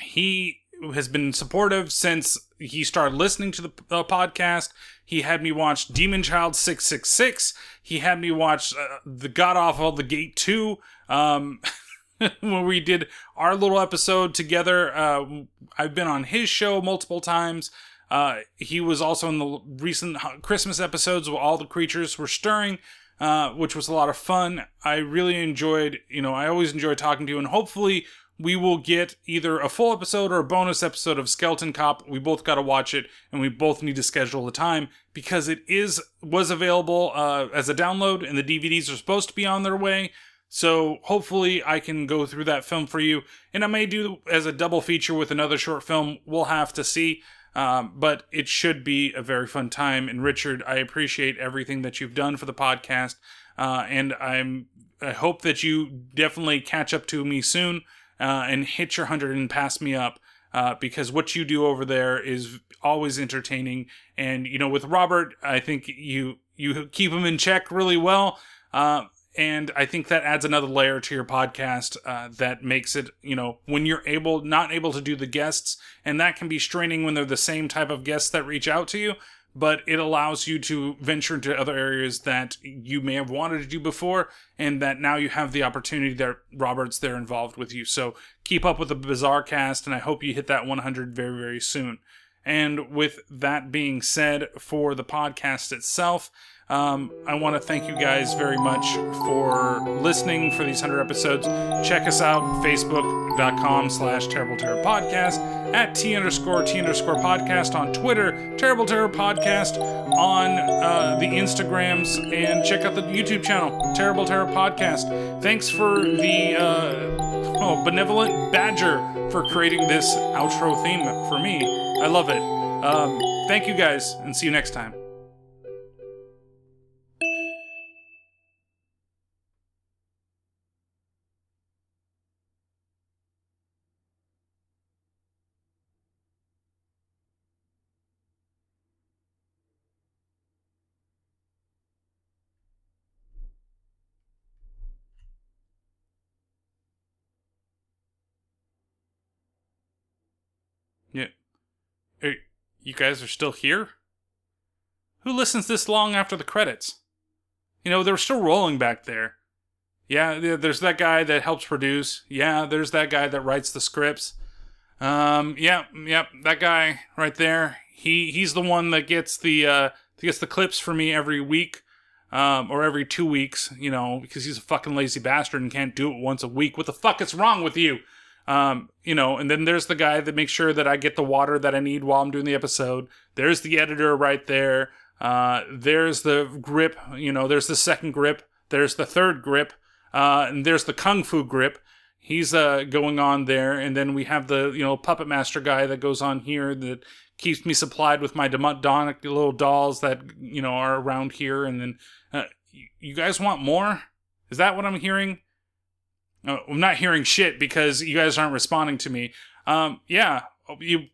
Speaker 1: he has been supportive since he started listening to the uh, podcast. He had me watch Demon Child 666. He had me watch uh, the God Awful The Gate 2. Um, [LAUGHS] when we did our little episode together, uh, I've been on his show multiple times. Uh, he was also in the recent Christmas episodes where all the creatures were stirring, uh, which was a lot of fun. I really enjoyed, you know, I always enjoy talking to you, and hopefully we will get either a full episode or a bonus episode of Skeleton Cop. We both got to watch it, and we both need to schedule the time because it is was available uh, as a download, and the DVDs are supposed to be on their way. So hopefully I can go through that film for you, and I may do as a double feature with another short film. We'll have to see. Um, but it should be a very fun time. And Richard, I appreciate everything that you've done for the podcast, uh, and I'm I hope that you definitely catch up to me soon uh, and hit your hundred and pass me up. Uh, because what you do over there is always entertaining, and you know, with Robert, I think you you keep him in check really well. Uh, and I think that adds another layer to your podcast uh, that makes it, you know, when you're able, not able to do the guests, and that can be straining when they're the same type of guests that reach out to you, but it allows you to venture into other areas that you may have wanted to do before, and that now you have the opportunity that Robert's there involved with you. So keep up with the Bazaar cast, and I hope you hit that 100 very, very soon. And with that being said, for the podcast itself, um, I want to thank you guys very much for listening for these 100 episodes. Check us out, facebook.com slash terrible terror podcast, at T underscore T underscore podcast on Twitter, terrible terror podcast on uh, the Instagrams, and check out the YouTube channel, terrible terror podcast. Thanks for the uh, oh, benevolent badger for creating this outro theme for me. I love it. Um, thank you guys, and see you next time. You guys are still here? Who listens this long after the credits? You know, they're still rolling back there. Yeah, yeah, there's that guy that helps produce. Yeah, there's that guy that writes the scripts. Um, yep, yep, that guy right there. He he's the one that gets the uh gets the clips for me every week. Um, or every two weeks, you know, because he's a fucking lazy bastard and can't do it once a week. What the fuck is wrong with you? Um, you know, and then there's the guy that makes sure that I get the water that I need while I'm doing the episode. There's the editor right there. Uh, there's the grip, you know, there's the second grip. There's the third grip. Uh, and there's the kung fu grip. He's uh, going on there. And then we have the, you know, puppet master guy that goes on here that keeps me supplied with my demonic little dolls that, you know, are around here. And then, uh, you guys want more? Is that what I'm hearing? No, I'm not hearing shit because you guys aren't responding to me. Um, yeah, you.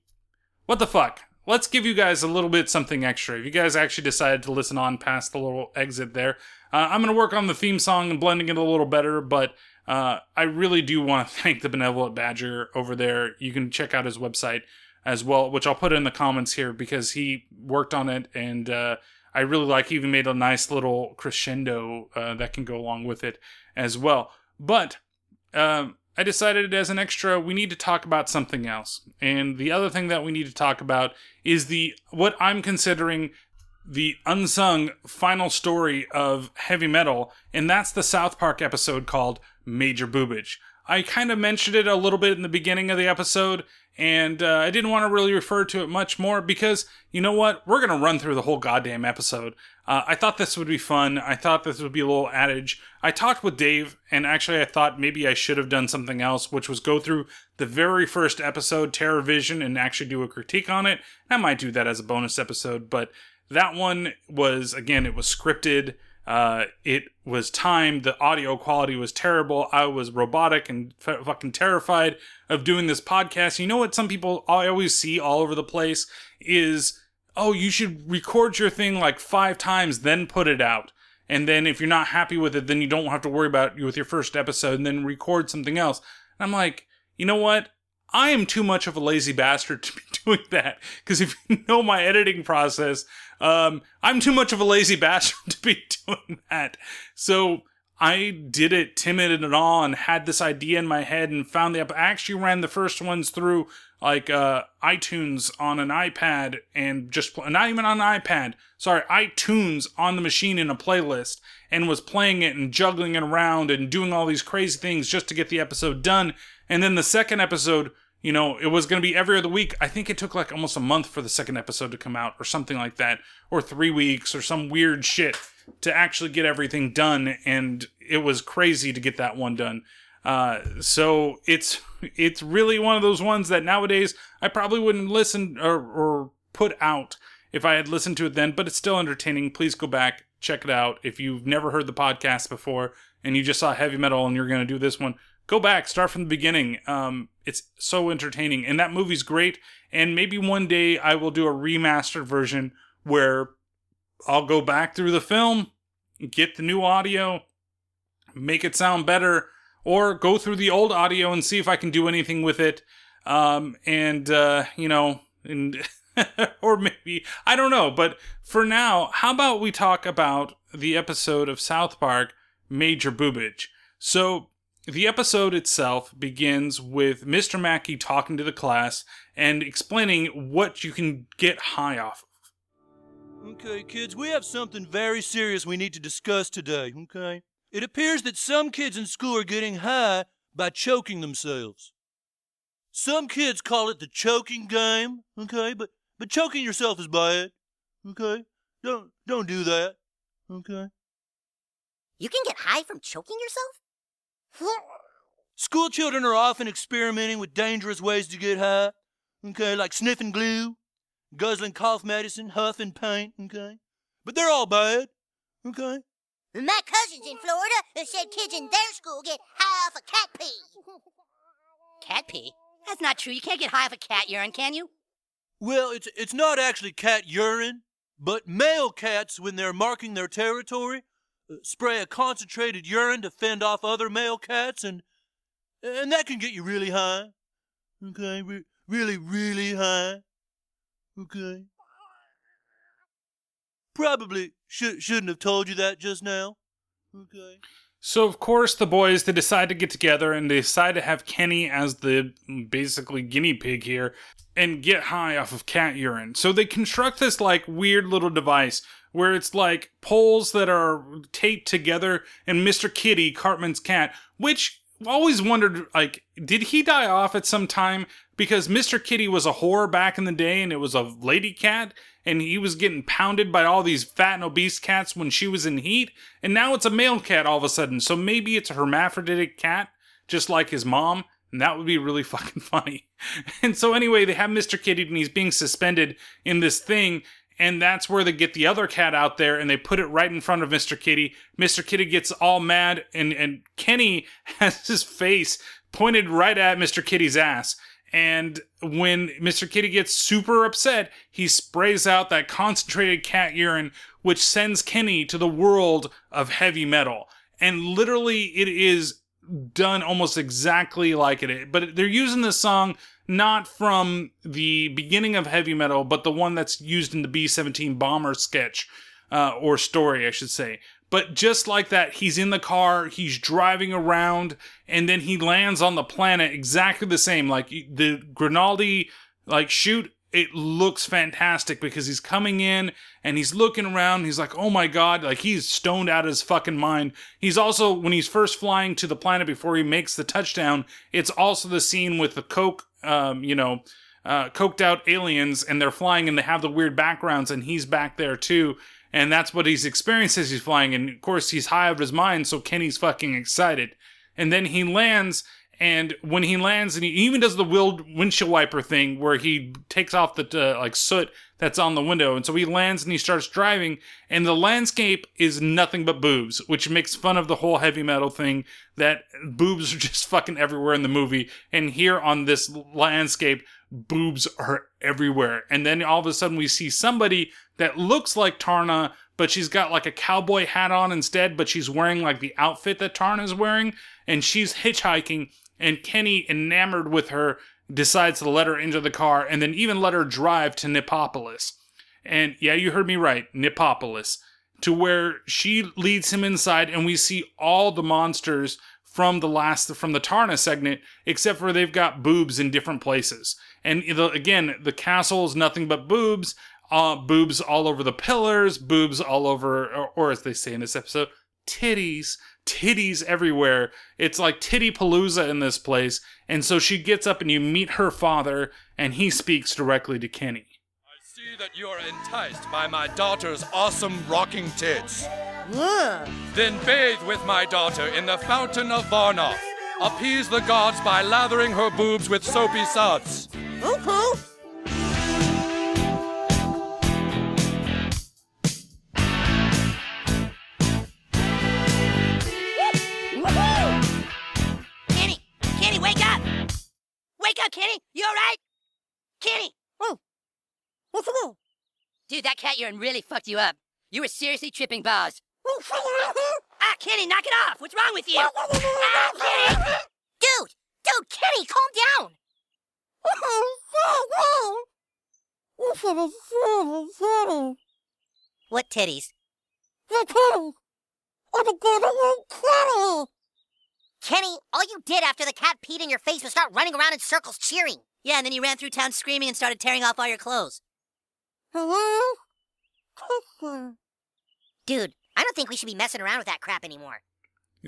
Speaker 1: What the fuck? Let's give you guys a little bit something extra. If you guys actually decided to listen on past the little exit there, uh, I'm gonna work on the theme song and blending it a little better. But uh, I really do want to [LAUGHS] thank the benevolent badger over there. You can check out his website as well, which I'll put in the comments here because he worked on it and. Uh, I really like. He even made a nice little crescendo uh, that can go along with it as well. But um, I decided as an extra, we need to talk about something else. And the other thing that we need to talk about is the what I'm considering the unsung final story of heavy metal, and that's the South Park episode called Major Boobage. I kind of mentioned it a little bit in the beginning of the episode, and uh, I didn't want to really refer to it much more because you know what? We're gonna run through the whole goddamn episode. Uh, I thought this would be fun. I thought this would be a little adage. I talked with Dave, and actually, I thought maybe I should have done something else, which was go through the very first episode, Terror Vision, and actually do a critique on it. I might do that as a bonus episode, but that one was again, it was scripted. Uh, it was timed. The audio quality was terrible. I was robotic and f- fucking terrified of doing this podcast. You know what? Some people I always see all over the place is, oh, you should record your thing like five times, then put it out. And then if you're not happy with it, then you don't have to worry about it with your first episode and then record something else. And I'm like, you know what? I am too much of a lazy bastard to be [LAUGHS] doing that. Because if you know my editing process, um, I'm too much of a lazy bastard [LAUGHS] to be doing that. So I did it timid and all and had this idea in my head and found the app. I actually ran the first ones through like uh, iTunes on an iPad and just pl- not even on an iPad. Sorry, iTunes on the machine in a playlist and was playing it and juggling it around and doing all these crazy things just to get the episode done. And then the second episode, you know, it was going to be every other week. I think it took like almost a month for the second episode to come out or something like that, or three weeks or some weird shit to actually get everything done. And it was crazy to get that one done. Uh, so it's it's really one of those ones that nowadays I probably wouldn't listen or, or put out if I had listened to it then, but it's still entertaining. Please go back, check it out. If you've never heard the podcast before and you just saw heavy metal and you're going to do this one, go back, start from the beginning. Um, it's so entertaining, and that movie's great. And maybe one day I will do a remastered version where I'll go back through the film, get the new audio, make it sound better, or go through the old audio and see if I can do anything with it. Um, and uh, you know, and [LAUGHS] or maybe I don't know. But for now, how about we talk about the episode of South Park, Major Boobage? So the episode itself begins with Mr. Mackey talking to the class and explaining what you can get high off of.
Speaker 35: Okay, kids, we have something very serious we need to discuss today, okay? It appears that some kids in school are getting high by choking themselves. Some kids call it the choking game, okay? But but choking yourself is bad, okay? Don't don't do that, okay?
Speaker 26: You can get high from choking yourself?
Speaker 35: School children are often experimenting with dangerous ways to get high, okay? Like sniffing glue, guzzling cough medicine, huffing paint, okay? But they're all bad, okay?
Speaker 26: My cousins in Florida have said kids in their school get high off of cat pee. [LAUGHS] Cat pee? That's not true. You can't get high off of cat urine, can you?
Speaker 35: Well, it's it's not actually cat urine, but male cats, when they're marking their territory, spray a concentrated urine to fend off other male cats, and and that can get you really high. Okay, re- really, really high. Okay. Probably should shouldn't have told you that just now. Okay.
Speaker 1: So of course the boys they decide to get together and they decide to have Kenny as the basically guinea pig here and get high off of cat urine. So they construct this like weird little device where it's like poles that are taped together and Mr. Kitty, Cartman's cat, which always wondered like did he die off at some time because Mr. Kitty was a whore back in the day and it was a lady cat and he was getting pounded by all these fat and obese cats when she was in heat and now it's a male cat all of a sudden so maybe it's a hermaphroditic cat just like his mom and that would be really [LAUGHS] fucking funny and so anyway they have Mr. Kitty and he's being suspended in this thing and that's where they get the other cat out there and they put it right in front of Mr. Kitty. Mr. Kitty gets all mad and, and Kenny [LAUGHS] has his face pointed right at Mr. Kitty's ass. And when Mr. Kitty gets super upset, he sprays out that concentrated cat urine, which sends Kenny to the world of heavy metal. And literally, it is done almost exactly like it. But they're using this song not from the beginning of heavy metal, but the one that's used in the B 17 bomber sketch, uh, or story, I should say. But just like that, he's in the car, he's driving around, and then he lands on the planet exactly the same. Like the Grinaldi, like shoot, it looks fantastic because he's coming in and he's looking around. he's like, oh my god, like he's stoned out of his fucking mind. He's also, when he's first flying to the planet before he makes the touchdown, it's also the scene with the Coke, um, you know, uh, coked out aliens and they're flying and they have the weird backgrounds and he's back there too. And that's what he's experienced as he's flying. And of course, he's high of his mind, so Kenny's fucking excited. And then he lands and when he lands, and he even does the windshield wiper thing where he takes off the uh, like soot that's on the window, and so he lands and he starts driving, and the landscape is nothing but boobs, which makes fun of the whole heavy metal thing that boobs are [LAUGHS] just fucking everywhere in the movie. And here on this landscape, boobs are everywhere. And then all of a sudden, we see somebody that looks like Taarna, but she's got like a cowboy hat on instead, but she's wearing like the outfit that Taarna's wearing, and she's hitchhiking and Kenny, enamored with her, decides to let her into the car and then even let her drive to Nipopolis. And yeah, you heard me right, Nipopolis, to where she leads him inside and we see all the monsters from the last from the Taarna segment, except for they've got boobs in different places. And again, the castle is nothing but boobs, uh, boobs all over the pillars, boobs all over, or, or as they say in this episode, titties titties everywhere. It's like titty palooza in this place. And so she gets up and you meet her father, and he speaks directly to Kenny.
Speaker 36: I see that you're enticed by my daughter's awesome rocking tits. Then bathe with my daughter in the fountain of Varnoth. Appease the gods by lathering her boobs with soapy suds.
Speaker 26: Poo-poo. Woohoo! Up, Kenny! You alright? Kenny! Oh, what's the matter? Dude, that cat urine really fucked you up. You were seriously tripping balls. ah, Kenny, knock it off! What's wrong with you? ah, Kenny! Dude! Dude, Kenny, calm down! What titties? The titties! I'm a Kenny! Kenny, all you did after the cat peed in your face was start running around in circles cheering. Yeah, and then you ran through town screaming and started tearing off all your clothes. Hello? Dude, I don't think we should be messing around with that crap anymore.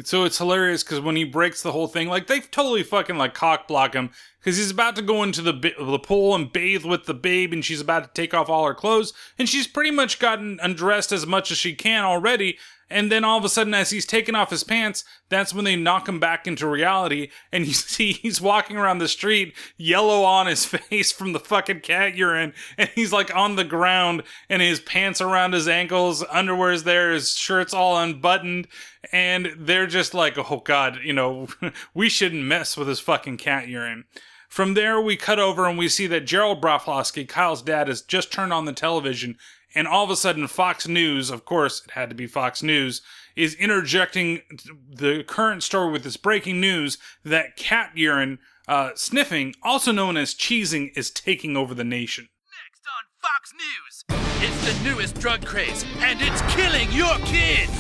Speaker 1: So it's hilarious because when he breaks the whole thing, like they totally fucking like cock block him because he's about to go into the bi- the pool and bathe with the babe, and she's about to take off all her clothes, and she's pretty much gotten undressed as much as she can already. And then all of a sudden, as he's taking off his pants, that's when they knock him back into reality, and you [LAUGHS] see he's walking around the street, yellow on his [LAUGHS] face from the fucking cat urine, and he's like on the ground, and his pants around his ankles, underwear's there, his shirt's all unbuttoned, and they're just like, oh god, you know, [LAUGHS] we shouldn't mess with his fucking cat urine. From there, we cut over and we see that Gerald Broflovsky, Kyle's dad, has just turned on the television, and all of a sudden, Fox News, of course, it had to be Fox News, is interjecting the current story with this breaking news that cat urine uh, sniffing, also known as cheesing, is taking over the nation.
Speaker 36: Next on Fox News. It's the newest drug craze, and it's killing your kids.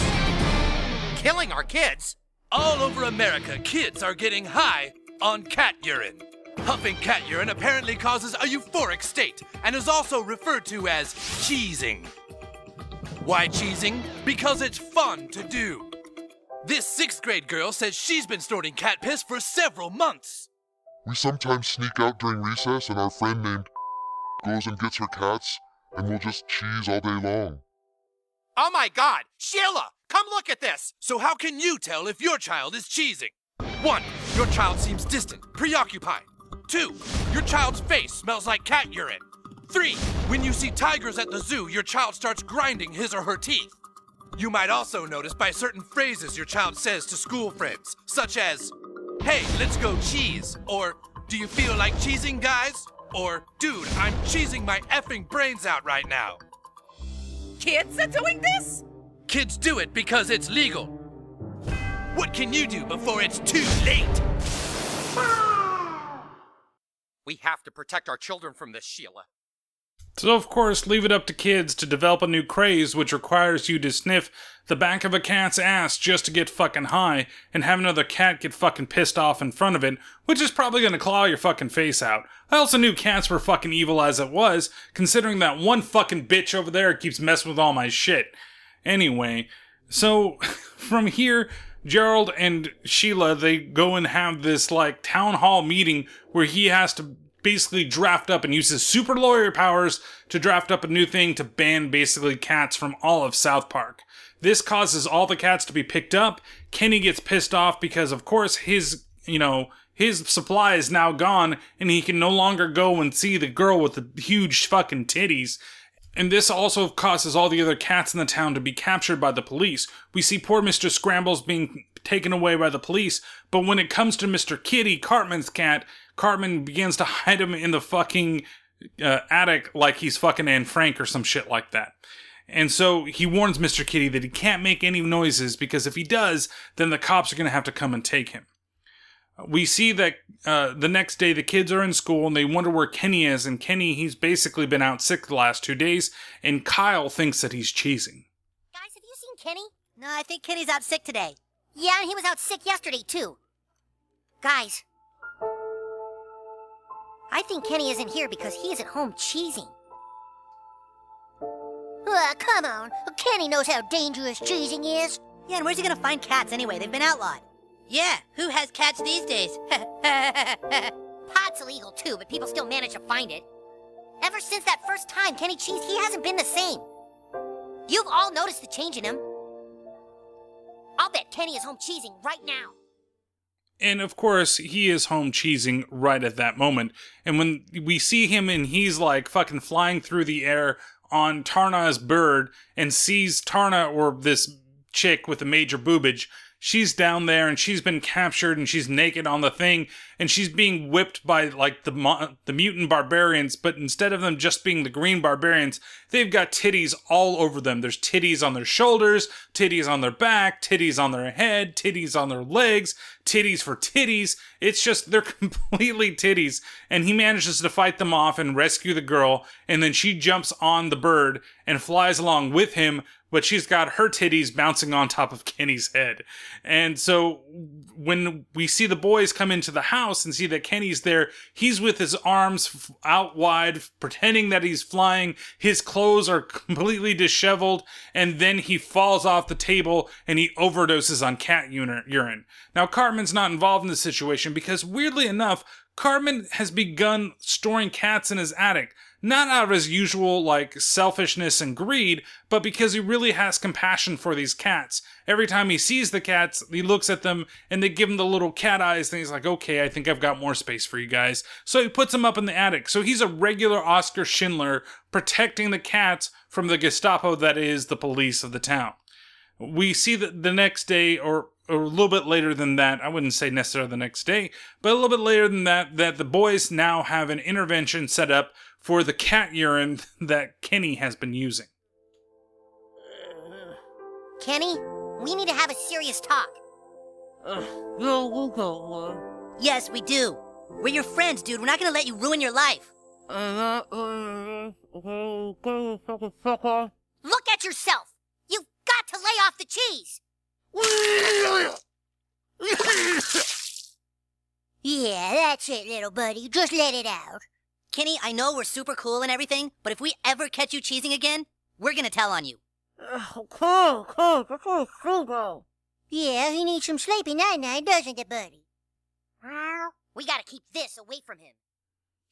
Speaker 36: Killing our kids? All over America, kids are getting high on cat urine. Huffing cat urine apparently causes a euphoric state and is also referred to as cheesing. Why cheesing? Because it's fun to do. This sixth grade girl says she's been snorting cat piss for several months.
Speaker 37: We sometimes sneak out during recess, and our friend named [LAUGHS] goes and gets her cats, and we'll just cheese all day long.
Speaker 36: Oh my god! Sheila! Come look at this! So, how can you tell if your child is cheesing? One, your child seems distant, preoccupied. Two, your child's face smells like cat urine. Three, when you see tigers at the zoo, your child starts grinding his or her teeth. You might also notice by certain phrases your child says to school friends, such as, Hey, let's go cheese, or Do you feel like cheesing, guys? Or, Dude, I'm cheesing my effing brains out right now. Kids are doing this? Kids do it because it's legal. What can you do before it's too late? Ah!
Speaker 38: We have to protect our children from this, Sheila.
Speaker 1: So, of course, leave it up to kids to develop a new craze which requires you to sniff the back of a cat's ass just to get fucking high and have another cat get fucking pissed off in front of it, which is probably gonna claw your fucking face out. I also knew cats were fucking evil as it was, considering that one fucking bitch over there keeps messing with all my shit. Anyway, so [LAUGHS] from here, Gerald and Sheila, they go and have this like town hall meeting where he has to basically draft up and use his super lawyer powers to draft up a new thing to ban basically cats from all of South Park. This causes all the cats to be picked up. Kenny gets pissed off because, of course, his, you know, his supply is now gone and he can no longer go and see the girl with the huge fucking titties. And this also causes all the other cats in the town to be captured by the police. We see poor Mr. Scrambles being taken away by the police, but when it comes to Mr. Kitty, Cartman's cat, Cartman begins to hide him in the fucking uh, attic like he's fucking Anne Frank or some shit like that. And so he warns Mr. Kitty that he can't make any noises because if he does, then the cops are going to have to come and take him. We see that uh, the next day the kids are in school and they wonder where Kenny is, and Kenny, he's basically been out sick the last two days, and Kyle thinks that he's cheesing.
Speaker 26: Guys, have you seen Kenny? No, I think Kenny's out sick today. Yeah, and he was out sick yesterday, too. Guys, I think Kenny isn't here because he is at home cheesing. Ah, come on. Kenny knows how dangerous cheesing is. Yeah, and where's he gonna find cats anyway? They've been outlawed. Yeah, who has cats these days? [LAUGHS]
Speaker 39: Pot's illegal too, but people still manage to find it. Ever since that first time, Kenny Cheese, he hasn't been the same. You've all noticed the change in him. I'll bet Kenny is home cheesing right now.
Speaker 1: And of course, he is home cheesing right at that moment. And when we see him and he's like fucking flying through the air on Taarna's bird and sees Taarna or this chick with the major boobage, she's down there and she's been captured and she's naked on the thing and she's being whipped by like the the mutant barbarians but instead of them just being the green barbarians they've got titties all over them. There's titties on their shoulders titties on their back titties on their head titties on their legs titties for titties. It's just they're [LAUGHS] completely titties. And he manages to fight them off and rescue the girl and then she jumps on the bird and flies along with him but she's got her titties bouncing on top of Kenny's head. And so when we see the boys come into the house and see that Kenny's there, he's with his arms out wide, pretending that he's flying. His clothes are completely disheveled, and then he falls off the table and he overdoses on cat urine. Now, Cartman's not involved in the situation because, weirdly enough, Cartman has begun storing cats in his attic not out of his usual like selfishness and greed, but because he really has compassion for these cats. Every time he sees the cats, he looks at them and they give him the little cat eyes and he's like, "Okay, I think I've got more space for you guys." So he puts them up in the attic. So he's a regular Oscar Schindler protecting the cats from the Gestapo that is the police of the town. We see that the next day or or a little bit later than that, I wouldn't say necessarily the next day, but a little bit later than that, that the boys now have an intervention set up for the cat urine [LAUGHS] that Kenny has been using.
Speaker 39: Kenny, we need to have a serious talk. Uh, uh.
Speaker 26: Yes, we do. We're your friends, dude. We're not gonna let you ruin your life.
Speaker 39: Look at yourself. You've got to lay off the cheese. [LAUGHS] yeah, that's it, little buddy. Just let it out.
Speaker 26: Kenny, I know we're super cool and everything, but if we ever catch you cheesing again, we're gonna tell on you.
Speaker 39: Oh, cool, cool, cool, cool. Yeah, he needs some sleepy night night, doesn't it, buddy? Well, We gotta keep this away from him.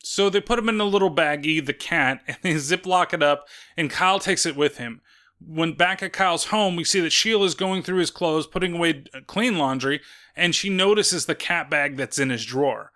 Speaker 1: So they put him in a little baggie, the cat, and they [LAUGHS] ziplock it up, and Kyle takes it with him. When back at Kyle's home, we see that Sheila is going through his clothes, putting away uh, clean laundry, and she notices the cat bag that's in his drawer.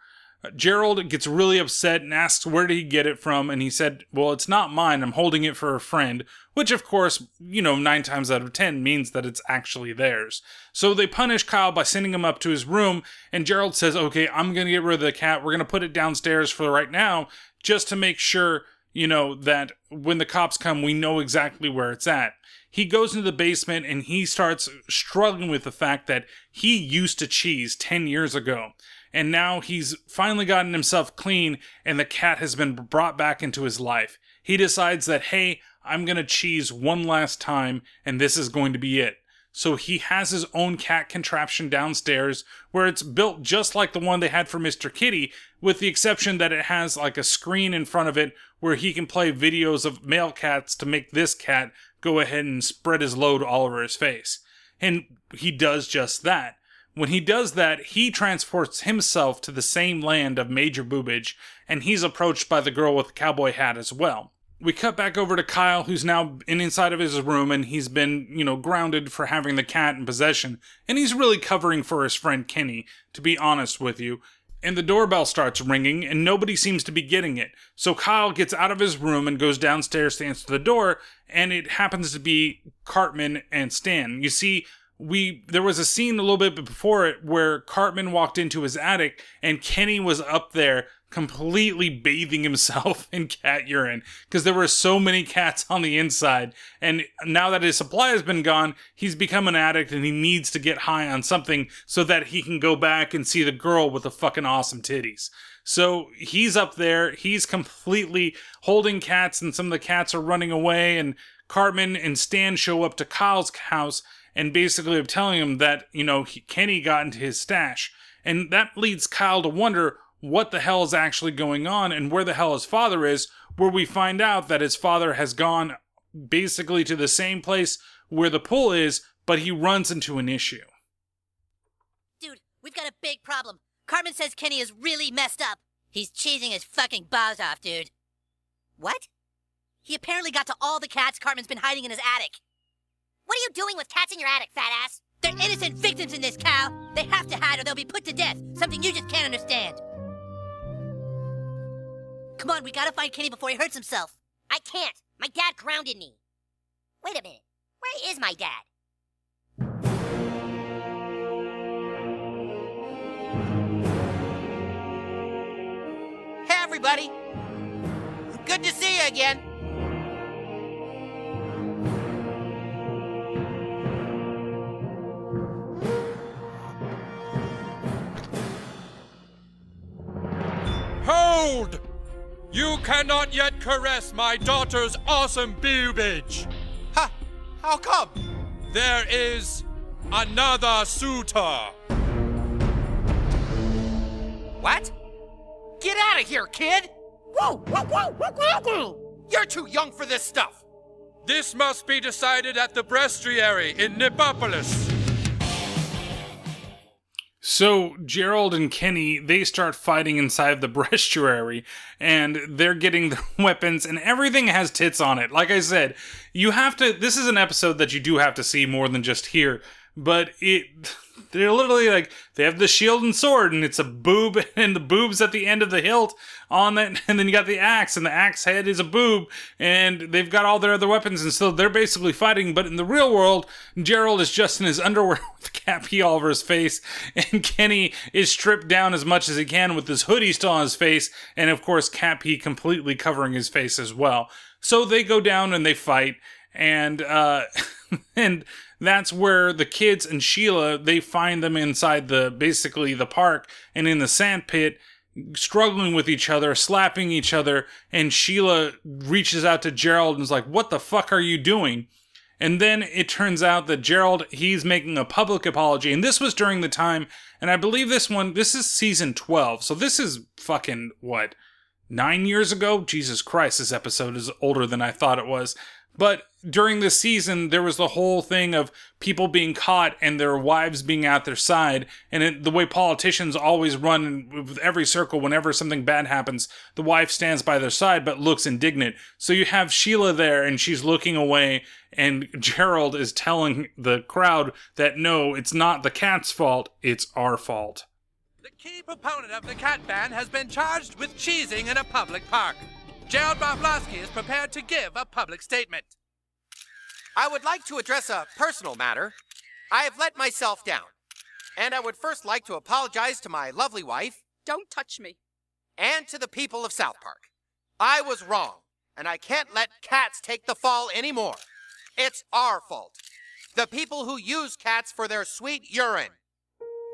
Speaker 1: Gerald gets really upset and asks where did he get it from, and he said, Well, it's not mine, I'm holding it for a friend, which of course, you know, nine times out of ten means that it's actually theirs. So they punish Kyle by sending him up to his room, and Gerald says, Okay, I'm gonna get rid of the cat, we're gonna put it downstairs for right now, just to make sure, you know, that when the cops come, we know exactly where it's at. He goes into the basement and he starts struggling with the fact that he used to cheese 10 years ago and now he's finally gotten himself clean and the cat has been brought back into his life. He decides that, hey, I'm gonna cheese one last time and this is going to be it. So he has his own cat contraption downstairs where it's built just like the one they had for Mr. Kitty, with the exception that it has like a screen in front of it where he can play videos of male cats to make this cat go ahead and spread his load all over his face. And he does just that. When he does that, he transports himself to the same land of Major Boobage, and he's approached by the girl with the cowboy hat as well. We cut back over to Kyle, who's now in inside of his room, and he's been, you know, grounded for having the cat in possession, and he's really covering for his friend Kenny, to be honest with you. And the doorbell starts ringing, and nobody seems to be getting it. So Kyle gets out of his room and goes downstairs to answer the door, and it happens to be Cartman and Stan. You see, we there was a scene a little bit before it where Cartman walked into his attic and Kenny was up there completely bathing himself [LAUGHS] in cat urine because there were so many cats on the inside. And now that his supply has been gone he's become an addict and he needs to get high on something so that he can go back and see the girl with the fucking awesome titties. So he's up there he's completely holding cats and some of the cats are running away and Cartman and Stan show up to Kyle's house and basically of telling him that, you know, he, Kenny got into his stash. And that leads Kyle to wonder what the hell is actually going on and where the hell his father is, where we find out that his father has gone basically to the same place where the pool is, but he runs into an issue.
Speaker 26: Dude, we've got a big problem. Cartman says Kenny is really messed up. He's cheesing his fucking balls off, dude. What? He apparently got to all the cats Cartman's been hiding in his attic.
Speaker 39: What are you doing with cats in your attic, fat ass?
Speaker 26: They're innocent victims in this cow. They have to hide or they'll be put to death. Something you just can't understand. Come on, we gotta find Kenny before he hurts himself.
Speaker 39: I can't. My dad grounded me. Wait a minute. Where is my dad?
Speaker 38: Hey, everybody. Good to see you again.
Speaker 36: Hold! You cannot yet caress my daughter's awesome boobage.
Speaker 38: Ha! How come?
Speaker 36: There is another suitor.
Speaker 38: What? Get out of here, kid! You're too young for this stuff.
Speaker 36: This must be decided at the breastiary in Nipopolis.
Speaker 1: So Gerald and Kenny they start fighting inside the [LAUGHS] brestuary, and they're getting their [LAUGHS] weapons, and everything has tits on it. Like I said, you have to. This is an episode that you do have to see more than just hear, but it. They're literally like they have the shield and sword, and it's a boob, [LAUGHS] and the boob's at the end of the hilt on that, and then you got the axe, and the axe head is a boob, and they've got all their other weapons, and so they're basically fighting. But in the real world, Gerald is just in his [LAUGHS] underwear with a cap pee all over his face, and Kenny is stripped down as much as he can with his hoodie still on his face, and of course cap pee completely covering his face as well. So they go down and they fight, and uh, [LAUGHS] and that's where the kids and Sheila they find them inside the basically the park and in the sand pit struggling with each other, slapping each other, and Sheila reaches out to Gerald and is like, "What the fuck are you doing?" And then it turns out that Gerald he's making a public apology, and this was during the time, and I believe this one this is season twelve, so this is fucking what nine years ago. Jesus Christ, this episode is older than I thought it was. But during this season, there was the whole thing of people being caught and their wives being at their side. And it, the way politicians always run with every circle, whenever something bad happens, the wife stands by their side but looks indignant. So you have Sheila there and she's looking away, and Gerald is telling the crowd that no, it's not the cat's fault, it's our fault.
Speaker 36: The key proponent of the cat ban has been charged with cheesing in a public park. Gerald Broflovski is prepared to give a public statement.
Speaker 38: I would like to address a personal matter. I have let myself down. And I would first like to apologize to my lovely wife.
Speaker 40: Don't touch me.
Speaker 38: And to the people of South Park. I was wrong, and I can't let cats take the fall anymore. It's our fault. The people who use cats for their sweet urine.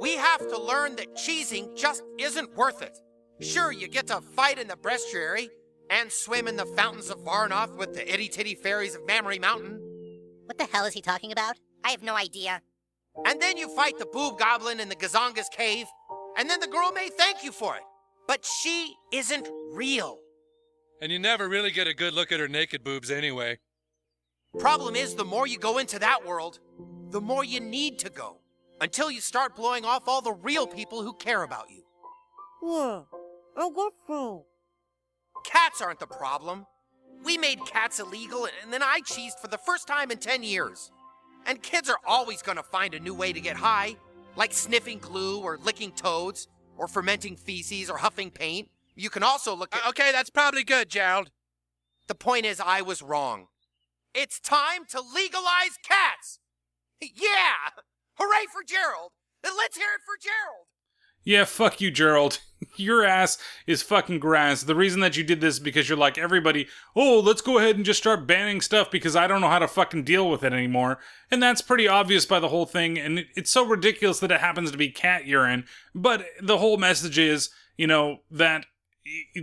Speaker 38: We have to learn that cheesing just isn't worth it. Sure, you get to fight in the breastuary and swim in the fountains of Varnoth with the itty titty fairies of Mammary Mountain.
Speaker 39: What the hell is he talking about? I have no idea.
Speaker 38: And then you fight the boob goblin in the Gazonga's cave, and then the girl may thank you for it. But she isn't real.
Speaker 36: And you never really get a good look at her naked boobs anyway.
Speaker 38: Problem is, the more you go into that world, the more you need to go. Until you start blowing off all the real people who care about you.
Speaker 39: Yeah, I guess so.
Speaker 38: Cats aren't the problem. We made cats illegal, and then I cheesed for the first time in 10 years. And kids are always gonna find a new way to get high, like sniffing glue or licking toads, or fermenting feces or huffing paint. You can also look at.
Speaker 36: Uh, okay, that's probably good, Gerald.
Speaker 38: The point is, I was wrong. It's time to legalize cats! Yeah! Hooray for Gerald! Let's hear it for Gerald!
Speaker 1: Yeah, fuck you, Gerald. [LAUGHS] [LAUGHS] Your ass is fucking grass. The reason that you did this is because you're like everybody, oh, let's go ahead and just start banning stuff because I don't know how to fucking deal with it anymore. And that's pretty obvious by the whole thing, and it's so ridiculous that it happens to be cat urine. But the whole message is, you know, that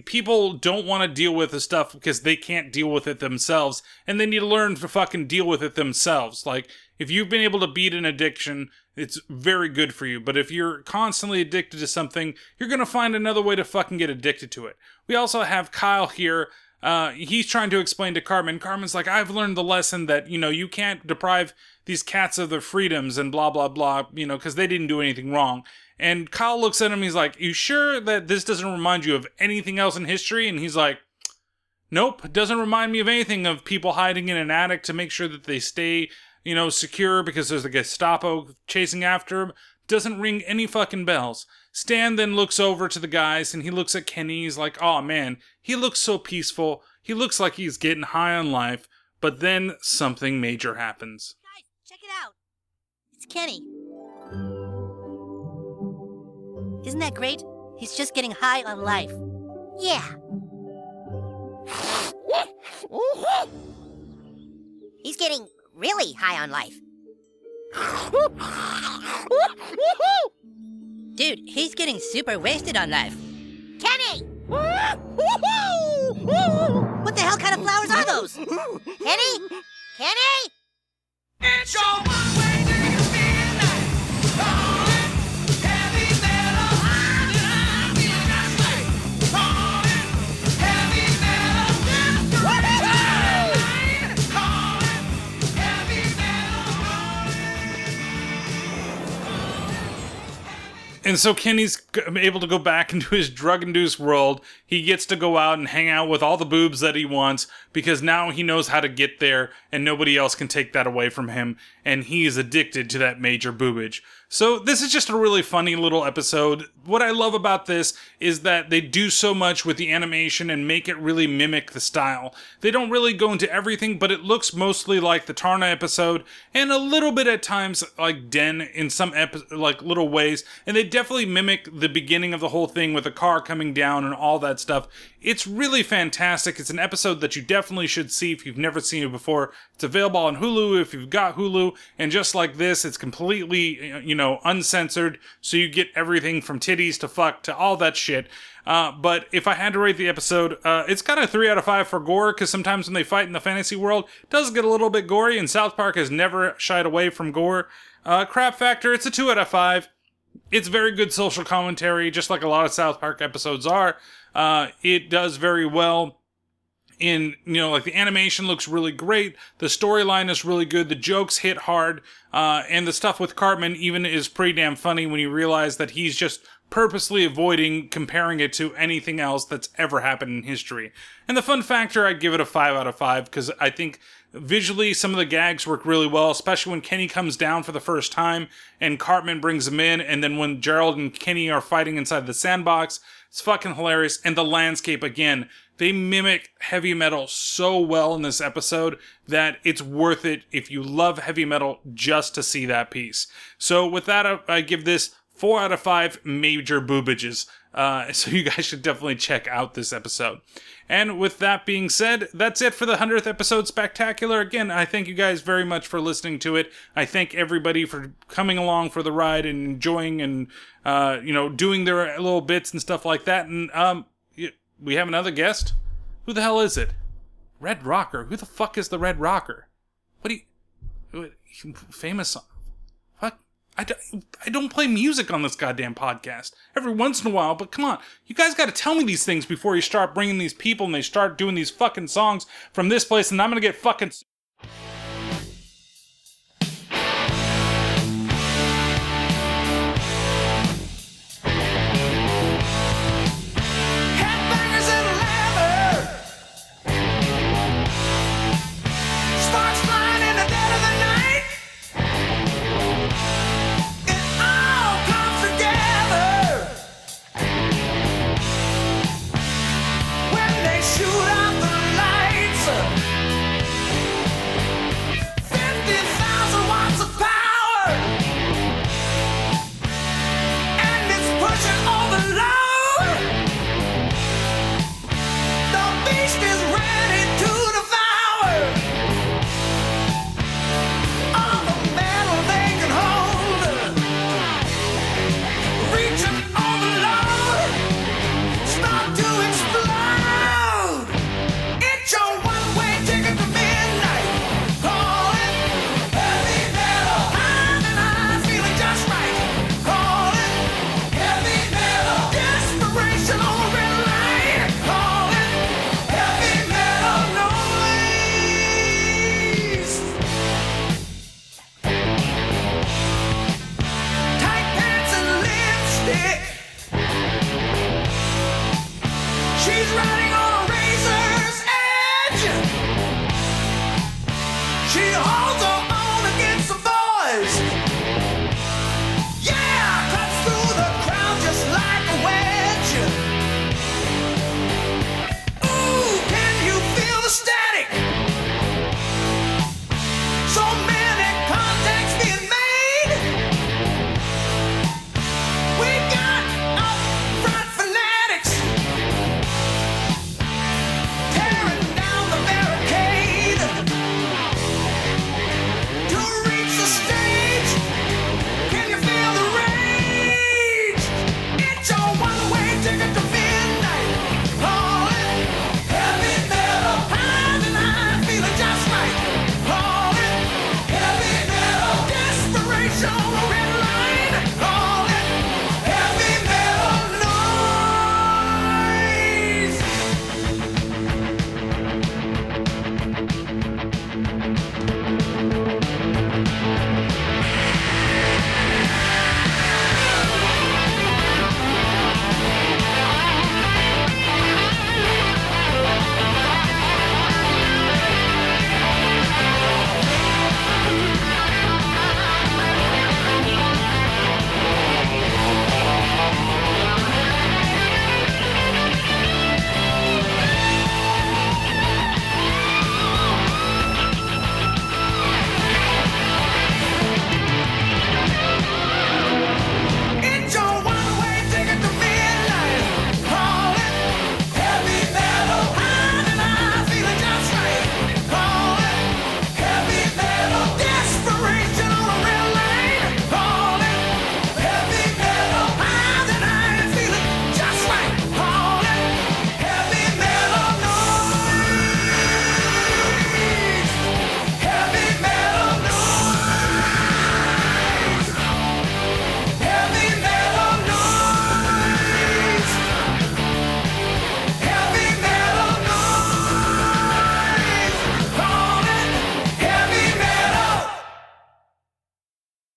Speaker 1: people don't want to deal with the stuff because they can't deal with it themselves, and they need to learn to fucking deal with it themselves. Like, if you've been able to beat an addiction, it's very good for you. But if you're constantly addicted to something, you're gonna find another way to fucking get addicted to it. We also have Kyle here. uh, he's trying to explain to Cartman. Cartman's like, I've learned the lesson that, you know, you can't deprive these cats of their freedoms and blah, blah, blah, you know, because they didn't do anything wrong. And Kyle looks at him, he's like, You sure that this doesn't remind you of anything else in history? And he's like, Nope, doesn't remind me of anything of people hiding in an attic to make sure that they stay, you know, secure because there's a Gestapo chasing after him. Doesn't ring any fucking bells. Stan then looks over to the guys and he looks at Kenny. He's like, oh man, he looks so peaceful. He looks like he's getting high on life. But then something major happens.
Speaker 26: Guys, Check it out. It's Kenny. Isn't that great? He's just getting high on life. Yeah. [LAUGHS]
Speaker 39: He's getting really high on life.
Speaker 26: Dude, he's getting super wasted on life.
Speaker 39: Kenny! What the hell kind of flowers are those? Kenny? Kenny?
Speaker 31: It's your
Speaker 1: And so Kenny's g- um, able to go back [LAUGHS] into his drug induced world. He gets to go out and hang out with all the boobs that he wants because now he knows how to get there and nobody else can take that away from him. And he is addicted to that major boobage. So this is just a really funny little episode. What I love about this is that they do so much with the animation and make it really mimic the style. They don't really go into everything, but it looks mostly like the Taarna episode and a little bit at times like Den in some epi- like little ways. And they definitely mimic the beginning of the whole thing with the car coming down and all that stuff. It's really fantastic. It's an episode that you definitely should see if you've never seen it before. It's available on Hulu if you've got Hulu. And just like this, it's completely, you know, uncensored. So you get everything from titties to fuck to all that shit. Uh, but if I had to rate the episode, uh, it's got a 3 out of 5 for gore, because sometimes when they fight in the fantasy world, it does get a little bit gory, and South Park has never shied away from gore. Uh, crap factor, it's a 2 out of 5 it's very good social commentary, just like a lot of South Park episodes are. Uh, it does very well in you know like the animation looks really great the storyline is really good the jokes hit hard uh, and the stuff with cartman even is pretty damn funny when you realize that he's just purposely avoiding comparing it to anything else that's ever happened in history. And the fun factor i'd give it a 5 out of 5 because i think visually some of the gags work really well especially when kenny comes down for the first time and cartman brings him in and then when gerald and kenny are fighting inside the sandbox it's fucking hilarious and the landscape again they mimic heavy metal so well in this episode that it's worth it if you love heavy metal just to see that piece. So with that, I- give this four out of five major boobages. Uh, so you guys should definitely check out this episode. And with that being said, that's it for the 100th episode spectacular. Again, I thank you guys very much for listening to it. I thank everybody for coming along for the ride and enjoying and, uh, you know, doing their little bits and stuff like that. And, um, we have another guest. Who the hell is it? Red Rocker. Who the fuck is the Red Rocker? What do you. Famous. I, don't play music on this goddamn podcast. Every once in a while, but come on. You guys gotta tell me these things before you start bringing these people and they start doing these fucking songs from this place, and I'm gonna get fucking.